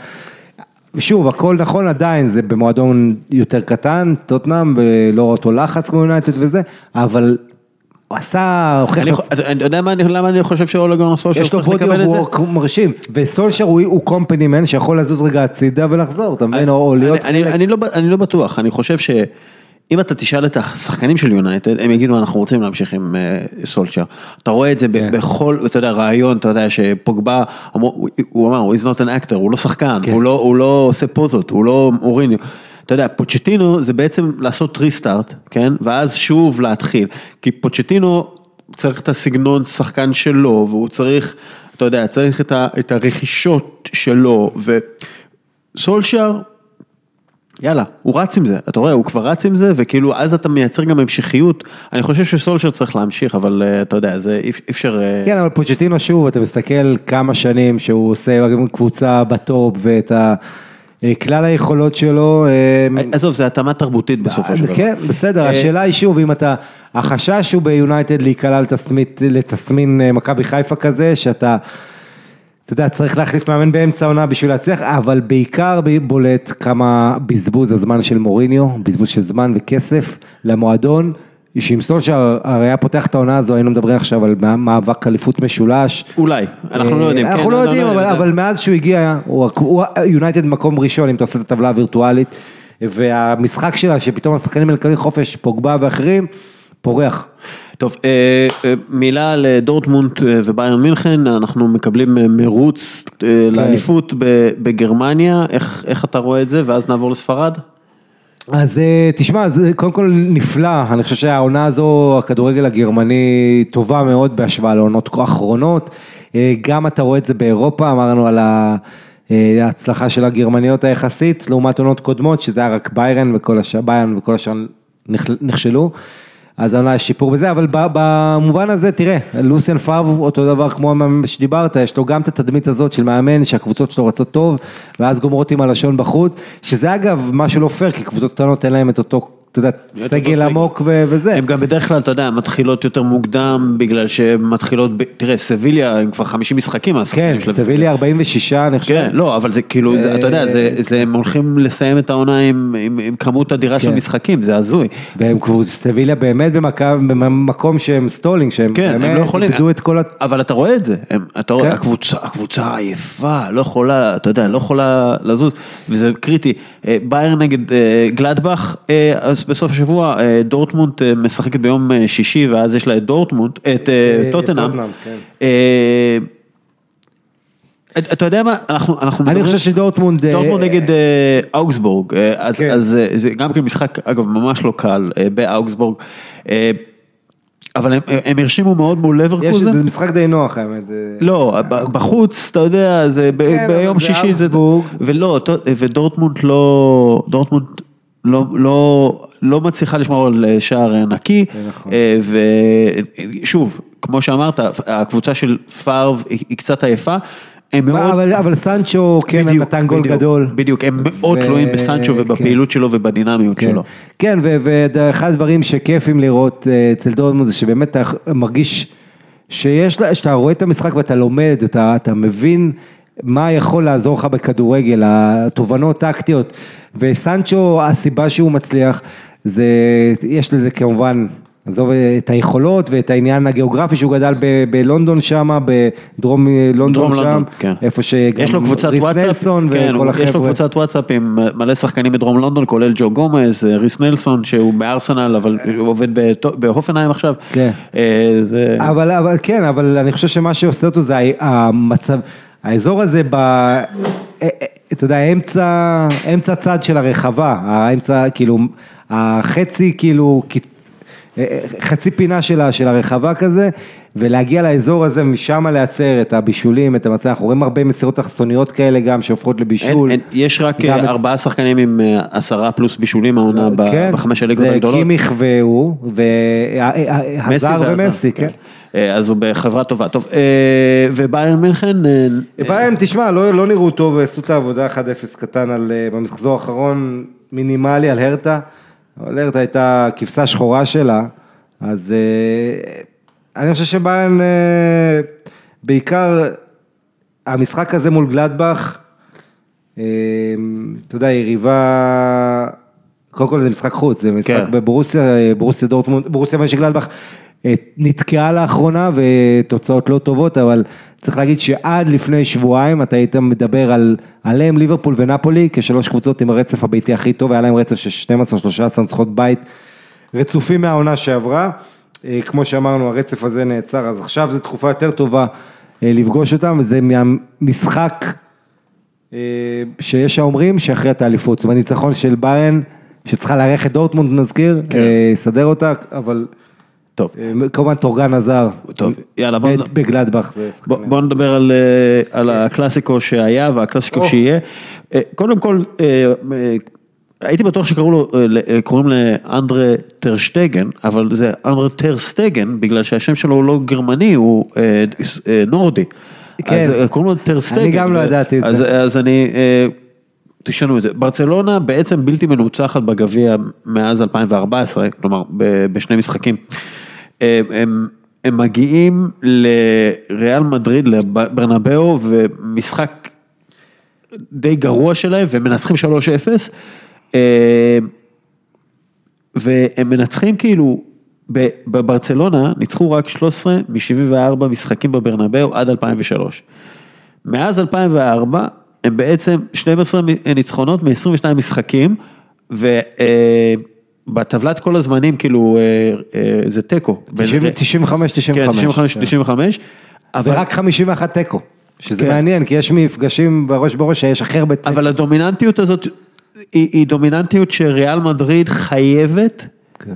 שוב, הכל נכון עדיין, זה במועדון יותר קטן, טוטנאם, ולא אותו לחץ כמו יונייטד וזה, אבל הוא עשה, הוכיח את חו- אתה יודע מה, אני- למה אני חושב שאולגון סולשר יש לו צריך בודי לקבל את זה? וורק מרשים, וסולשר הוא, קומפני מן שיכול לזוז רגע הצידה ולחזור, אתה מבין? או, להיות אני, לא, אני לא בטוח, אני חושב שאם אתה תשאל את השחקנים של יונייטד, הם יגידו אנחנו רוצים להמשיך עם uh, סולשר. אתה רואה את זה כן. בכל, אתה יודע, רעיון, אתה יודע, שפוגבה, אמר- הוא- הוא אמר, he's not an actor, הוא לא שחקן, כן. הוא, לא, הוא לא עושה פוזות, הוא לא אוריניו. אתה יודע, פוצ'טינו זה בעצם לעשות ריסטארט, כן? ואז שוב להתחיל. כי פוצ'טינו צריך את הסגנון שחקן שלו, והוא צריך, אתה יודע, צריך את, הרכישות שלו, וסולשר, יאללה, הוא רץ עם זה, אתה רואה, הוא כבר רץ עם זה, וכאילו אז אתה מייצר גם המשכיות. אני חושב שסולשר צריך להמשיך, אבל אה, אתה יודע, זה אי אפשר... אה, כן, אבל פוצ'טינו שוב, אתה מסתכל כמה שנים שהוא עושה קבוצה בטופ ואת ה... אה, כלל היכולות שלו. עזוב, זה התאמה תרבותית בסופו של דבר. כן, בסדר, השאלה היא שוב, אם אתה, החשש הוא ביונייטד להיקלע לתסמין מכבי חיפה כזה, שאתה, אתה יודע, צריך להחליף מאמן באמצע העונה בשביל להצליח, אבל בעיקר בולט כמה בזבוז הזמן של מוריניו, בזבוז של זמן וכסף למועדון. שעם סולשר הרי היה פותח את העונה הזו, היינו מדברים עכשיו על מאבק אליפות משולש. אולי, אנחנו לא יודעים. אנחנו כן, לא יודעים, אבל, זה- אבל מאז שהוא הגיע, יונייטד מקום ראשון, אם אתה עושה את הטבלה הווירטואלית, והמשחק שלה, שפתאום השחקנים מקבלים חופש, פוגבה ואחרים, פורח. טוב, אה, אה, מילה על אה, וביירן מינכן, אנחנו מקבלים מרוץ כן. לאליפות בגרמניה, איך איך אתה רואה את זה, ואז נעבור לספרד? אז תשמע, זה קודם כל נפלא, אני חושב שהעונה הזו, הכדורגל הגרמני טובה מאוד בהשוואה לעונות האחרונות, אה, גם אתה רואה את זה באירופה, אמרנו על ה- ההצלחה של הגרמניות היחסית, לעומת עונות קודמות, שזה היה רק ביירן וכל השאר, ביירן וכל השאר נכ- נכשלו. אז העונה יש שיפור בזה, אבל במובן הזה, תראה, לוסיאן פאב אותו דבר כמו המאמן שדיברת, יש לו גם את התדמית הזאת של מאמן שהקבוצות שלו רצות טוב, ואז גומרות עם הלשון בחוץ, שזה אגב משהו לא פייר, כי קבוצות קטנות אין להם את אותו, אתה יודע, סגל. עמוק וזה. הם גם בדרך כלל, אתה יודע, מתחילות יותר מוקדם, בגלל שהן מתחילות, תראה, סביליה, הם כבר 50 משחקים, כן. סביליה 46, אני חושב. כן, לא, אבל זה כאילו, אתה יודע, זה, אה, זה, הם הולכים לסיים את העונה עם, כמות אדירה של כן. משחקים, זה הזוי. והם קבוצ- סביליה באמת במקו- במקום שהם stalling, שהם כן, הם לא באמת יכולים, איבדו את כל ה... אבל אתה רואה את זה, אתה רואה, כן. הקבוצה, עייפה, לא יכולה, אתה יודע, לא יכולה לזוז, וזה קריטי. אה, באיירן נגד אה, גלדבך, אז בסוף השבוע אה, דורטמונד אה, משחקת ביום אה, שישי, ואז יש לה את דורטמונד, את טוטנאם. כן. אתה יודע מה, אנחנו, אנחנו אני חושב שדורטמונד... דורטמונד נגד אוגסבורג, אז כן. אז, זה גם כן משחק, אגב, ממש לא קל באוגסבורג. אבל הם- הם הרשימו מאוד מול לברקוזן. זה משחק די נוח האמת. לא, בחוץ, אתה יודע, זה ב- כן, ביום שישי זה... ולא, ודורטמונד לא... דורטמונד לא, לא, לא מצליחה לשמור על אה, שער נקי, נכון. אה, ושוב, כמו שאמרת, הקבוצה של פארב היא קצת עייפה, הם מאוד... אבל, אבל סנצ'ו כן בדיוק, נתן גול בדיוק, גדול. בדיוק, הם מאוד ו- תלויים בסנצ'ו כן. ובפעילות שלו ובדינמיות כן, שלו. כן ו- ואחד הדברים שכיפים לראות אה, אצל דורטמונד זה שבאמת אתה מרגיש שיש, שאתה רואה את המשחק ואתה לומד, אתה, אתה מבין מה יכול לעזור לך בכדורגל, התובנות טקטיות, וסנצ'ו הסיבה שהוא מצליח זה, יש לזה כמובן, עזוב את היכולות ואת העניין הגיאוגרפי שהוא גדל ב- בלונדון שם, בדרום לונדון שם, לונדון, כן. איפה שגם יש לו קבוצת ריס וואטסאפ, נלסון כן, וכל החבר'ה. יש לו קבוצת וואטסאפ עם מלא שחקנים בדרום לונדון, כולל ג'ו גומז, ריס נלסון שהוא בארסנל, אבל הוא עובד בהופנהיים עכשיו. כן. אה, זה... אבל, אבל כן, אבל אני חושב שמה שעושה אותו זה המצב, האזור הזה ב... אה, אה, אתה יודע, אמצע, אמצע צד של הרחבה, האמצע, כאילו, החצי, כאילו, אה, חצי פינה של, ה- של הרחבה כזה, ולהגיע לאזור הזה, ומשם לייצר את הבישולים, את המצב, אנחנו רואים הרבה מסירות אלכסוניות כאלה גם, שהופכות אין, לבישול. אין, יש רק אה, את- ארבעה שחקנים עם עשרה פלוס בישולים העונה כן, בחמש הליגות זה הגדולות. קימיך והוא, והזר מסי זה ומסי, הזר, כן. אה, אז הוא בחברה טובה. טוב, אה, וביירן מינכן, אה, ביין, תשמע, לא, לא נראו טוב, עשו את העבודה 1-0 קטן על, במחזור האחרון, מינימלי על הרטה, אבל הרטה הייתה כבשה שחורה שלה, אז אני חושב שביין, אה, בעיקר המשחק הזה מול גלדבך, אתה יודע, יריבה, קודם כל זה משחק חוץ, זה משחק כן. בברוסיה, ברוסיה דורטמונד, ברוסיה מנשגלדבך אה, נתקעה לאחרונה ותוצאות לא טובות, אבל צריך להגיד שעד לפני שבועיים אתה היית מדבר על, עליהם ליברפול ונפולי כשלוש קבוצות עם הרצף הביתי הכי טוב, היה להם רצף של 12-13 ניצחונות בית רצופים מהעונה שעברה, אה, כמו שאמרנו הרצף הזה נעצר, אז עכשיו זו תקופה יותר טובה אה, לפגוש אותם, וזה מהמשחק אה, שיש האומרים שאחרי את האליפות, זאת אומרת ניצחון של ביירן, שצריכה לארח את דורטמונד נזכיר, כן. אה, יסדר אותה, אבל טוב, אה, כמובן טורגן הזאר, טוב, יאללה, בוא, בגלדבך זה. בוא, בוא נדבר על, אה, על הקלאסיקו שהיה והקלאסיקו או. שיהיה. אה, קודם כל, הייתי בטוח שקראו לו, קוראים לאנדרה טרשטגן, אבל זה אנדרה טרסטגן, בגלל שהשם שלו הוא לא גרמני, הוא נורדי. כן. אז קוראים לו טרסטגן. אני גם לא ידעתי את אז, זה. אז אני, תשנו את זה. ברצלונה בעצם בלתי מנוצחת בגביע מאז 2014, כלומר בשני משחקים. אה, הם, הם מגיעים לריאל מדריד, לברנבאו, ומשחק די גרוע שלהם, ומנצחים 3-0. אה, והם מנצחים כאילו, בברצלונה ניצחו רק 13 מ-74 משחקים בברנבאו עד 2003. מאז 2004 הם בעצם 12 ניצחונות מ-22 משחקים, ובטבלת כל הזמנים כאילו אה, אה, זה תיקו. 95, 95. כן, 95, 95. אבל, ורק 51 תיקו, שזה כן. מעניין, כי יש מפגשים בראש בראש שיש הכי הרבה תיקו. אבל הדומיננטיות הזאת היא, היא דומיננטיות שריאל מדריד חייבת, כן.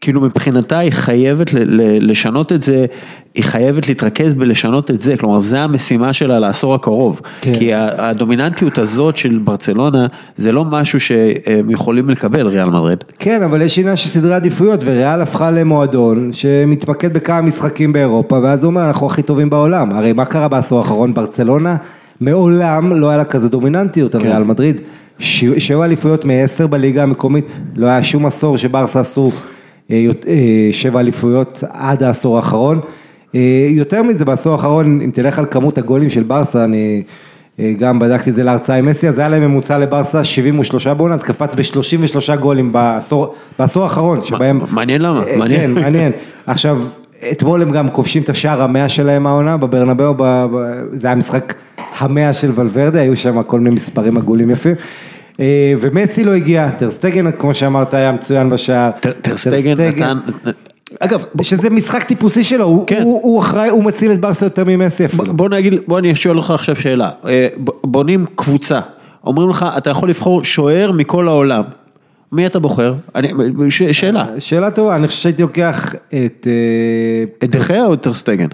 כאילו מבחינתה היא חייבת ל- ל- לשנות את זה, היא חייבת להתרכז בלשנות את זה, כלומר זה המשימה שלה לעשור הקרוב. כן. כי הדומיננטיות הזאת של ברצלונה זה לא משהו שהם יכולים לקבל ריאל מדריד. כן, אבל יש עניין של סדרי עדיפויות, וריאל הפכה למועדון שמתמקד בכמה משחקים באירופה, ואז הוא אומר, אנחנו הכי טובים בעולם. הרי מה קרה בעשור האחרון? ברצלונה מעולם לא היה לה כזה דומיננטיות על כן. ריאל מדריד. שבע אליפויות מעשר בליגה המקומית, לא היה שום עשור שברסה עשו שבע אליפויות עד העשור האחרון. אה, יותר מזה, בעשור האחרון, אם תלך על כמות הגולים של ברסה, אני אה, גם בדקתי את זה להרצאה עם מסי, אז היה להם ממוצע לברסה 73 בעונה, אז קפץ ב-33 גולים בעשור, בעשור האחרון, שבהם... מעניין למה, אה, מעניין. כן, מעניין. עכשיו, אתמול הם גם כובשים את השער המאה שלהם העונה בברנבאו, ב- זה היה משחק המאה של ולוורדה, היו שם כל מיני מספרים עגולים יפים. אה, ומסי לא הגיע, טרסטגן, כמו שאמרת, היה מצוין בשער. טר- טרסטגן נתן, אגב, שזה משחק טיפוסי שלו, כן. הוא הוא אחראי, הוא מציל את ברסה יותר ממסי אפילו. בוא נגיד, בוא אני שואל אותך עכשיו שאלה, אה, בונים קבוצה, אומרים לך אתה יכול לבחור שוער מכל העולם, מי אתה בוחר? אני, ש, שאלה. שאלה טובה, אני חושב שהייתי לוקח את... אה, את דה חאה או את טרסטגן?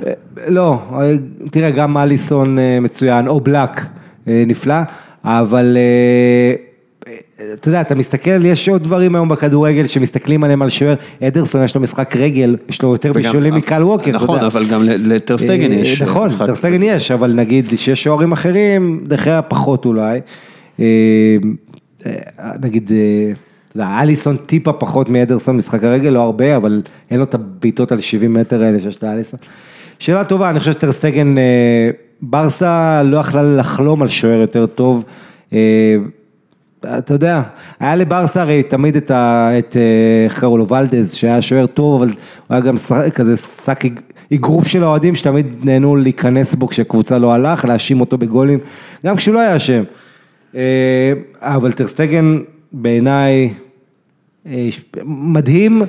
לא, אה, תראה, גם אליסון אה, מצוין, אובלק אה, נפלא, אבל אה, אה, אתה יודע, אתה מסתכל, יש עוד דברים היום בכדורגל שמסתכלים עליהם על שוער, אדרסון יש לו משחק רגל, יש לו יותר בישולים מקל ווקר, אתה נכון, יודע. אבל גם לטרסטגן אה, יש. נכון, משחק. טרסטגן יש, אבל נגיד שיש שוערים אחרים, דחיה פחות אולי. אה, אה, נגיד, אה, אתה יודע, אליסון טיפה פחות מאדרסון משחק הרגל, לא הרבה, אבל אין לו את הבעיטות על 70 מטר האלה שיש לאליסון. שאלה טובה, אני חושב שטרסטגן, אה, ברסה לא יכלה לחלום על שוער יותר טוב. אה, אתה יודע, היה לברסה הרי תמיד את ה... את, אה, איך קראו לו? ולדז, שהיה שוער טוב, אבל הוא היה גם שק- כזה שק אג- אגרוף של האוהדים שתמיד נהנו להיכנס בו כשקבוצה לא הלך, להאשים אותו בגולים, גם כשהוא לא היה אשם. אה, אבל טרסטגן בעיניי אה, מדהים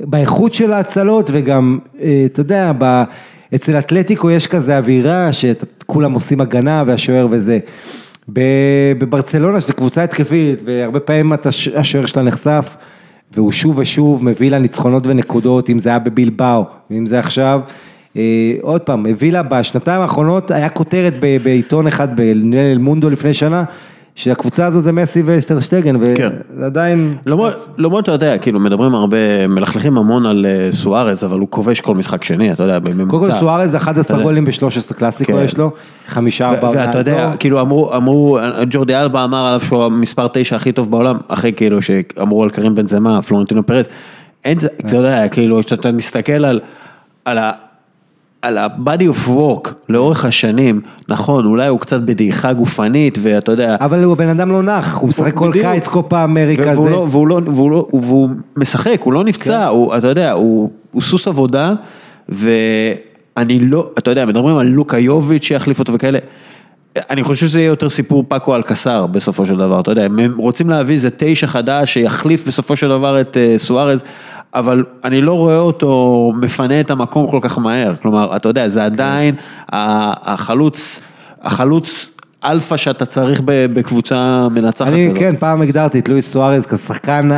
באיכות של ההצלות וגם, אה, אתה יודע, ב... אצל אתלטיקו יש כזה אווירה שכולם עושים הגנה והשוער וזה. בברצלונה שזו קבוצה התקפית והרבה פעמים השוער שלה נחשף והוא שוב ושוב מביא לה ניצחונות ונקודות, אם זה היה בבילבאו, אם זה עכשיו. אה, עוד פעם, הביא לה בשנתיים האחרונות, היה כותרת בעיתון אחד, באל מונדו לפני שנה, שהקבוצה הזו זה מסי ושטרשטגן, כן. ועדיין... למרות, למרות אתה יודע, כאילו מדברים הרבה, מלכלכים המון על אה, סוארז, אבל הוא כובש כל משחק שני, אתה יודע, בממוצע. קודם כל סוארז 11 אתה יודע. גולים ב-13 קלאסיקו כן. יש לו, חמישה ארבעה ואתה יודע. כאילו אמרו, אמרו, ג'ורדי אלבה אמר עליו שהוא המספר תשע הכי טוב בעולם, אחרי כאילו שאמרו על קרים בן זמה, פלורנטינו פרס, אין זה, אתה יודע, כאילו, כשאתה מסתכל על, על ה-body of work לאורך השנים, נכון, אולי הוא קצת בדעיכה גופנית, ואתה יודע, אבל הוא בן אדם לא נח, הוא משחק כל בדיוק. קיץ, קופה אמריקה והוא זה. לא, והוא לא, והוא לא, והוא משחק, הוא לא נפצע, הוא, אתה יודע, הוא, הוא סוס עבודה, ואני לא, אתה יודע, מדברים על לוקה יוביץ' שיחליף אותו וכאלה. אני חושב שזה יהיה יותר סיפור פאקו על קסר בסופו של דבר, אתה יודע, הם רוצים להביא איזה תשע חדש שיחליף בסופו של דבר את אה, סוארז, אבל אני לא רואה אותו מפנה את המקום כל כך מהר, כלומר, אתה יודע, זה עדיין החלוץ, החלוץ אלפא שאתה צריך בקבוצה מנצחת אני כזאת. כן, פעם הגדרתי את לואיס סוארז כשחקן,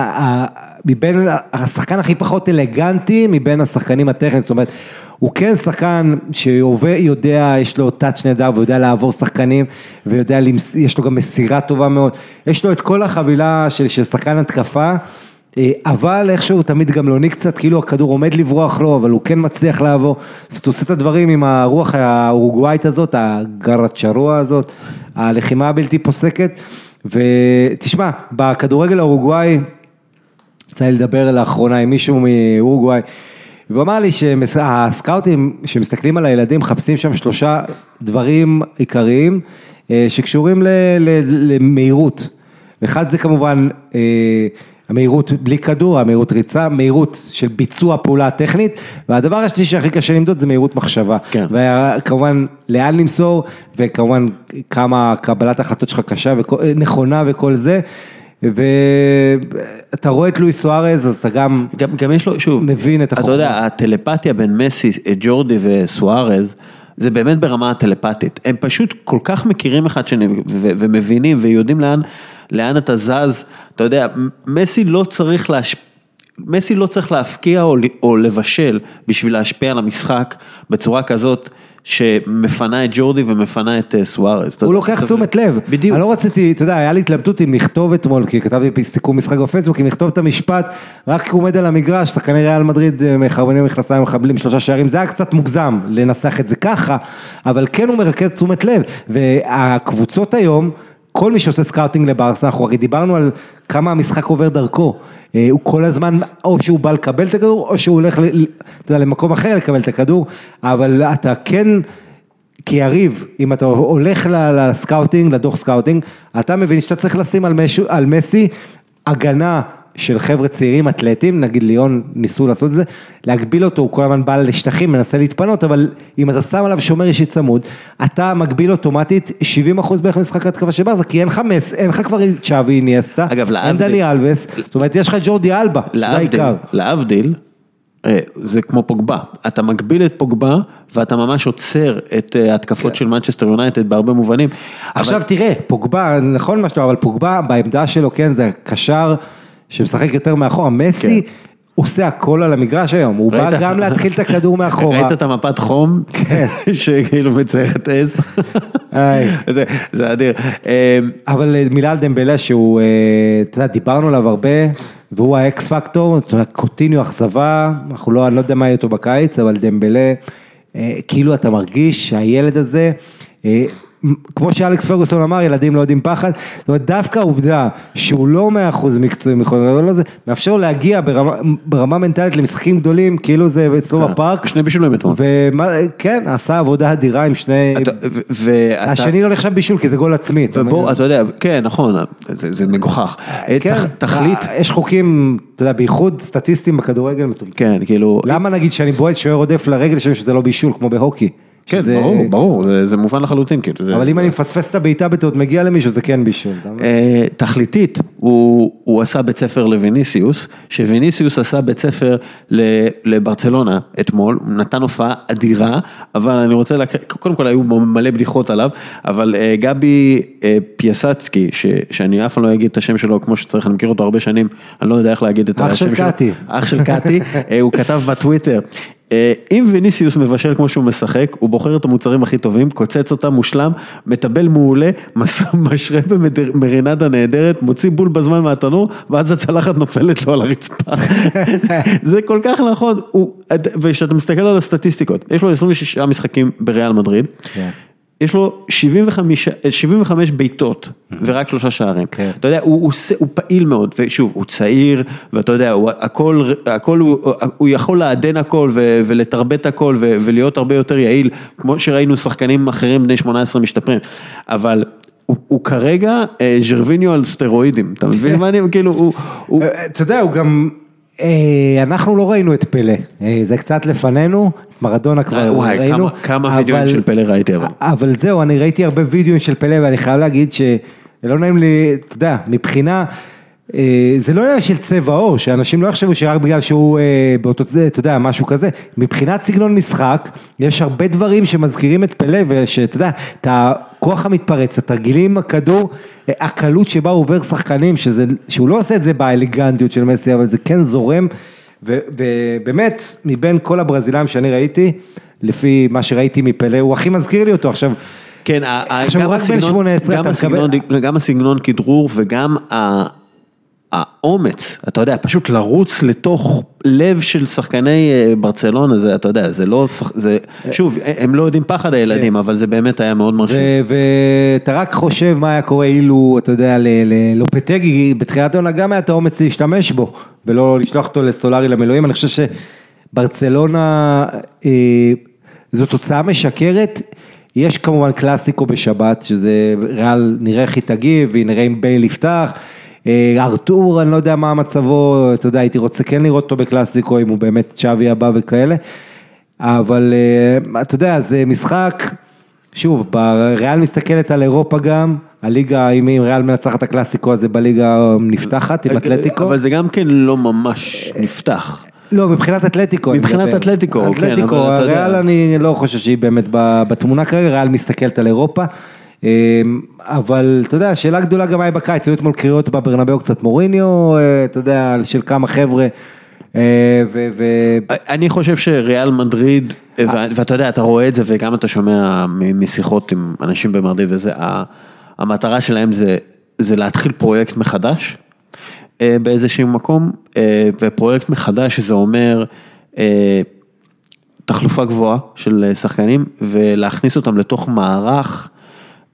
מבין, השחקן הכי פחות אלגנטי מבין השחקנים הטכניים, זאת אומרת, הוא כן שחקן שיודע, יש לו touch נהדר ויודע לעבור שחקנים ויודע, יש לו גם מסירה טובה מאוד, יש לו את כל החבילה של, של שחקן התקפה. אה, אבל איכשהו תמיד גמלוני קצת, כאילו הכדור עומד לברוח לו, אבל הוא כן מצליח לעבור. אומרת, הוא עושה את הדברים עם הרוח האורוגוואית הזאת, הגרצ'רוע הזאת, הלחימה הבלתי פוסקת. ותשמע, בכדורגל האורוגוואי, יצא לי לדבר לאחרונה עם מישהו מאורוגוואי, והוא אמר לי שהסקאוטים שמסתכלים על הילדים מחפשים שם שלושה דברים עיקריים אה, שקשורים למהירות. אחד זה כמובן אה, המהירות בלי כדור, המהירות ריצה, מהירות של ביצוע פעולה טכנית, והדבר השלישי שהכי קשה למדוד זה מהירות מחשבה. כן. וכמובן לאן למסור, וכמובן כמה קבלת ההחלטות שלך קשה ונכונה וכל זה. ואתה רואה את לואיס סוארז, אז אתה גם גם, גם יש לו, שוב, מבין את אתה החוכמה. יודע, הטלפתיה בין מסי, ג'ורדי וסוארז, זה באמת ברמה הטלפתית. הם פשוט כל כך מכירים אחד שני ומבינים ויודעים לאן, לאן אתה זז. אתה יודע, מסי לא צריך להש... מסי לא צריך להפקיע או, או לבשל בשביל להשפיע על המשחק בצורה כזאת שמפנה את ג'ורדי ומפנה את אה, סוארז. הוא לוקח תשומת לב. בדיוק. אני לא רציתי, אתה יודע, היה לי התלבטות אם לכתוב אתמול, כי כתבתי סיכום משחק בפייסבוק, אם לכתוב את המשפט, רק הוא עומד על המגרש, שחקני ריאל מדריד אה, מחרבנים מכנסיים מחבלים שלושה שערים, זה היה קצת מוגזם לנסח את זה ככה, אבל כן הוא מרכז תשומת לב, והקבוצות היום, כל מי שעושה scouting לברסה, אנחנו הרי דיברנו על כמה המשחק עובר דרכו, אה, הוא כל הזמן, או שהוא בא לקבל את הכדור, או שהוא הולך, אתה יודע, למקום אחר לקבל את הכדור, אבל אתה כן... כיריב, אם אתה הולך ל scouting, לדוח scouting, אתה מבין שאתה צריך לשים על, משו, על מסי הגנה של חבר'ה צעירים אתלטים, נגיד ליאון ניסו לעשות את זה, להגביל אותו, הוא כל הזמן בא לשטחים, מנסה להתפנות, אבל אם אתה שם עליו שומר אישי צמוד, אתה מגביל אוטומטית 70% בערך משחק ההתקפה של ברזה, כי אין לך מס, אין לך כבר צ'אבי איניאסטה, אגב, אין דני אלווס, זאת אומרת יש לך ג'ורדי אלבה, שזה העיקר. להבדיל, אה, זה כמו פוגבה, אתה מגביל את פוגבה ואתה ממש עוצר את אה, ההתקפות של מנצ'סטר יונייטד בהרבה מובנים. עכשיו אבל- תראה, פוגבה, נכון מה שאתה אומר, אבל פוגבה בעמדה שלו, כן, זה קשר שמשחק יותר מאחורה, מסי עושה הכל על המגרש היום, הוא בא כן. ראית? גם להתחיל את הכדור מאחורה. ראית את המפת חום? כן. שכאילו מציירת עז? זה- זה אדיר. אמ, אבל אה, מילה על דמבלה שהוא, אה, אתה יודע, דיברנו עליו הרבה, והוא האקס פקטור, אתה יודע, קוטיניו אכזבה, אנחנו לא, אני לא יודע מה יהיה איתו בקיץ, אבל דמבלה, אה, כאילו אתה מרגיש שהילד הזה, כמו שאלכס פרגוסון אמר, ילדים לא יודעים פחד, זאת אומרת, דווקא העובדה שהוא לא מאה אחוז מקצועי מכל הדבר הזה, מאפשר לו להגיע ברמה, ברמה מנטלית למשחקים גדולים, כאילו זה אצלו בפארק, שני בישולים אתמול. וכן, עשה עבודה אדירה עם שני, השני לא נחשב בישול כי זה גול עצמי. ובוא, אתה יודע, כן, נכון, זה זה מגוחך. כן, תח- תכלית, אה, יש חוקים, אתה יודע, בייחוד סטטיסטיים בכדורגל מטומטם. כן, כאילו, למה נגיד שאני בועט שוער עודף לרגל שלי שזה לא בישול כמו בהוקי? כן, שזה- ברור, ברור, זה- זה מובן לחלוטין, כאילו, זה- אבל אם אני מפספס את הבעיטה בטעות מגיע למישהו זה כן בישול. אה, תכליתית, הוא, הוא עשה בית ספר לוויניסיוס, שוויניסיוס עשה בית ספר לברצלונה אתמול, נתן הופעה אדירה, אבל אני רוצה להקריא, קודם כל היו מלא בדיחות עליו, אבל אה, גבי אה, פיאסצקי, ש, שאני אף פעם לא אגיד את השם שלו כמו שצריך, אני מכיר אותו הרבה שנים, אני לא יודע איך להגיד את אח של השם שלו. קאטי. אח של קאטי, אה, הוא כתב בטוויטר. אה, אם ויניסיוס מבשל כמו שהוא משחק, הוא בוחר את המוצרים הכי טובים, קוצץ אותם מושלם, מטבל מעולה, משרה במרינדה נהדרת, מוציא בול בזמן מהתנור, ואז הצלחת נופלת לו על הרצפה. זה כל כך נכון, וכשאתה מסתכל על הסטטיסטיקות, יש לו 26 משחקים בריאל מדריד. כן. יש לו 75, 75 בעיטות ורק שלושה שערים. כן. אתה יודע, הוא, הוא, הוא פעיל מאוד, ושוב, הוא צעיר, ואתה יודע, הוא, הכל, הכל הוא, הוא יכול לעדן הכל ו, ולתרבט הכל ו, ולהיות הרבה יותר יעיל, כמו שראינו שחקנים אחרים בני 18 משתפרים, אבל הוא, הוא כרגע אה, ז'רוויניו על סטרואידים, אתה מבין מה אני, כאילו, הוא, אה, אתה יודע, הוא גם, אה, אנחנו לא ראינו את פלא, אה, זה קצת לפנינו, מרדונה כבר וואי, ראינו. כמה- כמה וידאוים של פלא ראיתי, אבל. אבל זהו, אני ראיתי הרבה וידאוים של פלא ואני חייב להגיד שלא נעים לי, אתה יודע, מבחינה, אה, זה לא עניין של צבע עור, שאנשים לא יחשבו שרק בגלל שהוא אה, באותו זה, אתה יודע, משהו כזה, מבחינת סגנון משחק, יש הרבה דברים שמזכירים את פלא, ושאתה יודע, את הכוח המתפרץ, התרגילים הכדור, אה, הקלות שבה הוא עובר שחקנים, שזה, שהוא לא עושה את זה באלגנטיות של מסי, אבל זה כן זורם, ו- ובאמת, מבין כל הברזילאים שאני ראיתי, לפי מה שראיתי מפלא, הוא הכי מזכיר לי אותו עכשיו. כן, עכשיו, גם הוא רק בן הסגנון- 18, גם הסגנון- גם הסגנון כדרור וגם ה- האומץ, אתה יודע, פשוט לרוץ לתוך לב של שחקני אה, ברצלונה, זה, אתה יודע, זה לא, זה, שוב, הם לא יודעים פחד הילדים, אבל זה באמת היה מאוד מרשים. ואתה רק חושב מה היה קורה אילו, אתה יודע, ל- ל- לופטגי בתחילת העונה גם היה את האומץ להשתמש בו, ולא לשלוח אותו לסולארי למילואים, אני חושב שברצלונה, אה, זו תוצאה משקרת. יש כמובן קלאסיקו בשבת, שזה ריאל נראה איך היא תגיב, ונראה אם בייל יפתח. אה, ארתור, אני לא יודע מה מצבו, אתה יודע, הייתי רוצה כן לראות אותו בקלאסיקו, אם הוא באמת צ'אבי הבא וכאלה. אבל אה, אתה יודע, זה משחק, שוב, ריאל מסתכלת על אירופה גם, הליגה, אם ריאל מנצחת את הקלאסיקו, אז זה בליגה נפתחת עם אתלטיקו. אבל זה גם כן לא ממש נפתח. לא, מבחינת אתלטיקו. מבחינת. אתלטיקו, כן, אתלטיקו. הריאל אני לא חושב שהיא באמת בתמונה כרגע, ריאל מסתכלת על אירופה. אה, אבל אתה יודע, שאלה גדולה גם היה בקיץ, היו אתמול קריאות בברנבאו קצת מוריניו, אה, אתה יודע, של כמה חבר'ה. אה, ו- ו- אני חושב שריאל מדריד, ו- ואתה יודע, אתה רואה את זה וגם אתה שומע משיחות עם אנשים במדריד וזה, המטרה שלהם זה, זה להתחיל פרויקט מחדש אה, באיזשהו מקום, אה, ופרויקט מחדש זה אומר אה, תחלופה גבוהה של אה, שחקנים ולהכניס אותם לתוך מערך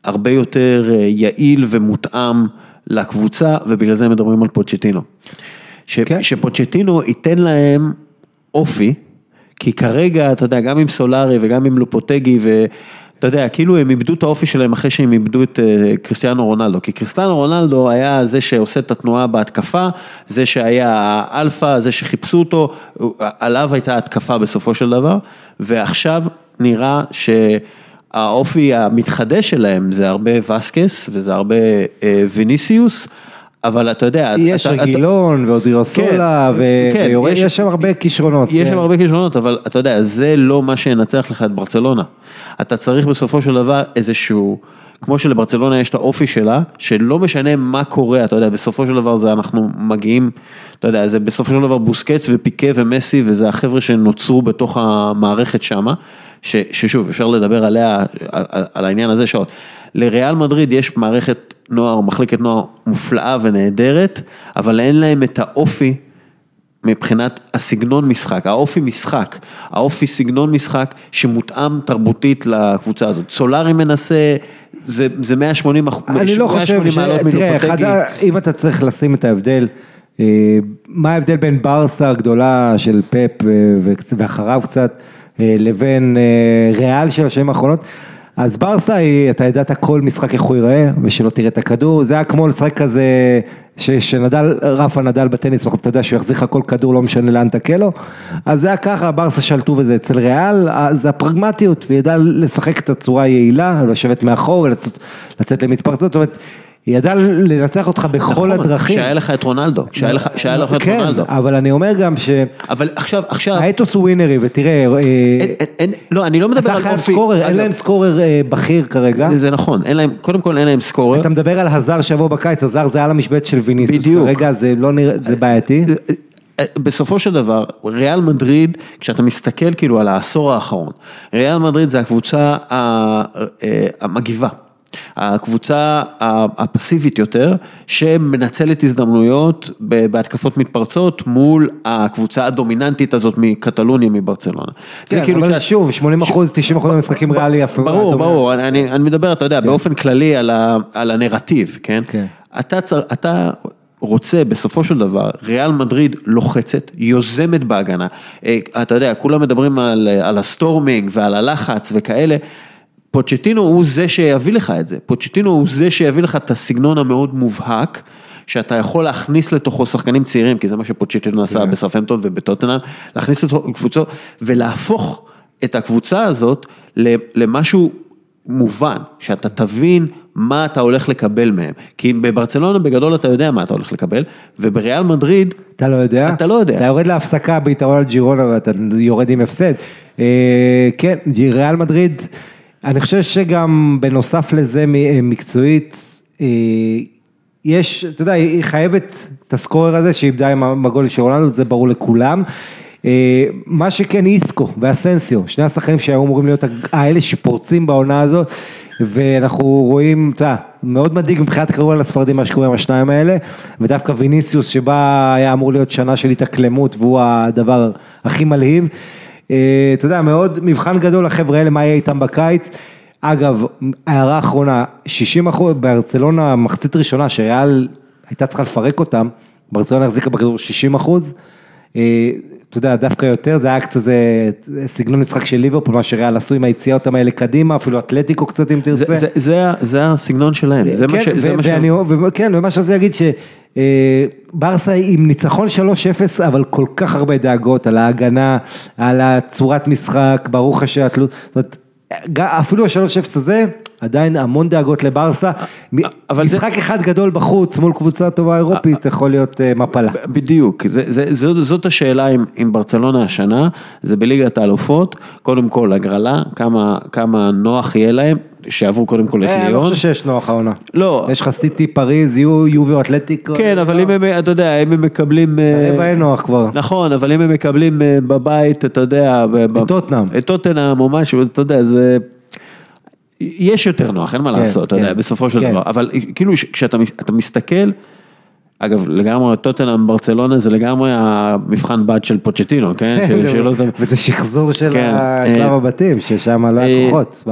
הרבה יותר אה, יעיל ומותאם לקבוצה, ובגלל זה מדברים על פוצ'טינו. ש, כן. שפוצ'טינו ייתן להם אופי, כי כרגע, אתה יודע, גם עם סולארי וגם עם לופוטגי, ואתה יודע, כאילו הם איבדו את האופי שלהם אחרי שהם איבדו את אה, קריסטיאנו רונלדו, כי קריסטיאנו רונלדו היה זה שעושה את התנועה בהתקפה, זה שהיה האלפא, זה שחיפשו אותו, עליו הייתה התקפה בסופו של דבר, ועכשיו נראה ש... האופי המתחדש שלהם זה הרבה וסקס וזה הרבה אה, ויניסיוס, אבל אתה יודע, יש אתה- אתה- רגילון ואודירסולה, כן, כן, ויש יש- שם הרבה כישרונות. יש כן. שם הרבה כישרונות, אבל אתה יודע, זה לא מה שינצח לך את ברצלונה. אתה צריך בסופו של דבר איזשהו כמו שלברצלונה יש את האופי שלה, שלא משנה מה קורה, אתה יודע, בסופו של דבר זה אנחנו מגיעים, אתה יודע, זה בסופו של דבר בוסקץ ופיקה ומסי, וזה החבר'ה שנוצרו בתוך המערכת שמה, ש, ששוב, אפשר לדבר עליה, על, על, על העניין הזה שעות. לריאל מדריד יש מערכת נוער, מחלקת נוער מופלאה ונהדרת, אבל אין להם את האופי מבחינת הסגנון משחק, האופי משחק, האופי סגנון משחק שמותאם תרבותית לקבוצה הזאת. סולארי מנסה, זה, זה 180 אחוז, אני לא חושב ש... תראה, אחד, אם אתה צריך לשים את ההבדל, אה, מה ההבדל בין ברסה הגדולה של פפ ואחריו קצת, לבין אה, ריאל של השנים האחרונות? אז ברסה היא, אתה ידעת כל משחק איך הוא ייראה, ושלא תראה את הכדור, זה היה כמו לשחק כזה, שנדל, רפה נדל בטניס, אתה יודע שהוא יחזיר לך כל כדור, לא משנה לאן תקה לו, אז זה היה ככה, ברסה שלטו בזה אצל ריאל, זה הפרגמטיות, וידע לשחק את הצורה היעילה, לשבת מאחור, ולצאת למתפרצות, זאת אומרת, היא ידעה לנצח אותך בכל נכון, הדרכים. כשהיה לך את רונלדו, כשהיה לך, כשהיה לך את כן, רונלדו. כן, אבל אני אומר גם ש... אבל עכשיו, עכשיו... האתוס הוא ווינרי, ותראה... אה, אין, אין, אין, לא, אני לא מדבר על אופי... סקורר, אין להם סקורר אה, בכיר כרגע. זה נכון, אין להם, קודם כל אין להם סקורר. אתה מדבר על הזר שיבוא בקיץ, הזר זה על המשבצת של ויניסוס. בדיוק. כרגע זה לא נראה, זה בעייתי. אה, בסופו של דבר, ריאל מדריד, כשאתה מסתכל כאילו על העשור האחרון, ריאל מדריד זה הקבוצה המגיבה. הקבוצה הפסיבית יותר, שמנצלת הזדמנויות בהתקפות מתפרצות מול הקבוצה הדומיננטית הזאת מקטלוניה, מברצלונה. כן, כאילו אבל שוב, 80 אחוז, 90 אחוז מהמשחקים ריאלי יפה. ברור, ברור, אני מדבר, אתה יודע, כן. באופן כללי על הנרטיב, כן? כן. אתה רוצה בסופו של דבר, ריאל מדריד לוחצת, יוזמת בהגנה. אה, אתה יודע, כולם מדברים על, על ה storming ועל הלחץ וכאלה. פוצ'טינו הוא זה שיביא לך את זה, פוצ'טינו הוא זה שיביא לך את הסגנון המאוד מובהק, שאתה יכול להכניס לתוכו שחקנים צעירים, כי זה מה שפוצ'טינו עשה כן. בסרפמפטון ובטוטנאם, להכניס לתוכו קבוצות ולהפוך את הקבוצה הזאת למשהו מובן, שאתה תבין מה אתה הולך לקבל מהם. כי בברצלונה בגדול אתה יודע מה אתה הולך לקבל, ובריאל מדריד... אתה לא יודע? אתה לא יודע. אתה יורד להפסקה ביתרון על ג'ירונה ואתה יורד עם הפסד. אה, כן, ריאל מדריד... אני חושב שגם בנוסף לזה אה, מקצועית, אה, יש, אתה יודע, היא חייבת את הסקורר הזה שאיבדה עם הגול של רולנדו, זה ברור לכולם. אה, מה שכן איסקו ואסנסיו, שני השחקנים שהיו אמורים להיות האלה שפורצים בעונה הזאת, ואנחנו רואים, אתה יודע, מאוד מדאיג מבחינת הכדורגל הספרדים מה שקורה עם השניים האלה, ודווקא ויניסיוס שבה היה אמור להיות שנה של התאקלמות והוא הדבר הכי מלהיב. אה, אתה יודע, מאוד מבחן גדול לחבר'ה האלה, מה יהיה איתם בקיץ. אגב, הערה אחרונה, 60 אחוז, בארצלונה, מחצית ראשונה, שריאל הייתה צריכה לפרק אותם, ברצלונה החזיקה בכדור 60 אחוז. אה, אתה יודע, דווקא יותר, זה היה קצת זה סגנון משחק של ליברפול, מה שריאל עשו עם היציאות האלה קדימה, אפילו אתלטיקו קצת אם תרצה. זה, זה, זה, זה הסגנון שלהם, זה כן, מה ש... זה מה ש... כן, ומה שזה יגיד ברסה עם ניצחון 3-0, אבל כל כך הרבה דאגות על ההגנה, על הצורת משחק, ברוך השם, אפילו ה-3-0 הזה, עדיין המון דאגות לברסה, משחק זה... אחד גדול בחוץ מול קבוצה טובה אירופית, זה יכול להיות אה, מפלה. בדיוק, זה, זה, זאת, זאת השאלה עם, עם ברצלונה השנה, זה בליגת האלופות, קודם כל הגרלה, כמה, כמה נוח יהיה להם, שעברו קודם כל את ליאון. אני לא חושב שיש נוח העונה. לא. יש לך סיטי, פריז, יובי או אתלטיקו. כן, אבל אם הם, אתה יודע, אם הם מקבלים... רבע אין נוח כבר. נכון, אבל אם הם מקבלים אה, בבית, אתה יודע... את טוטנאם. את טוטנאם או משהו, אתה יודע, זה... יש יותר נוח, אין מה כן, לעשות, אתה יודע, כן, בסופו של כן. דבר, אבל כאילו כשאתה מסתכל, אגב, לגמרי טוטנאם ברצלונה זה לגמרי המבחן בד של פוצ'טינו, כן? וזה שחזור של שלב הבתים, ששם לא היה כוחות,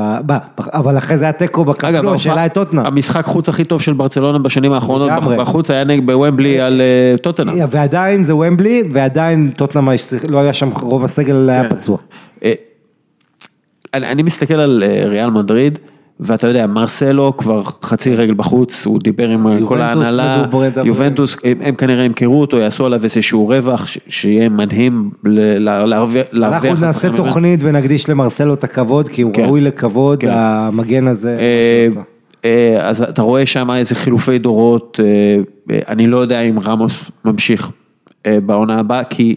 אבל אחרי זה היה תיקו בקפלו, השאלה את טוטנאם. המשחק חוץ הכי טוב של ברצלונה בשנים האחרונות, בחוץ היה נגד בוומבלי על אה, טוטנאם. ועדיין זה וומבלי, ועדיין טוטנאם לא היה שם, רוב הסגל היה פצוע. אה, אני, אני מסתכל על אה, ריאל מדריד, ואתה יודע, מרסלו כבר חצי רגל בחוץ, הוא דיבר עם כל ההנהלה, יובנטוס, הם, הם כנראה ימכרו אותו, יעשו עליו איזשהו רווח, שיהיה מדהים להרוויח. אנחנו נעשה תוכנית ונקדיש למרסלו את הכבוד, כי הוא כן, ראוי לכבוד, כן. המגן הזה. אה, אה, אז אתה רואה שם איזה חילופי דורות, אני לא יודע אם רמוס ממשיך בעונה הבאה, כי...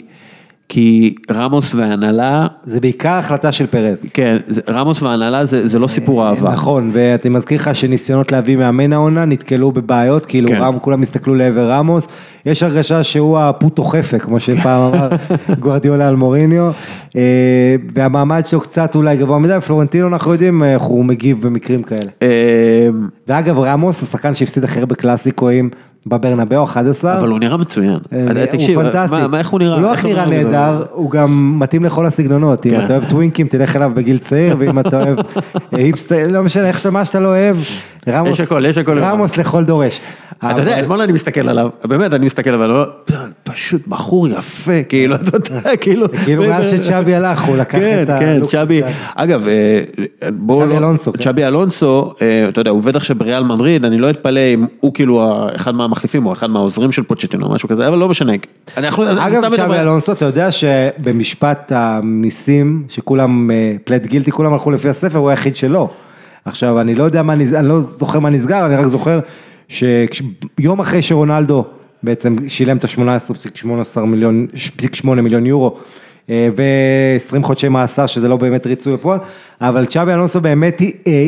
כי רמוס והנהלה, זה בעיקר החלטה של פרז. כן, זה- רמוס והנהלה זה, זה לא סיפור אהבה. נכון, ואני מזכיר לך שניסיונות להביא מאמן העונה נתקלו בבעיות, כאילו כן. רם, כולם הסתכלו לעבר רמוס, יש הרגשה שהוא הפוטו חפה, כמו שפעם אמר גוארדיולה על מוריניו, אה, והמעמד שלו קצת אולי גבוה מדי, פלורנטינו אנחנו יודעים איך הוא מגיב במקרים כאלה. אה, ואגב רמוס, השחקן שהפסיד הכי הרבה קלאסיקואים בברנבאו, 11. אבל הוא נראה מצוין. אה, תקשיב, הוא פנטסטי. מה, איך הוא נראה? הוא לא רק נראה נהדר, הוא גם מתאים לכל הסגנונות. אם כן. אתה אוהב טווינקים, תלך אליו בגיל צעיר, ואם אתה אוהב אה, היפסטר, לא משנה איך שאתה, מה שאתה לא אוהב. רמוס לכל דורש. אתה יודע, אתמול אני מסתכל עליו, באמת, אני מסתכל עליו, פשוט בחור יפה, כאילו, אתה יודע, כאילו. כאילו מאז שצ'אבי הלך, הוא לקח כן, את ה... כן, לוק צ'אבי, של צ'אבי. אגב, אה, בואו צ'אבי לא- אלונסו, כן. צ'אבי אלונסו, אה, אתה יודע, הוא עובד עכשיו בריאל מדריד, אני לא אתפלא אם הוא כאילו אחד מהמחליפים, או אחד מהעוזרים של פוצ'טינו, או משהו כזה, אבל לא משנה. אגב, צ'אבי אלונסו, אתה יודע שבמשפט המיסים, שכולם, פלט גילטי, כולם הלכו לפי הספר, הוא היחיד שלא. עכשיו, אני לא יודע מה, אני לא זוכר מה נסגר, אני רק זוכר שיום אחרי שרונלדו בעצם שילם את ה-18.18 מיליון, 8 מיליון יורו, אה, ו-20 חודשי מאסר, שזה לא באמת ריצוי בפועל, אבל צ'אבי אלונסו באמת אה,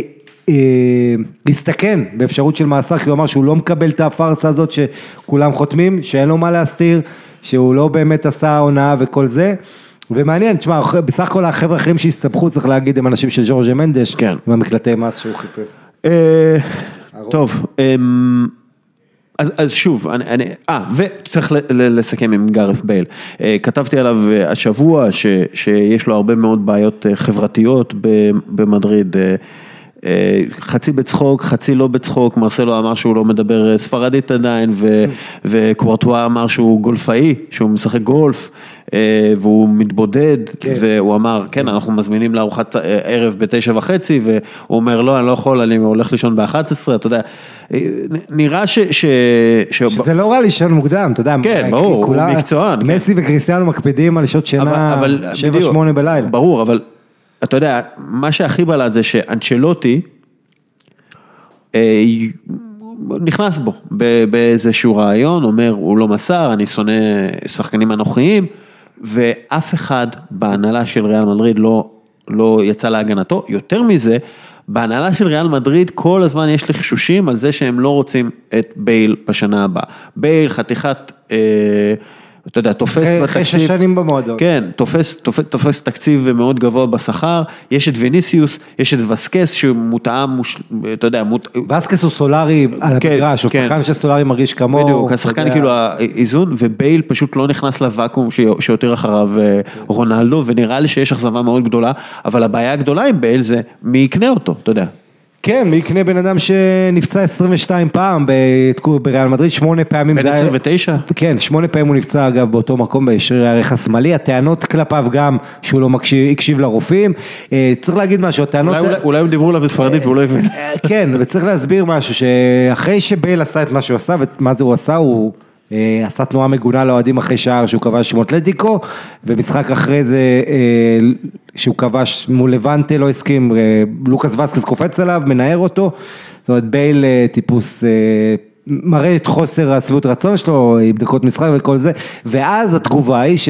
אה, הסתכן באפשרות של מאסר, כי הוא אמר שהוא לא מקבל את הפארסה הזאת שכולם חותמים, שאין לו מה להסתיר, שהוא לא באמת עשה הונאה וכל זה. ומעניין, תשמע, בסך הכל החבר'ה האחרים שהסתבכו, צריך להגיד, הם אנשים של ז'ורג'ה מנדש, כן. עם המקלטי מס שהוא חיפש. טוב, אמ, אז, אז שוב, אני, אני, אה, וצריך לסכם עם גארף בייל. אה, כתבתי עליו השבוע ש, שיש לו הרבה מאוד בעיות אה, חברתיות במדריד. אה, חצי בצחוק, חצי לא בצחוק, מרסלו אמר שהוא לא מדבר ספרדית עדיין, ו, וקוורטואה אמר שהוא גולפאי, שהוא משחק גולף, והוא מתבודד, כן. והוא אמר, כן, אנחנו מזמינים לארוחת אה, ערב בתשע וחצי, והוא אומר, לא, אני לא יכול, אני הולך לישון ב-11, אתה יודע, אה, נראה ש... ש, ש... שזה לא רע לישון מוקדם, אתה יודע. כן, ברור, הוא כולם- מקצוען, כן. מסי וקריסטיאנו מקפידים על שעות שינה שבע, שמונה בלילה. ברור, אבל אתה יודע, מה שהכי בלט זה שאנצ'לוטי אה, נכנס בו באיזשהו רעיון, אומר, הוא לא מסר, אני שונא שחקנים אנוכיים, ואף אחד בהנהלה של ריאל מדריד לא, לא יצא להגנתו. יותר מזה, בהנהלה של ריאל מדריד כל הזמן יש לחשושים על זה שהם לא רוצים את בייל בשנה הבאה. בייל חתיכת, אה, אתה יודע, תופס אחרי- בתקציב. אחרי שש שנים במועדון. כן, תופס, תופס, תופס תקציב מאוד גבוה בשכר, יש את ויניסיוס, יש את וסקס שהוא מותאם, מוש, אתה יודע, מות... וסקס הוא סולארי על כן, המגרש, הוא כן. שחקן שסולארי מרגיש כמוהו. בדיוק, השחקן יודע. כאילו האיזון, ובייל פשוט לא נכנס לוואקום ש- שיותר אחריו אה, רונלדו, ונראה לי שיש אכזבה מאוד גדולה, אבל הבעיה הגדולה עם בייל זה מי יקנה אותו, אתה יודע. כן, מי יקנה בן אדם שנפצע 22 פעם בריאל מדריד, שמונה פעמים. בן זה היה- 29? כן, שמונה פעמים הוא נפצע אגב באותו מקום בשריר הערך השמאלי, הטענות כלפיו גם שהוא לא הקשיב לרופאים. אה, צריך להגיד משהו, הטענות... אולי, הם דיברו עליו בספרדית והוא לא הבין. אה, כן, וצריך להסביר משהו, שאחרי שבייל עשה את מה שהוא עשה, ומה זה הוא עשה, הוא אה, עשה תנועה מגונה לאוהדים אחרי שער שהוא כבש עם אתלטיקו, ומשחק אחרי זה אה, שהוא כבש מול לבנטה לא הסכים, אה, לוקאס וסקס קופץ עליו, מנער אותו, זאת אומרת בייל אה, טיפוס... אה, מראה את חוסר השביעות רצון שלו, עם דקות משחק וכל זה, ואז התגובה היא ש...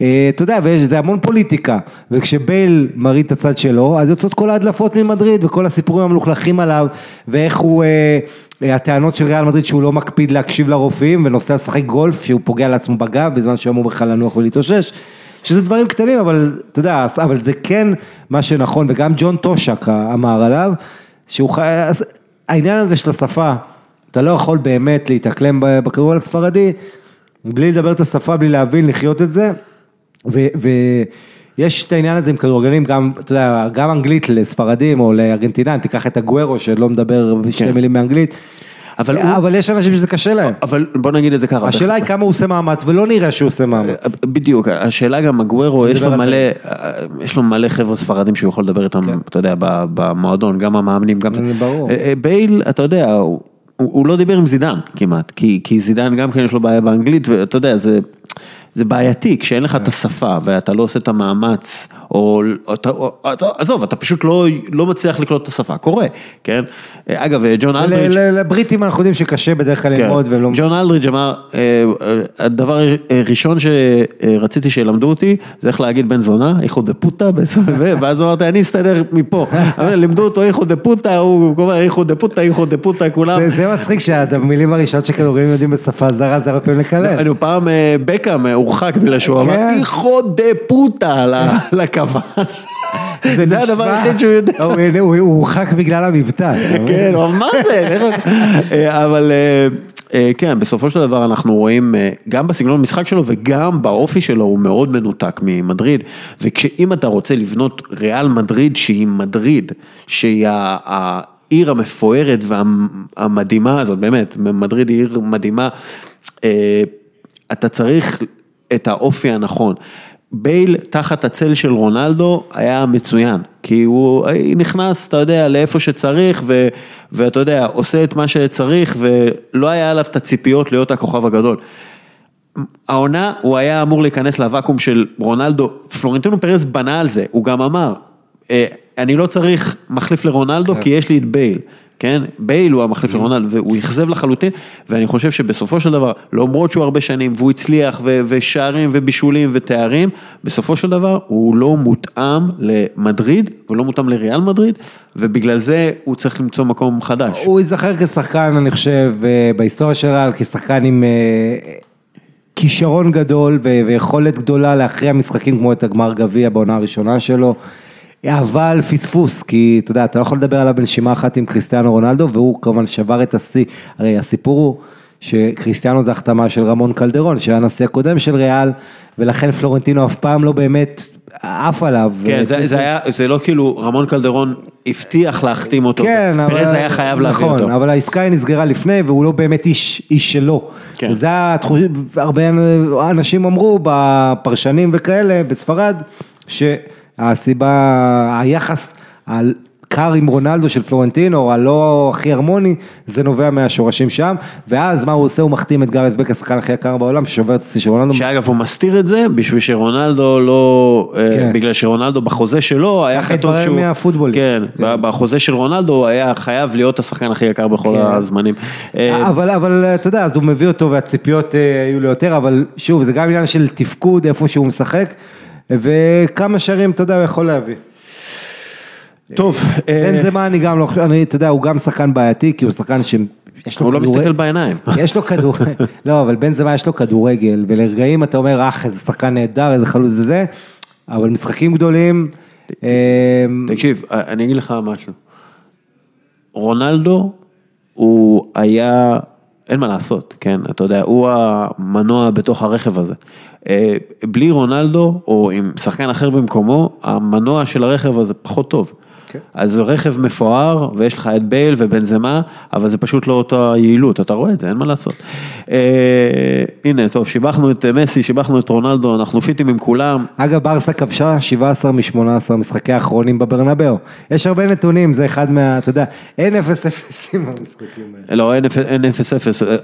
אה, אתה יודע, ויש, זה המון פוליטיקה, וכשבייל מראים את הצד שלו, אז יוצאות כל ההדלפות ממדריד, וכל הסיפורים המלוכלכים עליו, ואיך הוא, אה, אה, הטענות של ריאל מדריד שהוא לא מקפיד להקשיב לרופאים, ונוסע לשחק גולף, שהוא פוגע לעצמו בגב, בזמן שהוא אמור בכלל לנוח ולהתאושש, שזה דברים קטנים, אבל אתה יודע, אבל זה כן מה שנכון, וגם ג'ון טושק אמר עליו, שהוא חי... העניין הזה של השפה, אתה לא יכול באמת להתאקלם בכדורגל הספרדי, בלי לדבר את השפה, בלי להבין, לחיות את זה. ויש את העניין הזה עם כדורגלנים, גם, אתה יודע, גם אנגלית לספרדים או לארגנטינאים, תיקח את הגוורו שלא מדבר שתי כן. מילים באנגלית, אבל הוא- אבל יש אנשים שזה קשה להם. אבל בוא נגיד את זה ככה. השאלה היא כמה הוא עושה מאמץ, ולא נראה שהוא עושה מאמץ. בדיוק, השאלה גם מגוורו, יש לו מלא, יש לו מלא חבר'ה ספרדים שהוא יכול לדבר איתם, אתה יודע, במועדון, גם המאמנים, גם... ברור. אה, אה, בייל, אתה יודע, הוא, הוא לא דיבר עם זידן כמעט, כי, כי זידן גם כן יש לו בעיה באנגלית, ואתה יודע, זה, זה בעייתי, כשאין לך את השפה ואתה לא עושה את המאמץ, או, אתה- או עזוב, אתה פשוט לא, לא מצליח לקלוט את השפה, קורה, כן? אגב, ג'ון ל- אלדריץ', לבריטים אנחנו יודעים שקשה בדרך כלל כן. ללמוד והם לא... ג'ון אלדריץ' אמר, אה, אה, הדבר הראשון שרציתי שילמדו אותי, זה איך להגיד בן זונה, hijo de puta, ואז אמרתי, אני אסתדר מפה. לימדו אותו hijo de puta, הוא אומר hijo de puta, hijo de puta, כולם. זה- מצחיק שהמילים הראשונות שכדורגלים יודעים בשפה זרה זה הרבה פעמים לקלל. אני פעם אה, בקאם אה, הורחק בגלל שהוא אמר כן. hijo de puta ל- לכבש. זה הדבר היחיד שהוא יודע. הוא- הורחק בגלל המבטא. כן, מה זה? אה, אבל אה, אה, כן, בסופו של דבר אנחנו רואים, גם בסגנון המשחק שלו וגם באופי שלו, הוא מאוד מנותק ממדריד. וכשאם אתה רוצה לבנות ריאל מדריד שהיא מדריד, שהיא ה- העיר המפוארת והמדהימה הזאת, באמת, מדריד היא עיר מדהימה, אתה צריך את האופי הנכון. בייל תחת הצל של רונלדו היה מצוין, כי הוא נכנס, אתה יודע, לאיפה שצריך, ו, ואתה יודע, עושה את מה שצריך, ולא היה עליו את הציפיות להיות הכוכב הגדול. העונה, הוא היה אמור להיכנס לוואקום של רונלדו, פלורנטינו פרס בנה על זה, הוא גם אמר, "אה, אני לא צריך מחליף לרונלדו כי יש לי את בייל, כן? בייל הוא המחליף לרונלדו, והוא אכזב לחלוטין, ואני חושב שבסופו של דבר, למרות שהוא הרבה שנים, והוא הצליח, ו- ושערים ובישולים ותארים, בסופו של דבר הוא לא מותאם למדריד, הוא לא מותאם לריאל מדריד, ובגלל זה הוא צריך למצוא מקום חדש. הוא ייזכר כשחקן, אני חושב, אה, בהיסטוריה של ריאל, כשחקן עם אה, כישרון גדול ויכולת גדולה להכריע משחקים כמו את הגמר גביע בעונה הראשונה שלו. אבל פספוס, כי אתה יודע, אתה לא יכול לדבר עליו בנשימה אחת עם קריסטיאנו רונלדו, והוא כמובן שבר את השיא, הרי הסיפור הוא שקריסטיאנו זה החתמה של רמון קלדרון, שהיה הנשיא הקודם של ריאל, ולכן פלורנטינו אף פעם לא באמת עף עליו. כן, זה, זה היה, זה לא כאילו, רמון קלדרון הבטיח להחתים אותו, כן, אבל... פרז היה חייב להביא נכון, אותו. אבל העסקה היא נסגרה לפני, והוא לא באמת איש, איש שלו. כן. וזה התחוש... הרבה אנשים אמרו, בפרשנים וכאלה, בספרד, שהסיבה, היחס הקר עם רונלדו של פלורנטינו, הלא הכי הרמוני, זה נובע מהשורשים שם, ואז מה הוא עושה? הוא מחתים את גארץ בק, השחקן הכי יקר בעולם, ששובר את השיא של רונלדו. שאגב הוא מסתיר את זה בשביל שרונלדו לא, כן. כן. בגלל שרונלדו בחוזה שלו היה כתוב שהוא, מהפוטבוליסט. כן, בחוזה של רונלדו היה חייב להיות השחקן הכי יקר בכל כן. הזמנים. אה, אבל, אבל אתה יודע, אז הוא מביא אותו והציפיות אה, היו לו יותר, אבל שוב, זה גם עניין של תפקוד, איפה שהוא משחק, וכמה שערים, אתה יודע, הוא יכול להביא. טוב, אה, בין זה מה אני גם לא חושב, אני, אתה יודע, הוא גם שחקן בעייתי, כי הוא שחקן שיש לו הוא לא כדורגל- מסתכל בעיניים. יש לו כדור, לא, אבל בין זה מה יש לו כדורגל, ולרגעים אתה אומר, אח, איזה שחקן נהדר, איזה חלוץ זה זה, אבל משחקים גדולים, אה, תקשיב, אני אגיד לך משהו. רונלדו הוא היה, אין מה לעשות, כן, אתה יודע, הוא המנוע בתוך הרכב הזה. אה, בלי רונלדו, או עם שחקן אחר במקומו, המנוע של הרכב הזה פחות טוב. כן. אז זה רכב מפואר, ויש לך את בייל ובנזמה, אבל זה פשוט לא אותה יעילות, אתה רואה את זה, אין מה לעשות. אה, הנה, טוב, שיבחנו את מסי, שיבחנו את רונלדו, אנחנו פיטים עם כולם. אגב, ברסה כבשה 17 מ-18 משחקי האחרונים בברנבאו. יש הרבה נתונים, זה אחד מה, אתה יודע, אין 0-0 עם המשחקים האלה. לא, אין אפ- אין 0-0,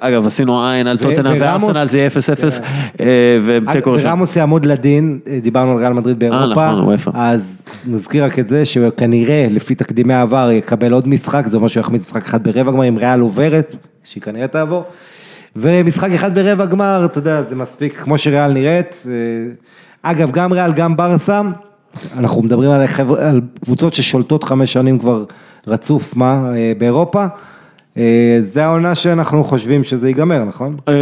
אגב עשינו עין על טוטנה וארסנל זה יהיה 0-0 אה, ותיקו ראשון. ורמוס יעמוד לדין, אה, דיברנו על ריאל מדריד באירופה, נכון. אז נזכיר רק את זה שכנראה, לפי תקדימי העבר, יקבל עוד משחק, זה אומר שהוא יחמיץ משחק אחד ברבע גמר, אם ריאל עוברת, שהיא כנראה תעבור, ומשחק אחד ברבע גמר, אתה יודע, זה מספיק, כמו שריאל נראית. אה, אגב, גם ריאל, גם ברסה, אנחנו מדברים על, חבר, על קבוצות ששולטות חמש שנים כבר רצוף, מה, אה, באירופה. אה, זה העונה שאנחנו חושבים שזה ייגמר, נכון? אה,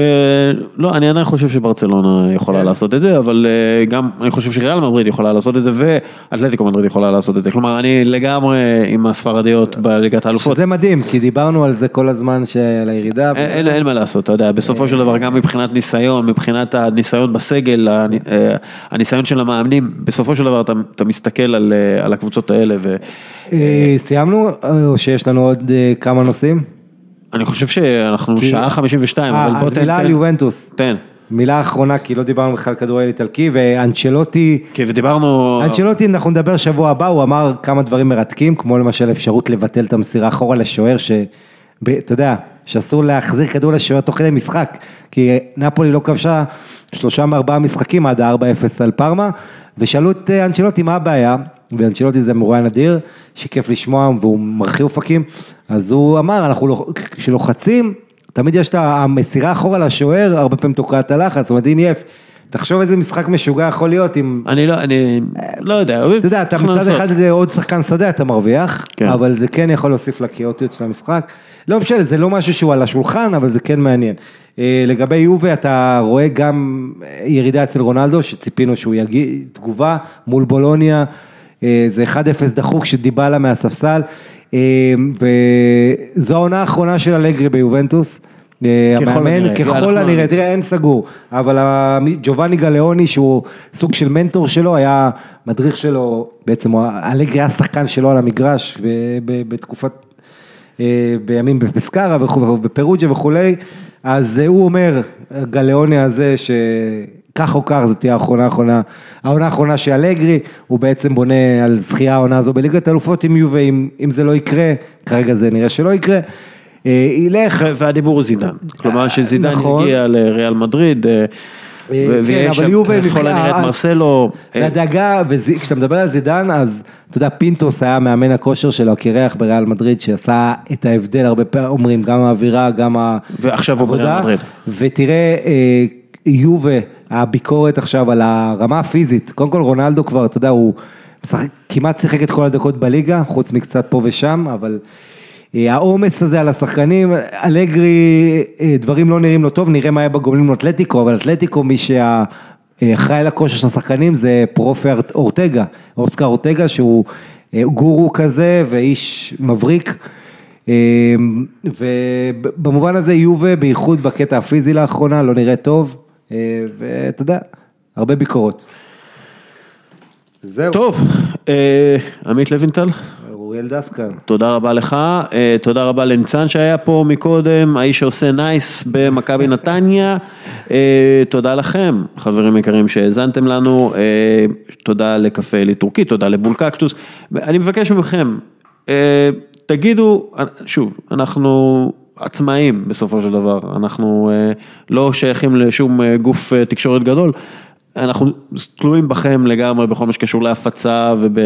לא, אני עדיין חושב שברצלונה יכולה כן. לעשות את זה, אבל אה, גם אני חושב שריאל מדריד יכולה לעשות את זה ואתלטיקו מדריד יכולה לעשות את זה. כלומר, אני לגמרי עם הספרדיות בליגת האלופות. שזה מדהים, כי דיברנו על זה כל הזמן של הירידה. אין, מה לעשות, אתה יודע, בסופו של דבר גם מבחינת ניסיון, מבחינת הניסיון בסגל, הנ- הניסיון של המאמנים, בסופו של דבר אתה, מסתכל על, הקבוצות האלה סיימנו, או שיש לנו עוד כמה נושאים? ואני חושב שאנחנו שעה 52, אבל אה, בוא אז תן, מילה על יובנטוס. תן, מילה אחרונה, כי לא דיברנו בכלל כדורגל איטלקי, ואנצ'לוטי, כי ודיברנו, אנצ'לוטי, אנחנו נדבר שבוע הבא, הוא אמר כמה דברים מרתקים, כמו למשל אפשרות לבטל את המסירה אחורה לשוער, שאתה יודע, שאסור להחזיר כדור לשוער תוך כדי משחק, כי נפולי לא כבשה שלושה מארבעה משחקים עד ה-4-0 על פארמה, ושאלו את אה, אנצ'לוטי מה הבעיה, ואנצ'לוטי זה מרואיין אדיר, שכיף לשמוע והוא מרחיב אופקים, אז הוא אמר, אנחנו לא- כשלוחצים, תמיד יש את המסירה אחורה לשוער, הרבה פעמים תוקעת הלחץ, זאת אומרת אם יהיה, תחשוב איזה משחק משוגע יכול להיות אם... אני לא, אני לא יודע. אתה יודע, אתה מצד. אחד עוד שחקן שדה אתה מרוויח, כן. אבל זה כן יכול להוסיף לכאוטיות של המשחק. לא משנה, זה לא משהו שהוא על השולחן, אבל זה כן מעניין. אה, לגבי יובה, אתה רואה גם ירידה אצל רונלדו, שציפינו שהוא יגיע, תגובה מול בולוניה, אה, זה 1-0 דחוק שדיבלה מהספסל, אה, וזו העונה האחרונה של אלגרי ביובנטוס. אה, המאמן. ככל הנראה, תראה, אין סגור, אבל ג'ובאני גליאוני, שהוא סוג של מנטור שלו, היה מדריך שלו, בעצם אלגרי היה שחקן שלו על המגרש בתקופת, אה, בימים בפסקרה וכו', בפרוג'ה וכולי, אז אה, הוא אומר, גליאוני הזה, שכך או כך, זאת תהיה האחרונה האחרונה, העונה האחרונה של אלגרי, הוא בעצם בונה על זכייה העונה הזו בליגת האלופות עם יובה, אם, אם זה לא יקרה, כרגע זה נראה שלא יקרה, אה, ילך, והדיבור הוא זידן, כלומר שזידן נכון. יגיע לריאל מדריד, אה, ויש אבל שם יובה ככל הנראה את אה, מרסלו, אה, והדאגה, וכשאתה מדבר על זידן, אז אתה יודע, פינטוס היה מאמן הכושר שלו, הקירח בריאל מדריד, שעשה את ההבדל, הרבה פעמים אומרים, גם האווירה, גם ועכשיו הוא בריאל העבודה. מדריד. ותראה, אה, יובה, הביקורת עכשיו על הרמה הפיזית, קודם כל רונלדו כבר, אתה יודע, הוא משחק, כמעט שיחק את כל הדקות בליגה, חוץ מקצת פה ושם, אבל... אה, העומס הזה על השחקנים, אלגרי, אה, דברים לא נראים לו טוב, נראה מה היה בגומלין עם אתלטיקו, אבל אתלטיקו, מי שאחראי לכושר של השחקנים זה פרופי ארט- אורטגה, אוסקר אורטגה, שהוא אה, גורו כזה ואיש מבריק. אה, ובמובן הזה יובה, בייחוד בקטע הפיזי לאחרונה, לא נראה טוב, אה, ואתה יודע, הרבה ביקורות. זהו, טוב, אה, עמית לוינטל, אוריאל דסקל. תודה רבה לך, אה, תודה רבה לניצן שהיה פה מקודם, האיש שעושה nice במכבי נתניה, אה, תודה לכם, חברים יקרים שהאזנתם לנו, אה, תודה לקפה אלי טורקי, תודה לבול קקטוס, אני מבקש מכם, תגידו, שוב, אנחנו עצמאים בסופו של דבר, אנחנו לא שייכים לשום גוף תקשורת גדול, אנחנו תלויים בכם לגמרי בכל מה שקשור להפצה וב...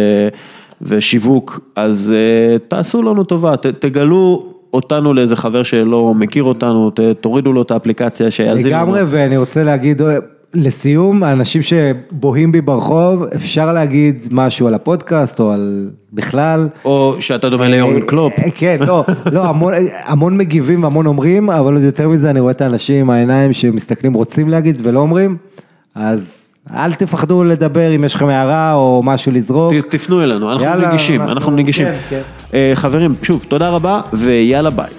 ושיווק, אז uh, תעשו לנו טובה, ת, תגלו אותנו לאיזה חבר שלא מכיר אותנו, ת, תורידו לו את האפליקציה שיאזין לנו. לגמרי, ואני רוצה להגיד, אה, לסיום, האנשים שבוהים בי ברחוב, אפשר להגיד משהו על הפודקאסט או על בכלל. או שאתה דומה ליורגן קלופ. אה, כן, לא, לא, המון, המון מגיבים והמון אומרים, אבל עוד יותר מזה אני רואה את האנשים עם העיניים שמסתכלים, רוצים להגיד ולא אומרים, אז אל תפחדו לדבר אם יש לכם הערה או משהו לזרוק. תפנו אלינו, אנחנו יאללה, נגישים, אנחנו- אנחנו נגישים. כן, כן. אה, חברים, שוב, תודה רבה ויאללה ביי.